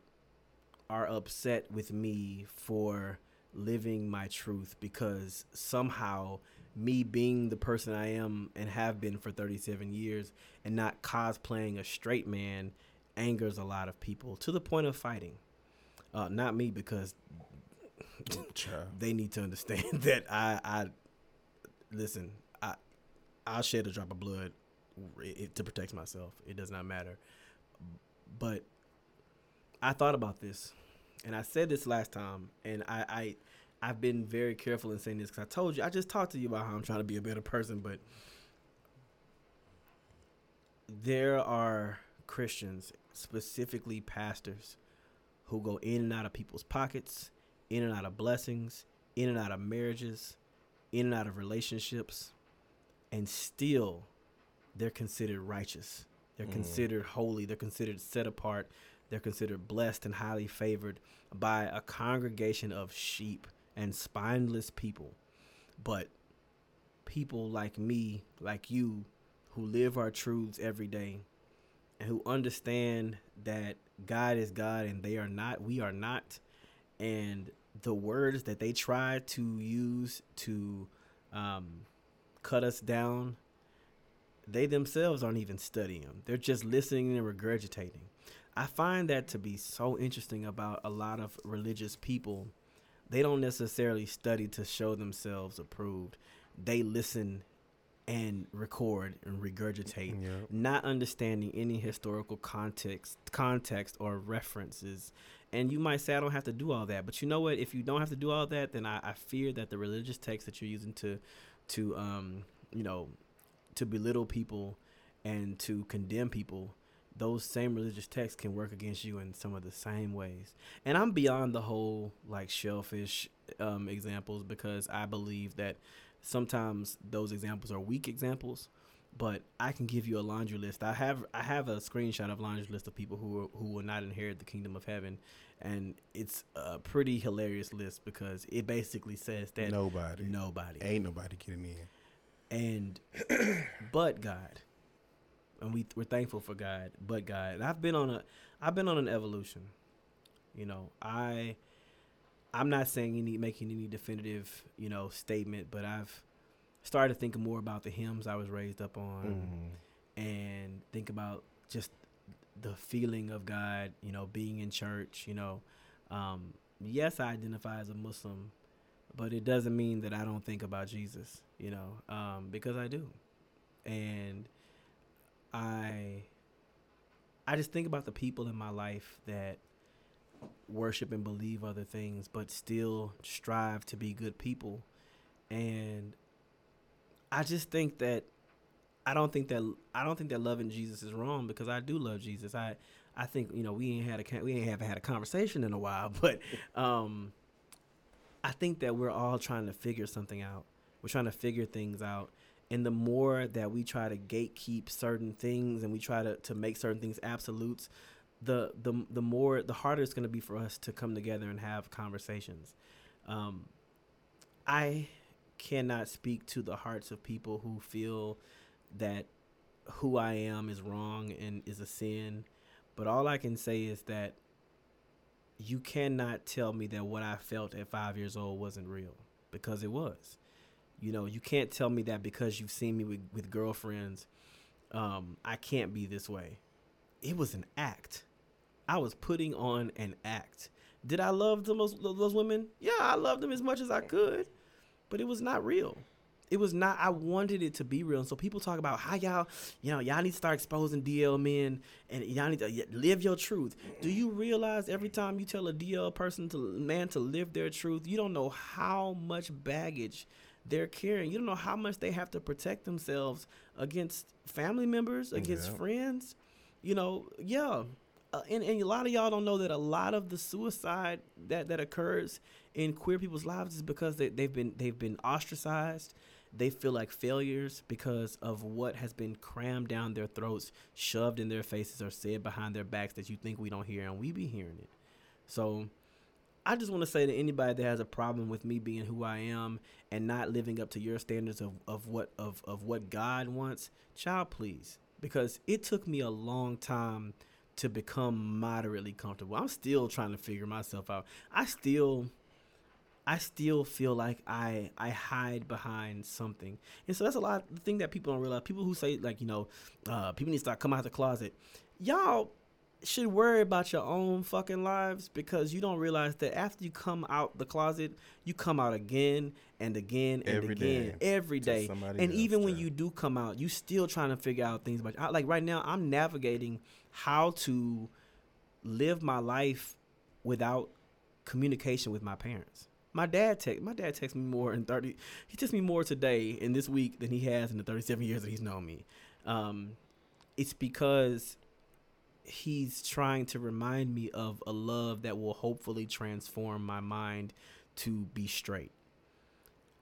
are upset with me for living my truth because somehow me being the person I am and have been for 37 years and not cosplaying a straight man angers a lot of people to the point of fighting. Uh, not me because they need to understand that I, I listen. I'll shed a drop of blood to protect myself. It does not matter. But I thought about this, and I said this last time, and I, I I've been very careful in saying this because I told you I just talked to you about how I'm trying to be a better person, but there are Christians, specifically pastors, who go in and out of people's pockets, in and out of blessings, in and out of marriages, in and out of relationships, and still they're considered righteous. They're Mm. considered holy. They're considered set apart. They're considered blessed and highly favored by a congregation of sheep and spineless people. But people like me, like you, who live our truths every day and who understand that God is God and they are not, we are not, and the words that they try to use to um, cut us down, they themselves aren't even studying them. They're just listening and regurgitating. I find that to be so interesting about a lot of religious people. They don't necessarily study to show themselves approved. They listen and record and regurgitate Yeah. not understanding any historical context context or references and you might say i don't have to do all that but you know what if you don't have to do all that then i, I fear that the religious text that you're using to to um you know to belittle people and to condemn people those same religious texts can work against you in some of the same ways. And i'm beyond the whole like shellfish um, examples because i believe that sometimes those examples are weak examples but I can give you a laundry list. I have I have a screenshot of laundry list of people who are, who will not inherit the kingdom of heaven, and it's a pretty hilarious list because it basically says that Nobody. nobody Ain't nobody getting in. and but God, and we we're thankful for God, but God. And I've been on a I've been on an evolution. You know, I I'm not saying any making any definitive you know statement, but I've started thinking more about the hymns I was raised up on, Mhm. and think about just the feeling of God. You know, being in church. You know, um, yes, I identify as a Muslim, but it doesn't mean that I don't think about Jesus, you know, um, because I do, and I, I just think about the people in my life that worship and believe other things, but still strive to be good people. And I just think that I don't think that I don't think that loving Jesus is wrong because I do love Jesus. I I think you know we ain't had a we ain't haven't had a conversation in a while, but um, I think that we're all trying to figure something out. We're trying to figure things out, and the more that we try to gatekeep certain things and we try to to make certain things absolutes, the the the more the harder it's going to be for us to come together and have conversations. Um, I cannot speak to the hearts of people who feel that who I am is wrong and is a sin, but all I can say is that you cannot tell me that what I felt at five years old wasn't real because it was. You know, you can't tell me that because you've seen me with, with girlfriends, um, I can't be this way. It was an act. I was putting on an act. Did I love those those women? Yeah, I loved them as much as I could, but it was not real. It was not. I wanted it to be real. And so people talk about how y'all, you know, y'all need to start exposing DL men, and y'all need to live your truth. Do you realize every time you tell a DL person to man to live their truth, you don't know how much baggage they're carrying. You don't know how much they have to protect themselves against family members, against Yeah. friends. You know, yeah. Uh, and, and a lot of y'all don't know that a lot of the suicide that, that occurs in queer people's lives is because they, they've been they've been ostracized. They feel like failures because of what has been crammed down their throats, shoved in their faces, or said behind their backs that you think we don't hear, and we be hearing it. So I just want to say to anybody that has a problem with me being who I am and not living up to your standards of, of what of, of what God wants, child, please. Because it took me a long time to become moderately comfortable. I'm still trying to figure myself out. I still I still feel like I I hide behind something. And so that's a lot the thing that people don't realize. People who say like, you know, uh, people need to start coming out the closet. Y'all should worry about your own fucking lives because you don't realize that after you come out the closet, you come out again and again and Every again day every to And even when you do come out, you still trying to figure out things about I, like right now I'm navigating how to live my life without communication with my parents. My dad text my dad texts me more in thirty. He texts me more today in this week than he has in the thirty seven years that he's known me. Um, it's because he's trying to remind me of a love that will hopefully transform my mind to be straight.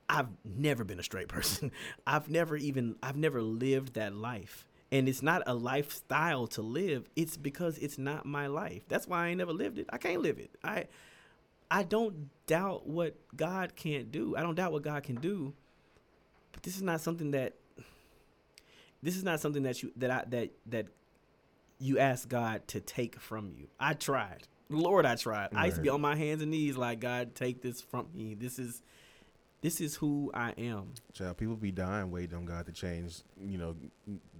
I've never been a straight person. I've never even I've never lived that life. And it's not a lifestyle to live. It's because it's not my life. That's why I ain't never lived it. I can't live it. I I don't doubt what God can't do. I don't doubt what God can do. But this is not something that this is not something that you that I that that you ask God to take from you. I tried. Lord, I tried. I used to be on my hands and knees like God, take this from me. This is this is who I am. Child, people be dying waiting on God to change, you know,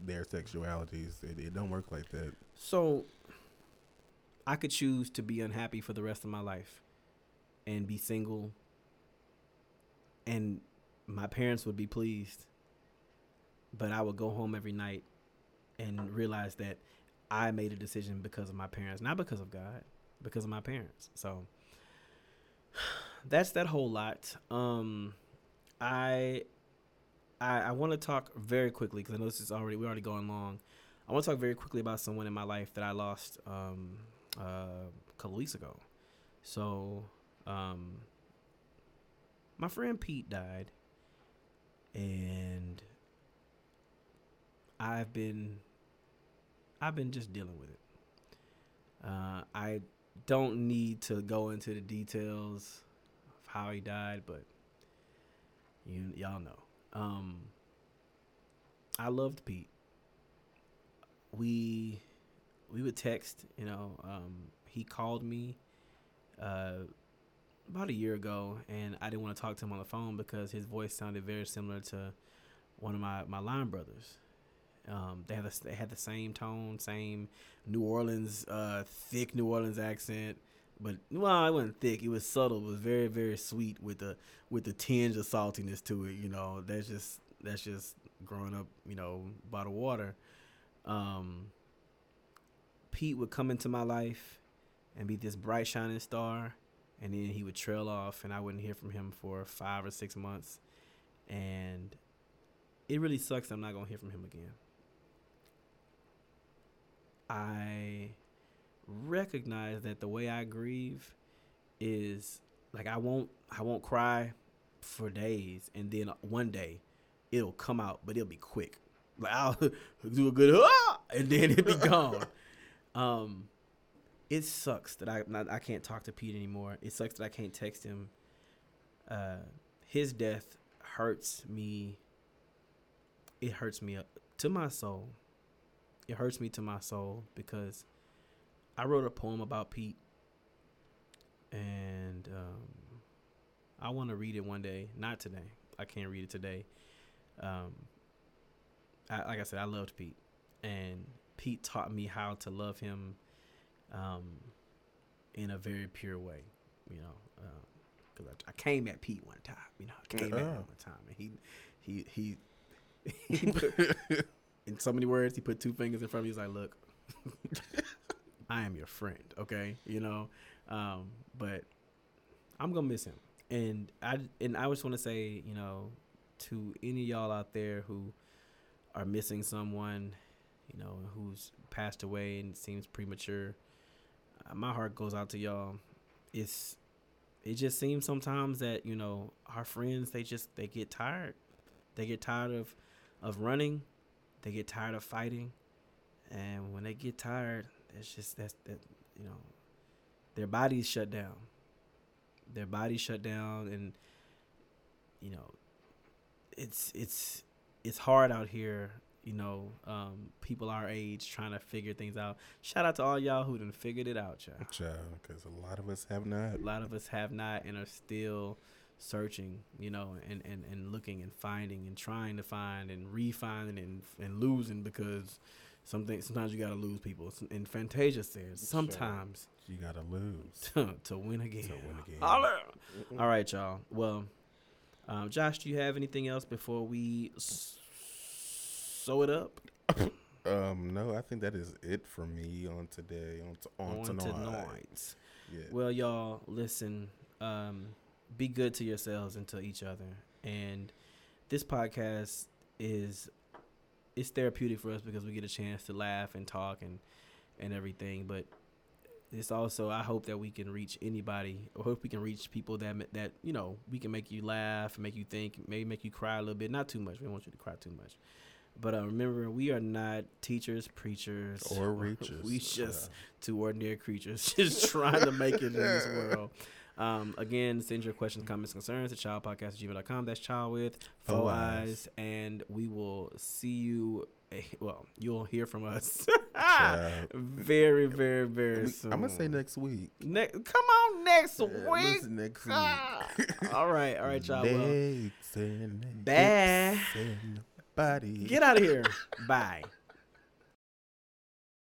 their sexualities. It, it don't work like that. So I could choose to be unhappy for the rest of my life and be single and my parents would be pleased. But I would go home every night and realize that I made a decision because of my parents, not because of God, because of my parents. So that's that whole lot. Um I I, I want to talk very quickly because I know this is already we're already going long. I want to talk very quickly about someone in my life that I lost um, uh, a couple weeks ago. So, um, my friend Pete died, and I've been I've been just dealing with it. Uh, I don't need to go into the details of how he died, but you y'all know. Um, I loved Pete. We we would text, you know. Um, he called me uh, about a year ago, and I didn't want to talk to him on the phone because his voice sounded very similar to one of my my line brothers. Um, they had the, they had the same tone, same New Orleans, uh, thick New Orleans accent. But well, it wasn't thick. It was subtle. It was very, very sweet with the with the tinge of saltiness to it. You know, that's just that's just growing up. You know, the water. Um, Pete would come into my life, and be this bright shining star, and then he would trail off, and I wouldn't hear from him for five or six months, and it really sucks. I'm not gonna hear from him again. I recognize that the way I grieve is like I won't I won't cry for days, and then one day it'll come out, but it'll be quick. Like I'll do a good ah, and then it'll be gone. um, it sucks that I not, I can't talk to Pete anymore. It sucks that I can't text him. Uh, his death hurts me. It hurts me to my soul. It hurts me to my soul because I wrote a poem about Pete, and um, I want to read it one day. Not today. I can't read it today. Um, I, like I said, I loved Pete, and Pete taught me how to love him, um, in a very pure way. You know, because I, I came at Pete one time. You know, I came at him Oh. one time, and he, he, he. he put, in so many words, he put two fingers in front of me. He's like, "Look, I am your friend, okay? You know, um, but I'm gonna miss him, and I and I just want to say, you know, to any of y'all out there who are missing someone, you know, who's passed away and seems premature, uh, my heart goes out to y'all. It's it just seems sometimes that you know our friends they just they get tired, they get tired of of running, they get tired of fighting, and when they get tired, it's just that's that you know their bodies shut down. Their bodies shut down and you know it's it's it's hard out here you know um people our age trying to figure things out shout out to all y'all who done figured it out y'all Child, because a lot of us have not. a lot of us have not and are still searching you know and and, and looking and finding and trying to find and refinding and and losing because something sometimes you gotta lose people and fantasia says sometimes You gotta lose. to, to win again. To win again. All right, y'all. Well, um, Josh, do you have anything else before we s- sew it up Um, no, I think that is it for me on today. On, t- on, on tonight. tonight? Yeah. Well, y'all, listen. Um, be good to yourselves and to each other. And this podcast is it's therapeutic for us because we get a chance to laugh and talk and and everything. But it's also I hope that we can reach anybody, or hope we can reach people that that you know we can make you laugh, make you think, maybe make you cry a little bit. Not too much. We don't want you to cry too much. But uh, remember, we are not teachers, preachers, Or reachers. We just Yeah. two ordinary creatures just trying to make it in this world. Um, again, send your questions, comments, concerns to childpodcast@gmail.com. That's child with four eyes. eyes. and we will see you. eh, Well, you'll hear from us very, very, very soon. I'm gonna say next week. Ne- come on, next Yeah, week. next week. Ah. all right, all right, y'all. Well, Legs and Bye. hips and body. get out of here. Bye.